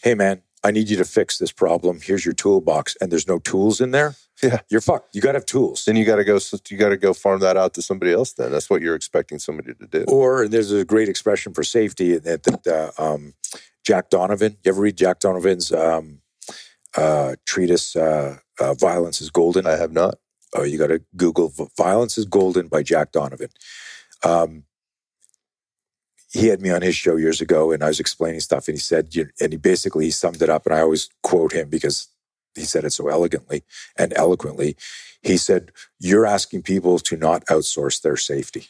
"Hey man, I need you to fix this problem. Here's your toolbox," and there's no tools in there, Yeah. you're fucked. You got to have tools. then you got to go. You got to go farm that out to somebody else. Then that's what you're expecting somebody to do. Or and there's a great expression for safety that, that uh, um, Jack Donovan. You ever read Jack Donovan's um, uh, treatise uh, uh, "Violence is Golden"? I have not. Oh, you got to Google "Violence is Golden" by Jack Donovan. Um, he had me on his show years ago, and I was explaining stuff, and he said, and he basically he summed it up, and I always quote him because he said it so elegantly and eloquently. He said, "You're asking people to not outsource their safety."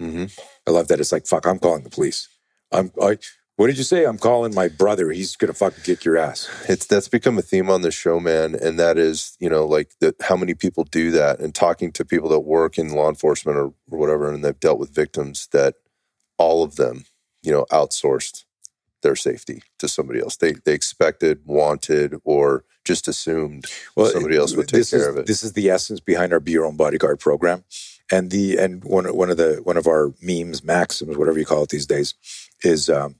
hmm I love that. It's like, fuck, I'm calling the police. I'm, I, What did you say? I'm calling my brother. He's gonna fucking kick your ass. It's that's become a theme on the show, man, and that is, you know, like that how many people do that and talking to people that work in law enforcement or, or whatever and they've dealt with victims that all of them, you know, outsourced their safety to somebody else. They they expected, wanted, or just assumed well, somebody else would take care is, of it. This is the essence behind our Be Your Own Bodyguard program, and the and one one of the one of our memes, maxims, whatever you call it these days, is um,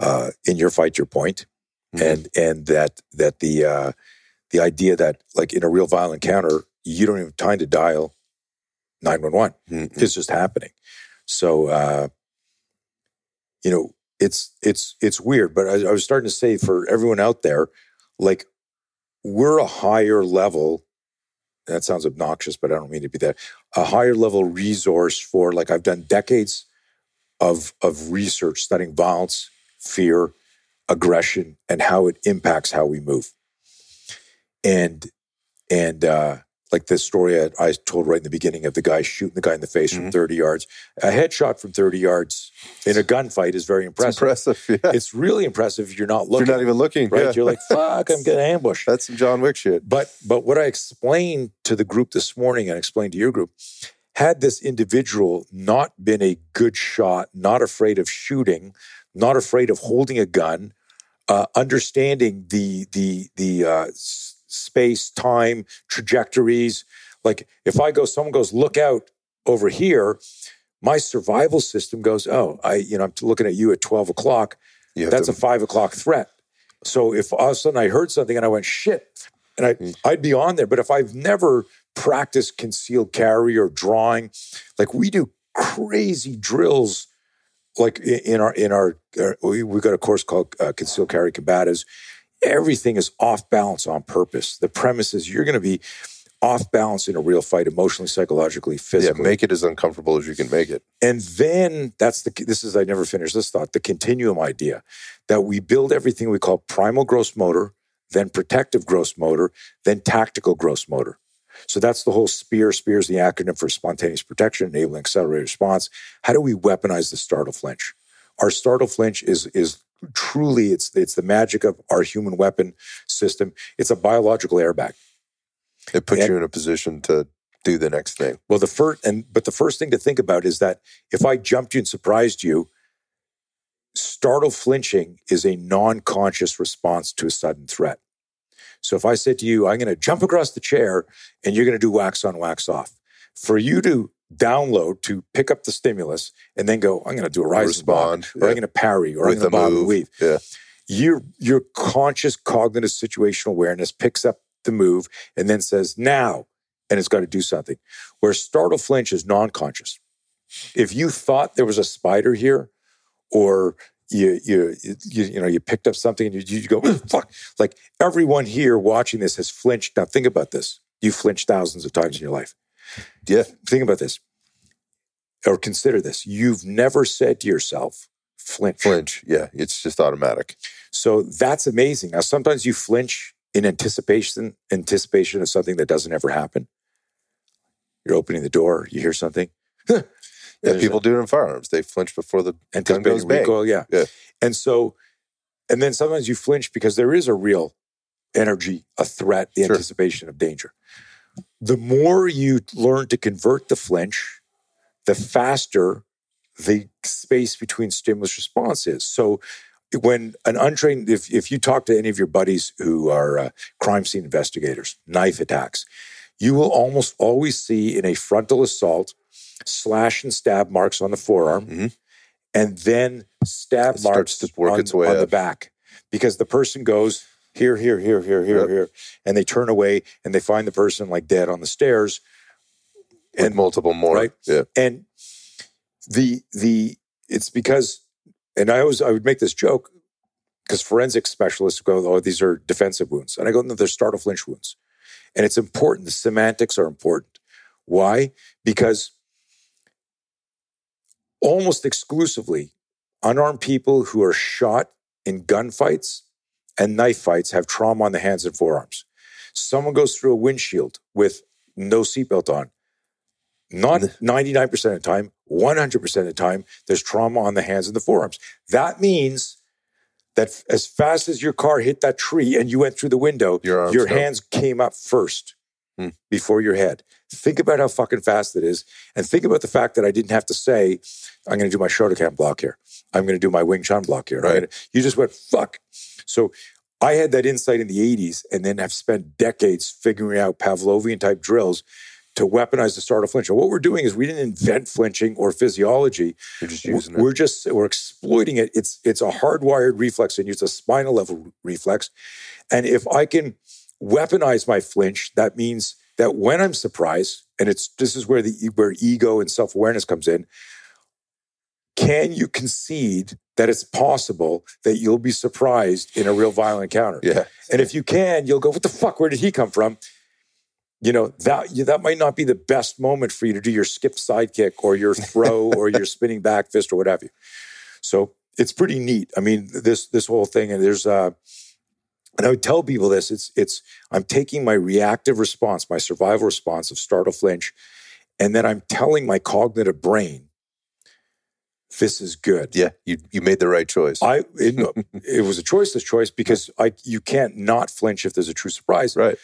uh, in your fight, your point, mm-hmm. and and that that the uh, the idea that like in a real violent encounter, you don't even have time to dial nine one one. It's just happening. So uh, you know, it's it's it's weird. But I, I was starting to say for everyone out there, like we're a higher level that sounds obnoxious, but I don't mean to be that. A higher level resource for like I've done decades of of research studying violence fear, aggression, and how it impacts how we move. And and uh, like this story I, I, told right in the beginning of the guy shooting the guy in the face mm-hmm. from 30 yards. A headshot from 30 yards in a gunfight is very impressive. It's impressive, [laughs] yeah. It's really impressive if you're not looking. If you're not even looking, right? Yeah. You're like, [laughs] fuck, I'm getting ambushed. That's some John Wick shit. But but what I explained to the group this morning and explained to your group, had this individual not been a good shot, not afraid of shooting, not afraid of holding a gun, uh, understanding the the the uh, space time trajectories. Like if I go, someone goes, look out over here. My survival system goes, oh, I you know I'm looking at you at twelve o'clock. That's to... a five o'clock threat. So if all of a sudden I heard something and I went shit, and I mm. I'd be on there. But if I've never practiced concealed carry or drawing, like we do crazy drills like in our in our, uh, we, have got a course called uh, concealed carry combatives. Everything is off balance on purpose. The premise is you're going to be off balance in a real fight, emotionally, psychologically, physically. Yeah, make it as uncomfortable as you can make it. And then that's the this is I never finished this thought. The continuum idea that we build everything we call primal gross motor, then protective gross motor, then tactical gross motor. So that's the whole SPEAR. SPEAR is the acronym for spontaneous protection, enabling accelerated response. How do we weaponize the startle flinch? Our startle flinch is is truly it's it's the magic of our human weapon system. It's a biological airbag. It puts and, you in a position to do the next thing. Well, the first and but the first thing to think about is that if I jumped you and surprised you, startle flinching is a non-conscious response to a sudden threat. So if I said to you, I'm going to jump across the chair and you're going to do wax on, wax off, for you to download to pick up the stimulus and then go, I'm going to do a rise respond, or yeah. I'm going to parry, or With I'm going to bob and weave. Yeah. Your your conscious cognitive situational awareness picks up the move and then says now, and it's got to do something. Where startle flinch is non-conscious. If you thought there was a spider here, or you you you, you know you picked up something and you, you go fuck? Like everyone here watching this has flinched. Now think about this. You flinched thousands of times in your life. Yeah. Think about this or consider this. You've never said to yourself flinch. Flinch. Yeah it's just automatic. So that's amazing. Now sometimes you flinch in anticipation anticipation of something that doesn't ever happen. You're opening the door. You hear something Yeah, people do it in firearms. They flinch before the gun goes bang. recoil. Yeah. yeah. And so, and then sometimes you flinch because there is a real energy, a threat, the sure. anticipation of danger. The more you learn to convert the flinch, the faster the space between stimulus response is. So when an untrained, if, if you talk to any of your buddies who are uh, crime scene investigators, knife attacks, you will almost always see in a frontal assault slash and stab marks on the forearm, mm-hmm. and then stab it marks to work on, its way on the back because the person goes here, here, here, here, here, yep. here, and they turn away and they find the person like dead on the stairs, With and multiple more, right? Yeah, and the the it's because, and I always I would make this joke because forensic specialists go, oh, these are defensive wounds, and I go, no, they're startle flinch wounds, and it's important. The semantics are important. Why? Because almost exclusively unarmed people who are shot in gunfights and knife fights have trauma on the hands and forearms. Someone goes through a windshield with no seatbelt on. Not 99% of the time, 100% of the time, there's trauma on the hands and the forearms. That means that as fast as your car hit that tree and you went through the window, Your your hands came up first Hmm. before your head. Think about how fucking fast it is. And think about the fact that I didn't have to say, I'm going to do my Shotokan block here. I'm going to do my Wing Chun block here. Right. you just went, fuck. So I had that insight in the 80s and then have spent decades figuring out Pavlovian type drills to weaponize the startle flinching. what we're doing is we didn't invent flinching or physiology. You're just using it. We're just we're exploiting it. It's it's a hardwired reflex and it's a spinal level reflex. And if I can weaponize my flinch, that means that when I'm surprised, and it's this is where the where ego and self awareness comes in. Can you concede that it's possible that you'll be surprised in a real violent encounter? Yeah. And if you can, you'll go, "What the fuck? Where did he come from?" You know that that might not be the best moment for you to do your skip sidekick or your throw [laughs] or your spinning back fist or what have you. So it's pretty neat. I mean, this this whole thing, and there's uh, and I would tell people this. It's it's I'm taking my reactive response, my survival response of startle flinch, and then I'm telling my cognitive brain, this is good. Yeah. You you made the right choice. I it, [laughs] it was a choiceless choice because I you can't not flinch if there's a true surprise. right.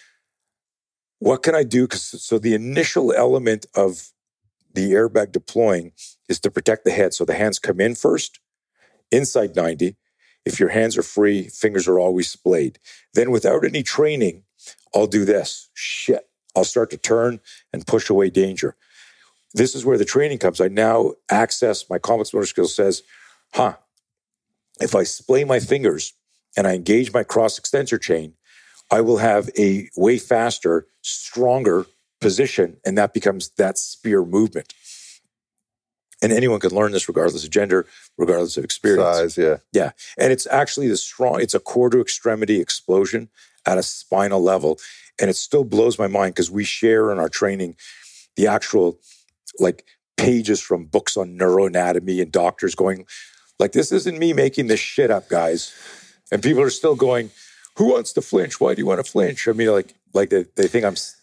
What can I do? 'Cause- so the initial element of the airbag deploying is to protect the head. So the hands come in first, inside 90. If your hands are free, fingers are always splayed. Then without any training, I'll do this. Shit. I'll start to turn and push away danger. This is where the training comes. I now access my complex motor skill says, huh, if I splay my fingers and I engage my cross extensor chain, I will have a way faster, stronger position, and that becomes that spear movement. And anyone can learn this regardless of gender, regardless of experience. Size. Yeah. And it's actually the strong, it's a core to extremity explosion at a spinal level. And it still blows my mind because we share in our training the actual like pages from books on neuroanatomy and doctors going, like, this isn't me making this shit up, guys. And people are still going, who wants to flinch? Why do you want to flinch? I mean, like, like they, they think I'm s-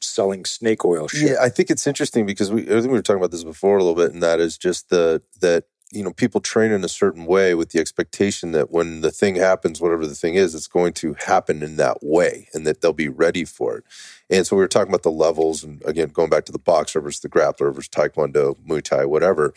selling snake oil shit. Yeah, I think it's interesting because we I think we were talking about this before a little bit, and that is just the that you know people train in a certain way with the expectation that when the thing happens, whatever the thing is, it's going to happen in that way, and that they'll be ready for it. And so we were talking about the levels, and again, going back to the boxer versus the grappler versus taekwondo, muay thai, whatever.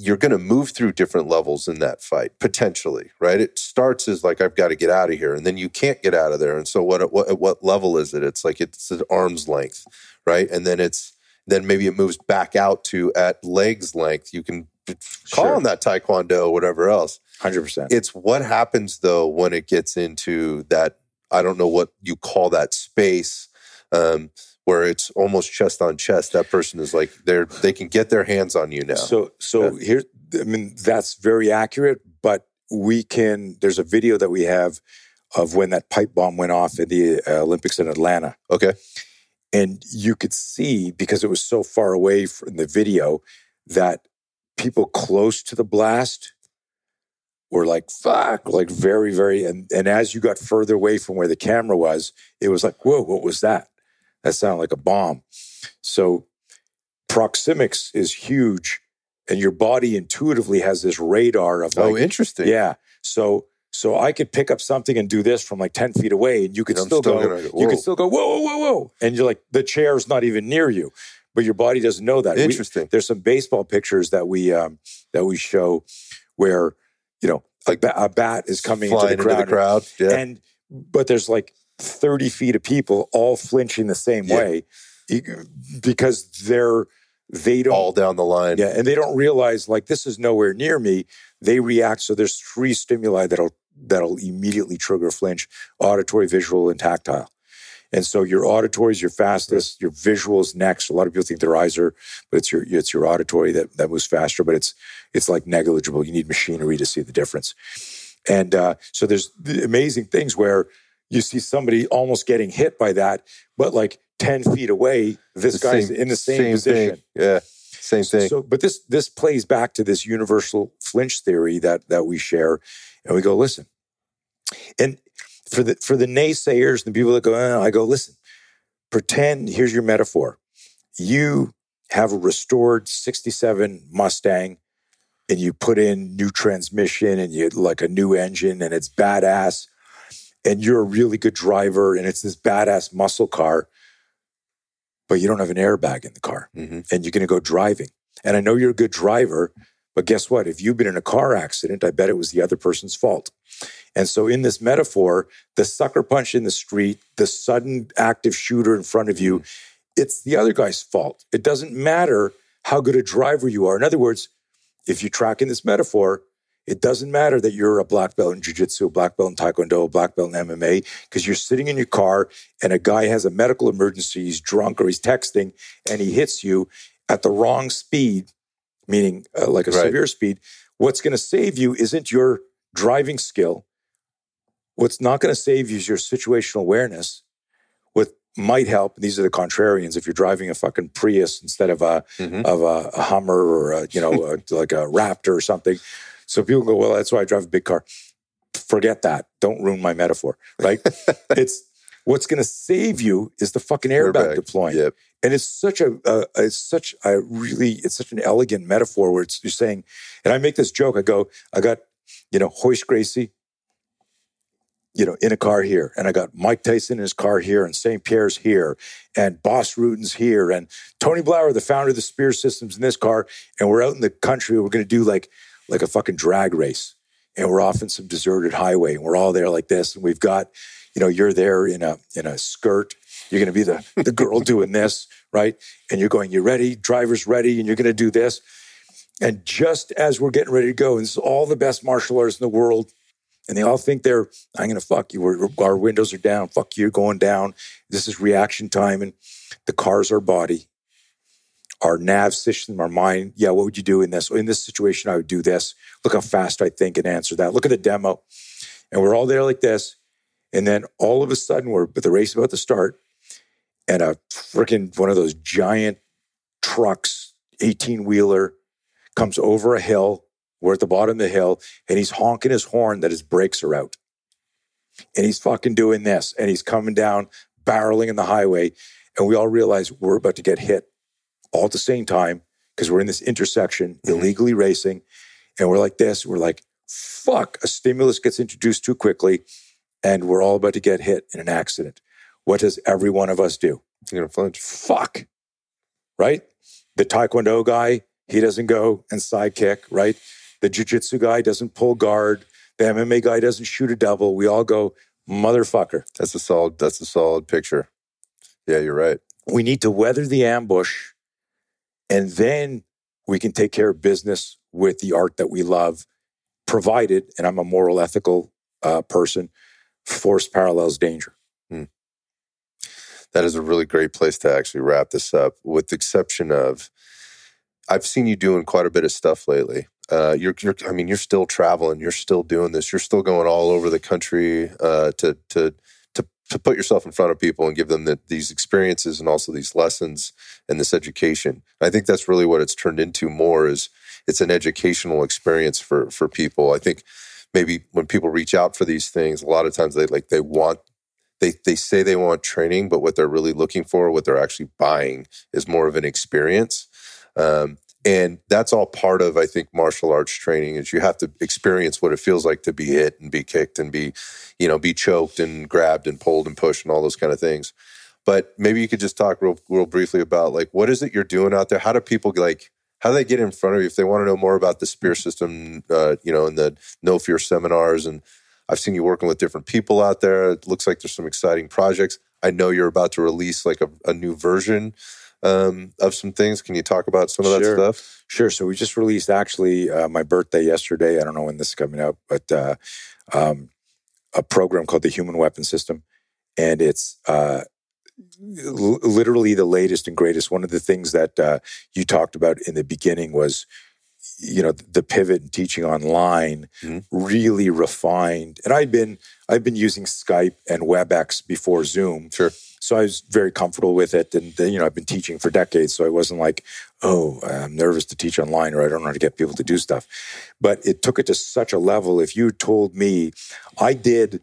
You're going to move through different levels in that fight potentially, right? It starts as like I've got to get out of here, and then you can't get out of there. And so what? What, at what level is it? It's like it's at arm's length, right? And then it's then maybe it moves back out to at legs length. You can call Sure. on that taekwondo or whatever else. 100%. It's what happens though when it gets into that. I don't know what you call that space. Um, where it's almost chest on chest, that person is like they're they can get their hands on you now. So, so here, I mean, that's very accurate, but we can, there's a video that we have of when that pipe bomb went off at the uh, Olympics in Atlanta. okay, And you could see, because it was so far away from the video, that people close to the blast were like, fuck, like very, very. And, and as you got further away from where the camera was, it was like, whoa, what was that? That sounded like a bomb. So proxemics is huge. And your body intuitively has this radar of like, oh, interesting. yeah. So so I could pick up something and do this from like 10 feet away, and you could And still, still go, gonna you whoa. could still go, whoa, whoa, whoa, whoa. And you're like, the chair's not even near you. But your body doesn't know that. We- interesting. there's some baseball pictures that we um that we show where, you know, ba- a bat is coming into the crowd. crowd. Yeah, And but there's like 30 feet of people all flinching the same Yeah. way because they're they don't all down the line. yeah, and they don't realize like this is nowhere near me. They react. So there's three stimuli that'll that'll immediately trigger a flinch: auditory, visual, and tactile. And so your auditory is your fastest. Your visual is next. A lot of people think their eyes are, but it's your it's your auditory that that moves faster. But it's it's like negligible. You need machinery to see the difference. And uh, so there's the amazing things where you see somebody almost getting hit by that, but like ten feet away, this The guy's same- in the same, same position. thing. Yeah, same thing. So, but this this plays back to this universal flinch theory that that we share, and we go listen. And for the for the naysayers and the people that go, "Eh," I go listen. Pretend here's your metaphor. You have a restored 67 Mustang and you put in new transmission and you like a new engine and it's badass and you're a really good driver and it's this badass muscle car, but you don't have an airbag in the car Mhm. and you're going to go driving. And I know you're a good driver, but guess what? If you've been in a car accident, I bet it was the other person's fault. And so, in this metaphor, the sucker punch in the street, the sudden active shooter in front of you, it's the other guy's fault. It doesn't matter how good a driver you are. In other words, if you track in this metaphor, it doesn't matter that you're a black belt in jiu-jitsu, a black belt in taekwondo, a black belt in MMA, because you're sitting in your car and a guy has a medical emergency, he's drunk or he's texting, and he hits you at the wrong speed, meaning uh, like a Right. severe speed. What's going to save you isn't your driving skill. What's not going to save you is your situational awareness. What might help, and these are the contrarians, if you're driving a fucking Prius instead of a Mhm. of a, a Hummer or a, you know [laughs] a, like a Raptor or something. So people go, well, that's why I drive a big car. Forget that. Don't ruin my metaphor. Right? [laughs] it's what's going to save you is the fucking airbag, Airbag. deploying, Yep. and it's such a, a it's such a really it's such an elegant metaphor where it's you're saying, and I make this joke. I go, I got you know Royce Gracie, you know, in a car here, and I got Mike Tyson in his car here, and St. Pierre's here, and Bas Rutten's here, and Tony Blauer, the founder of the Spear Systems, in this car, and we're out in the country. We're going to do like like a fucking drag race, and we're off in some deserted highway, and we're all there like this, and we've got, you know, you're there in a in a skirt. You're to be the the girl doing this, right? And you're going, you ready? Driver's ready, and you're to do this. And just as we're getting ready to go, and this is all the best martial artists in the world, and they all think they're, I'm to fuck you. Our windows are down. Fuck you, you're going down. This is reaction time. And the car's our body, our nav system, our mind. Yeah, what would you do in this? In this situation, I would do this. Look how fast I think and answer that. Look at the demo. And we're all there like this. And then all of a sudden, we're but the race about to start, and a freaking one of those giant trucks, 18 wheeler, comes over a hill. We're at the bottom of the hill, and he's honking his horn that his brakes are out. And he's fucking doing this, and he's coming down, barreling in the highway. And we all realize we're about to get hit all at the same time because we're in this intersection, Mhm. illegally racing. And we're like this. We're like, fuck, a stimulus gets introduced too quickly, and we're all about to get hit in an accident. What does every one of us do? You're gonna flinch. fuck, right? The Taekwondo guy, he doesn't go and sidekick, right? The Jiu-Jitsu guy doesn't pull guard. The MMA guy doesn't shoot a double. We all go, motherfucker. That's a solid. That's a solid picture. Yeah, you're right. We need to weather the ambush, and then we can take care of business with the art that we love, provided, and I'm a moral, ethical uh, person, force parallels danger. That is a really great place to actually wrap this up. With the exception of, I've seen you doing quite a bit of stuff lately. Uh, you're, you're, I mean, you're still traveling. You're still doing this. You're still going all over the country uh, to to to put yourself in front of people and give them the, these experiences and also these lessons and this education. I think that's really what it's turned into. More is it's an educational experience for for people. I think maybe when people reach out for these things, a lot of times they like they want they they say they want training, but what they're really looking for, what they're actually buying, is more of an experience. Um, and that's all part of, I think, martial arts training is you have to experience what it feels like to be hit and be kicked and be, you know, be choked and grabbed and pulled and pushed and all those kind of things. But maybe you could just talk real, real briefly about like what is it you're doing out there? How do people like how do they get in front of you if they want to know more about the spear system? Uh, you know, and the Know Fear seminars and I've seen you working with different people out there. It looks like there's some exciting projects. I know you're about to release like a, a new version um, of some things. Can you talk about some of that Sure. stuff? Sure. So we just released actually uh, my birthday yesterday. I don't know when this is coming out, but uh, um, a program called the Human Weapon System, and it's uh, l- literally the latest and greatest. One of the things that uh, you talked about in the beginning was, you know, the pivot and teaching online Mhm. really refined. And I've been I've been using Skype and WebEx before Zoom. Sure. So I was very comfortable with it, and then, you know I've been teaching for decades, so I wasn't like, oh, I'm nervous to teach online, or I don't know how to get people to do stuff. But it took it to such a level. If you told me, I did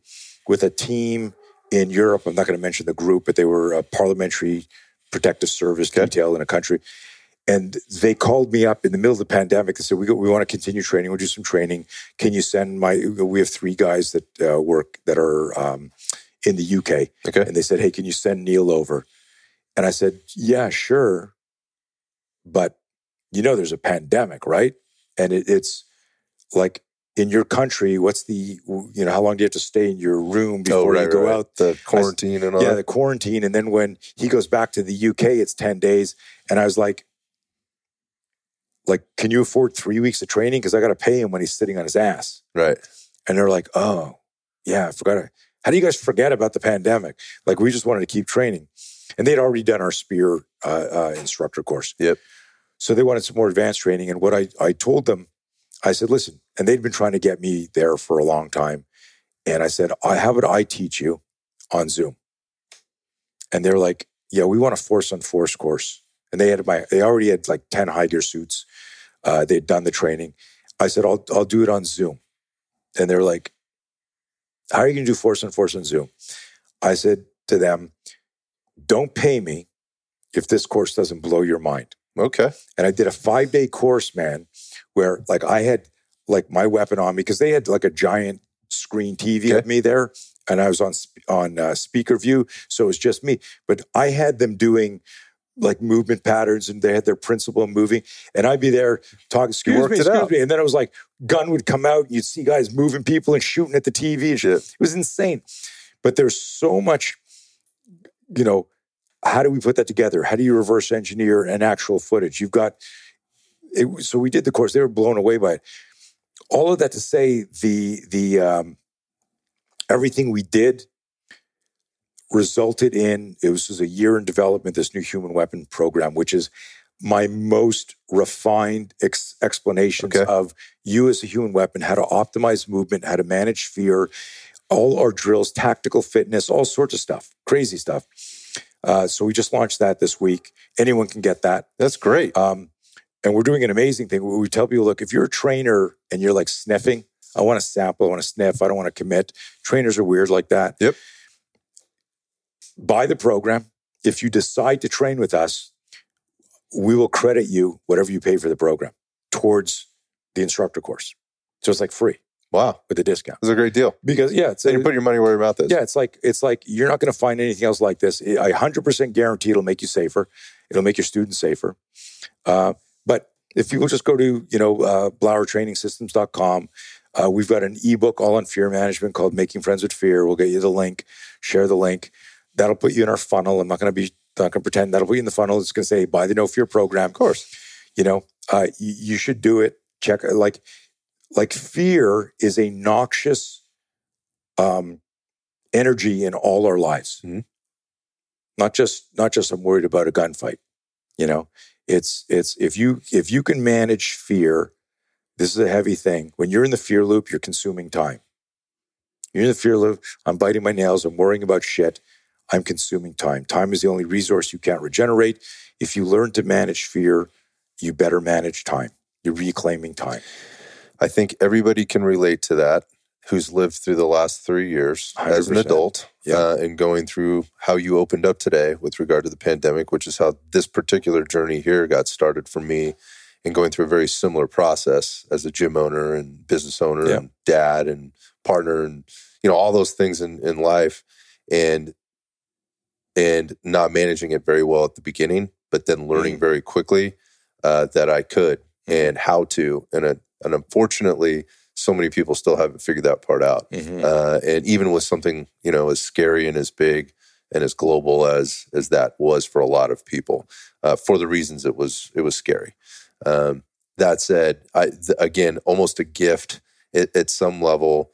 with a team in Europe. I'm not going to mention the group, but they were a parliamentary protective service Okay. detail in a country. And they called me up in the middle of the pandemic and said, "We we want to continue training. We'll do some training. Can you send my? We have three guys that uh, work that are um, in the UK, Okay. and they said, "Hey, can you send Neil over?" And I said, "Yeah, sure, but you know, there's a pandemic, right? And it, it's like in your country, what's the you know how long do you have to stay in your room before oh, right, you go right. out? The quarantine and all Yeah, that. the quarantine, and then when he goes back to the UK, it's ten days, and I was like." Like, can you afford three weeks of training? Because I got to pay him when he's sitting on his ass. Right. And they're like, oh, yeah, I forgot. How do you guys forget about the pandemic? Like, we just wanted to keep training. And they'd already done our spear uh, uh, instructor course. Yep. So they wanted some more advanced training. And what I, I told them, I said, listen, and they'd been trying to get me there for a long time. And I said, I how about I teach you on Zoom? And they're like, yeah, we want a force on force course. And they had my, they already had like 10 high gear suits. Uh, they'd done the training. I said, I'll, I'll do it on Zoom. And they're like, how are you going to do force on force on Zoom? I said to them, don't pay me if this course doesn't blow your mind. Okay. And I did a five day course, man, where like I had like my weapon on me because they had like a giant screen TV Okay. of me there, and I was on on uh, speaker view, so it was just me. But I had them doing like movement patterns, and they had their principal moving, and I'd be there talking. Excuse me, it excuse out. me, and then it was like gun would come out, and you'd see guys moving people and shooting at the TV. And shit. Shit. It was insane. But there's so much, you know. How do we put that together? How do you reverse engineer an actual footage? You've got it, so we did the course. They were blown away by it. All of that to say, the the um, everything we did resulted in it was, a year in development. This new human weapon program, which is my most refined ex- explanations Okay. of you as a human weapon, how to optimize movement, how to manage fear, all our drills, tactical fitness, all sorts of stuff, crazy stuff. Uh, so we just launched that this week. Anyone can get that. That's great. Um, and we're doing an amazing thing we tell people, look, if you're a trainer and you're like sniffing, I want to sample, I want to sniff, I don't want to commit. Trainers are weird like that. Yep. Buy the program. If you decide to train with us, we will credit you whatever you pay for the program towards the instructor course. So it's like free Wow. with a discount. It's a great deal. Because yeah, it's So you put your money where your mouth is. yeah, it's like it's like you're not going to find anything else like this. I 100% guarantee it'll make you safer. It'll make your students safer. Uh, but if people just go to you know uh, blauertrainingsystems.com, uh, we've got an ebook all on fear management called "Making Friends with Fear." We'll get you the link. Share the link. That'll put you in our funnel. I'm not going to be not going to pretend that'll put you in the funnel. It's going to say buy the Know Fear program. Of course. You know, uh, you, you should do it. Check like like fear is a noxious um, energy in all our lives. Mhm. Not just not just I'm worried about a gunfight. You know, it's it's if you if you can manage fear, this is a heavy thing. When you're in the fear loop, you're consuming time. You're in the fear loop. I'm biting my nails. I'm worrying about shit. I'm consuming time. Time is the only resource you can't regenerate. If you learn to manage fear, you better manage time. You're reclaiming time. I think everybody can relate to that who's lived through the last three years as an adult Yeah. uh, and going through how you opened up today with regard to the pandemic, which is how this particular journey here got started for me and going through a very similar process as a gym owner and business owner Yeah. and dad and partner and you know all those things in, in life and and not managing it very well at the beginning but then learning very quickly uh, that i could and how to and, uh, and unfortunately so many people still haven't figured that part out. Uh, and even with something you know as scary and as big and as global as as that was for a lot of people uh, for the reasons it was it was scary. Um, that said I, th- again almost a gift at, at some level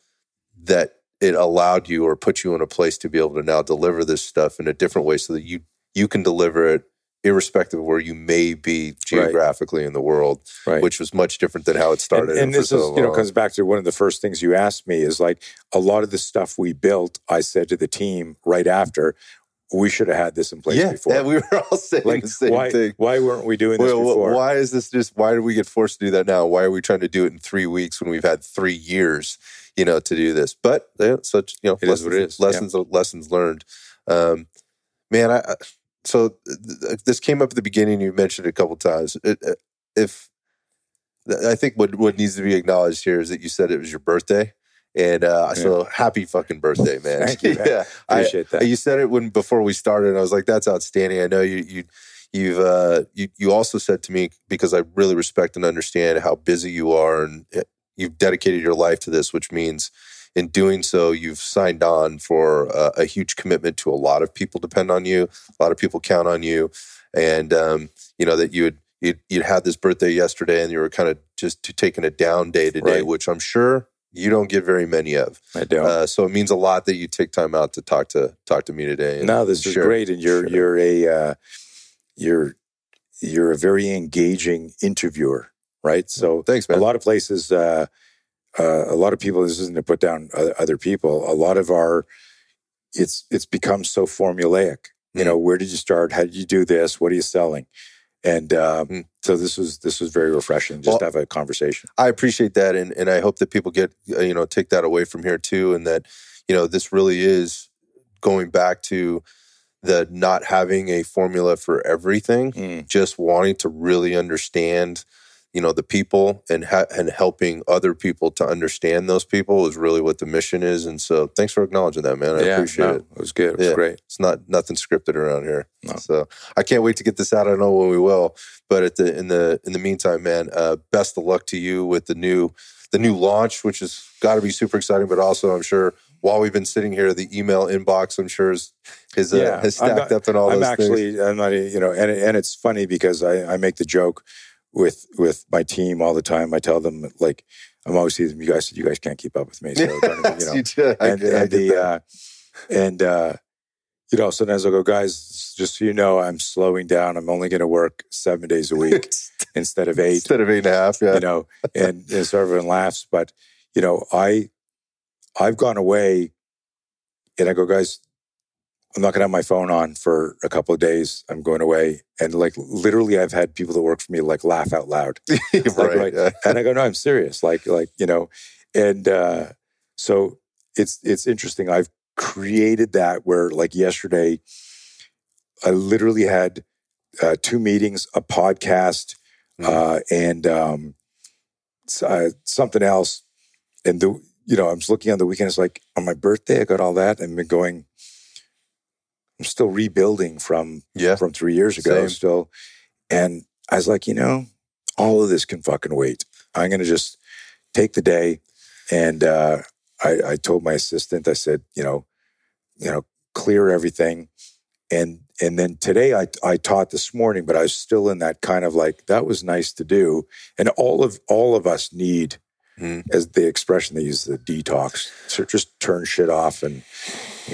that it allowed you or put you in a place to be able to now deliver this stuff in a different way so that you you can deliver it irrespective of where you may be geographically in the world Right. which was much different than how it started and, and this so is you know comes back to one of the first things you asked me is like a lot of the stuff we built i said to the team right after we should have had this in place yeah, before. yeah, [laughs] we were all saying like the same why, thing. why weren't we doing this Well, before? why is this just why do we get forced to do that now? Why are we trying to do it in three weeks when we've had three years you know to do this but yeah, such you know It is lessons, what it is, yeah. lessons lessons learned um man I, I so th- this came up at the beginning. You mentioned it a couple times. It, uh, if I think what what needs to be acknowledged here is that you said it was your birthday, and uh, so happy fucking birthday, [laughs] man! Thank you, man. yeah, I- Appreciate that. you said it when before we started, and I was like, "That's outstanding." I know you you you've uh, you you also said to me because I really respect and understand how busy you are, and uh, you've dedicated your life to this, which means in doing so, you've signed on for uh, a huge commitment to a lot of people depend on you, a lot of people count on you, and um, you know that you had you'd, you'd had this birthday yesterday, and you were kind of just taking a down day today, Right. which I'm sure you don't get very many of. I don't. Uh, so it means a lot that you take time out to talk to talk to me today. and no, this is share- great, and you're you're a uh, you're you're a very engaging interviewer, right? So Thanks, man. a lot of places, uh, uh, a lot of people. This isn't to put down other people. A lot of our it's it's become so formulaic. You Mm. know, where did you start? How did you do this? What are you selling? And um, Mm. so this was this was very refreshing just Well- to have a conversation. I appreciate that, and and I hope that people get uh, you know take that away from here too, and that you know this really is going back to the not having a formula for everything, Mm. just wanting to really understand you know the people and ha- and helping other people to understand those people is really what the mission is, and so thanks for acknowledging that, man. I yeah, appreciate no, it. It was good. It was Yeah. great. It's not nothing scripted around here. No. So I can't wait to get this out. I don't know when we will, but at the in the in the meantime, man, uh, best of luck to you with the new the new launch, which has got to be super exciting. But also, I'm sure while we've been sitting here, the email inbox, I'm sure is is, uh, has stacked not- up and all I'm those things. actually, I'm not, you know, and and it's funny because I, I make the joke with with my team all the time. I tell them like I'm always saying, you guys, you guys can't keep up with me, so even- you [laughs] know. You did. I and, get- I and get the uh, and uh, you know, sometimes I'll go, guys, just so you know, I'm slowing down. I'm only going to work seven days a week [laughs] instead of eight. instead of eight and a half. Yeah, You know, and, and so everyone laughs, but you know, I I've gone away, and I go, guys, I'm not going to have my phone on for a couple of days. I'm going away, and like literally, I've had people that work for me like laugh out loud [laughs] [laughs] right. right. and I go, no, I'm serious. Like, like you know, and uh, so it's it's interesting. I've created that where, like yesterday, I literally had uh, two meetings, a podcast, Mhm. uh, and um, uh, something else. And the you know, I was looking on the weekend. It's like on my birthday, I got all that. and been going. I'm still rebuilding from yeah. from three years ago Same. still. And I was like, you know, all of this can fucking wait. I'm going to just take the day. And uh, I, I told my assistant, I said, you know, you know, clear everything. And and then today I I taught this morning, but I was still in that kind of like that was nice to do. And all of all of us need, Mhm. as the expression they use, the detox. So just turn shit off and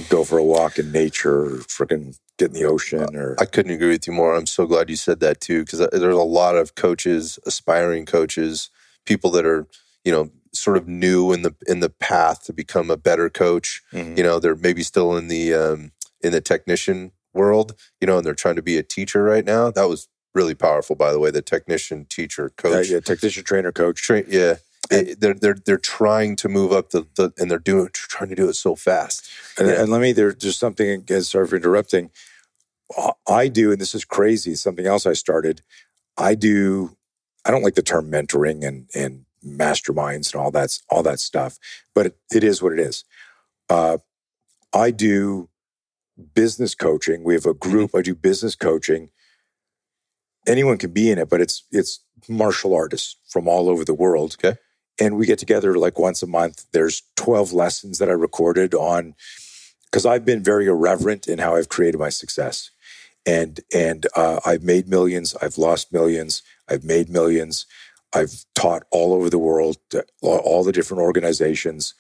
go for a walk in nature or freaking get in the ocean or I couldn't agree with you more. I'm so glad you said that too, because there's a lot of coaches, aspiring coaches, people that are, you know, sort of new in the in the path to become a better coach. Mhm. You know, they're maybe still in the um, in the technician world, you know, and they're trying to be a teacher right now. That was really powerful, by the way. The technician, teacher, Uh, coach, yeah, technician, trainer, coach. train, yeah. It- they're they're they're trying to move up the, the and they're doing trying to do it so fast. And, Yeah. and let me there, there's something again. Sorry for interrupting. I- do, and this is crazy. Something else I started. I do. I don't like the term mentoring and and masterminds and all that all that stuff, but it, it is what it is. Uh, I do business coaching. We have a group. I do business coaching. Anyone can be in it, but it's it's martial artists from all over the world. Okay. And we get together like once a month. There's 12 lessons that I recorded on because I've been very irreverent in how I've created my success. And and uh, I've made millions, I've lost millions, I've made millions. I've taught all over the world, to all, the different organizations.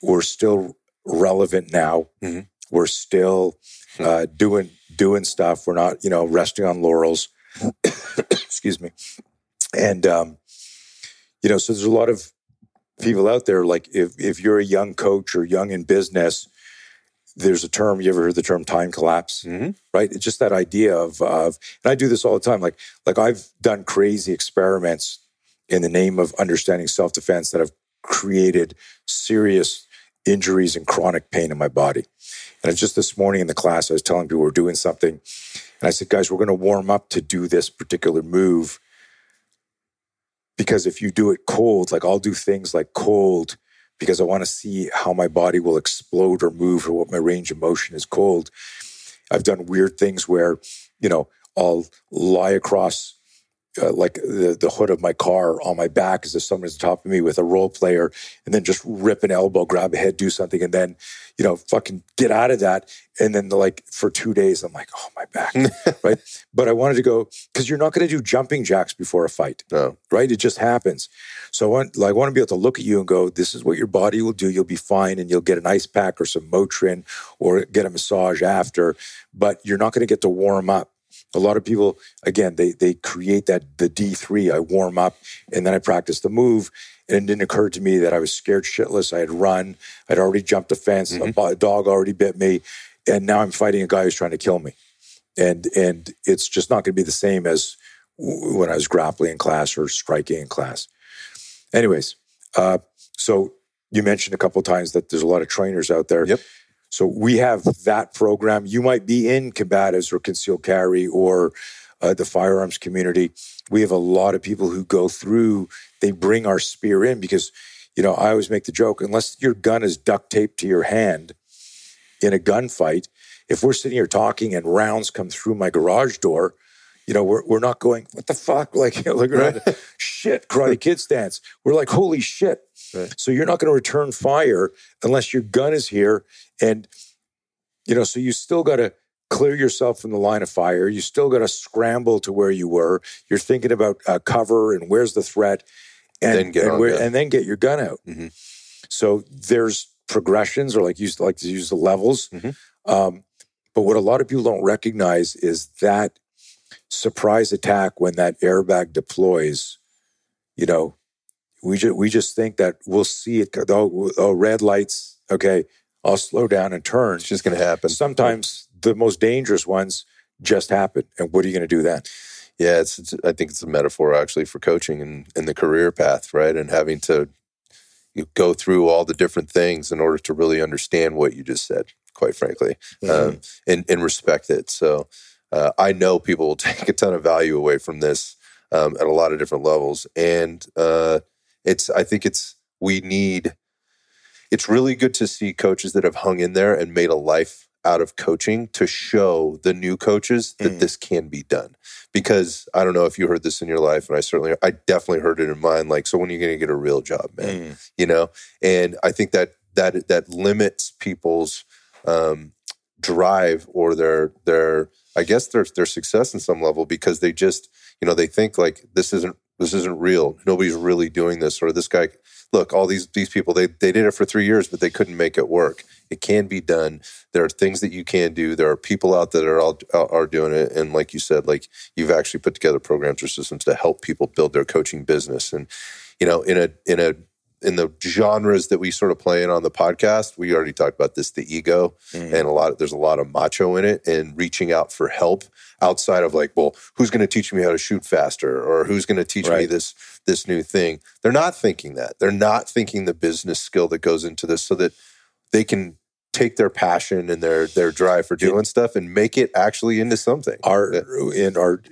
We're still relevant now. Mhm. We're still uh, doing doing stuff. We're not, you know, resting on laurels. [coughs] Excuse me. And um, you know, so there's a lot of people out there. Like if if you're a young coach or young in business, there's a term. You ever heard the term time collapse? Mm-hmm. right? It's just that idea of of, and I do this all the time. Like like I've done crazy experiments in the name of understanding self defense that have created serious injuries and chronic pain in my body. And it's just this morning in the class, I was telling people we're doing something, And I said, guys, we're going to warm up to do this particular move. Because if you do it cold, like I'll do things like cold because I want to see how my body will explode or move or what my range of motion is cold. I've done weird things where, you know, I'll lie across uh, like the, the hood of my car on my back as if someone's on top of me with a role player and then just rip an elbow, grab a head, do something, and then, you know, fucking get out of that. And then like for two days, I'm like, oh, my back. [laughs] right. But I wanted to go because you're not going to do jumping jacks before a fight. No. Right. It just happens. So I want, like, I want to be able to look at you and go, this is what your body will do. You'll be fine and you'll get an ice pack or some Motrin or get a massage after, but you're not going to get to warm up a lot of people again they they create that the d3 i warm up and then i practice the move and it didn't occur to me that i was scared shitless. I had run i'd already jumped a fence mm-hmm. a, a dog already bit me and now i'm fighting a guy who's trying to kill me. And and it's just not going to be the same as when i was grappling in class or striking in class. Anyways uh, so you mentioned a couple times that there's a lot of trainers out there. Yep so we have that program. You might be in combatives or concealed carry or uh, the firearms community. We have a lot of people who go through, they bring our spear in because, you know, I always make the joke unless your gun is duct taped to your hand in a gunfight, if we're sitting here talking and rounds come through my garage door, you know, we're, we're not going, what the fuck? [laughs] Like, look at shit, Karate [laughs] Kid stance. We're like, holy shit. Right. So you're not going to return fire unless your gun is here. And, you know, so you still got to clear yourself from the line of fire. You still got to scramble to where you were. You're thinking about uh, cover and where's the threat. And then get, and, where, and then get your gun out. Mm-hmm. So there's progressions, or like you like to use the levels. Mm-hmm. Um, but what a lot of people don't recognize is that surprise attack when that airbag deploys. You know, we just we just think that we'll see it. Oh, oh red lights. Okay, I'll slow down and turn. It's just going to happen. Sometimes the most dangerous ones just happen, and what are you going to do then? Yeah, it's, it's, I think it's a metaphor actually for coaching and in the career path, right? And having to you go through all the different things in order to really understand what you just said. Quite frankly, mm-hmm. um, and, and respect it. So uh, I know people will [laughs] take a ton of value away from this um, at a lot of different levels, and uh, it's I think it's we need it's really good to see coaches that have hung in there and made a life out of coaching to show the new coaches that mm. this can be done. Because I don't know if you heard this in your life, and I certainly, I definitely heard it in mine. Like, so when are you going to get a real job, man? Mm. You know, and I think that that that limits people's um, drive or their their I guess their their success in some level because they just you know they think like this isn't this isn't real. Nobody's really doing this or this guy look, all these these people they they did it for three years, but they couldn't make it work. It can be done. There are things that you can do. There are people out there that are all, uh, are doing it, and like you said, like you've actually put together programs or systems to help people build their coaching business. And you know, in a in a in the genres that we sort of play in on the podcast, we already talked about this, the ego, mm. and a lot. Of, there's a lot of macho in it, and reaching out for help outside of like, well, who's going to teach me how to shoot faster, or who's going to teach right. me this this new thing? They're not thinking that. They're not thinking the business skill that goes into this, so that they can take their passion and their their drive for doing stuff and make it actually into something. Our in our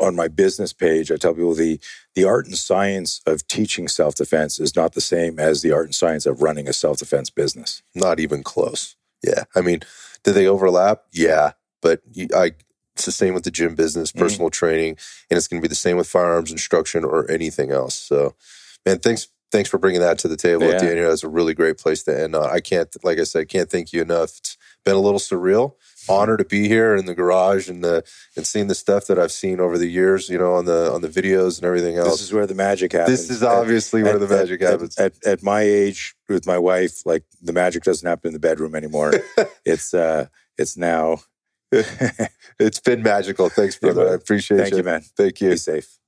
on my business page, I tell people the the art and science of teaching self defense is not the same as the art and science of running a self defense business. Not even close. Yeah, I mean, do they overlap? Yeah, but you, I it's the same with the gym business, mm-hmm. personal mm-hmm. training, and it's going to be the same with firearms instruction or anything else. So, man, thanks thanks for bringing that to the table yeah. at the end. That's a really great place to end on. I can't, like I said, can't thank you enough. It's been a little surreal honor to be here in the garage and the and seeing the stuff that I've seen over the years, you know, on the on the videos and everything else. This is where the magic happens. This is obviously at, where at, the magic at, happens. At, at, my age with my wife, like the magic doesn't happen in the bedroom anymore. [laughs] it's uh it's now [laughs] it's been magical. Thanks, brother. I appreciate Thank you. you, man. Thank you. Be safe.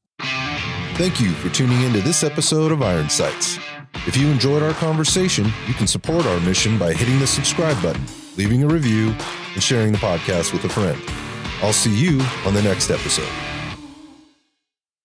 Thank you for tuning into this episode of Iron Sights. If you enjoyed our conversation, you can support our mission by hitting the subscribe button, leaving a review, and sharing the podcast with a friend. I'll see you on the next episode.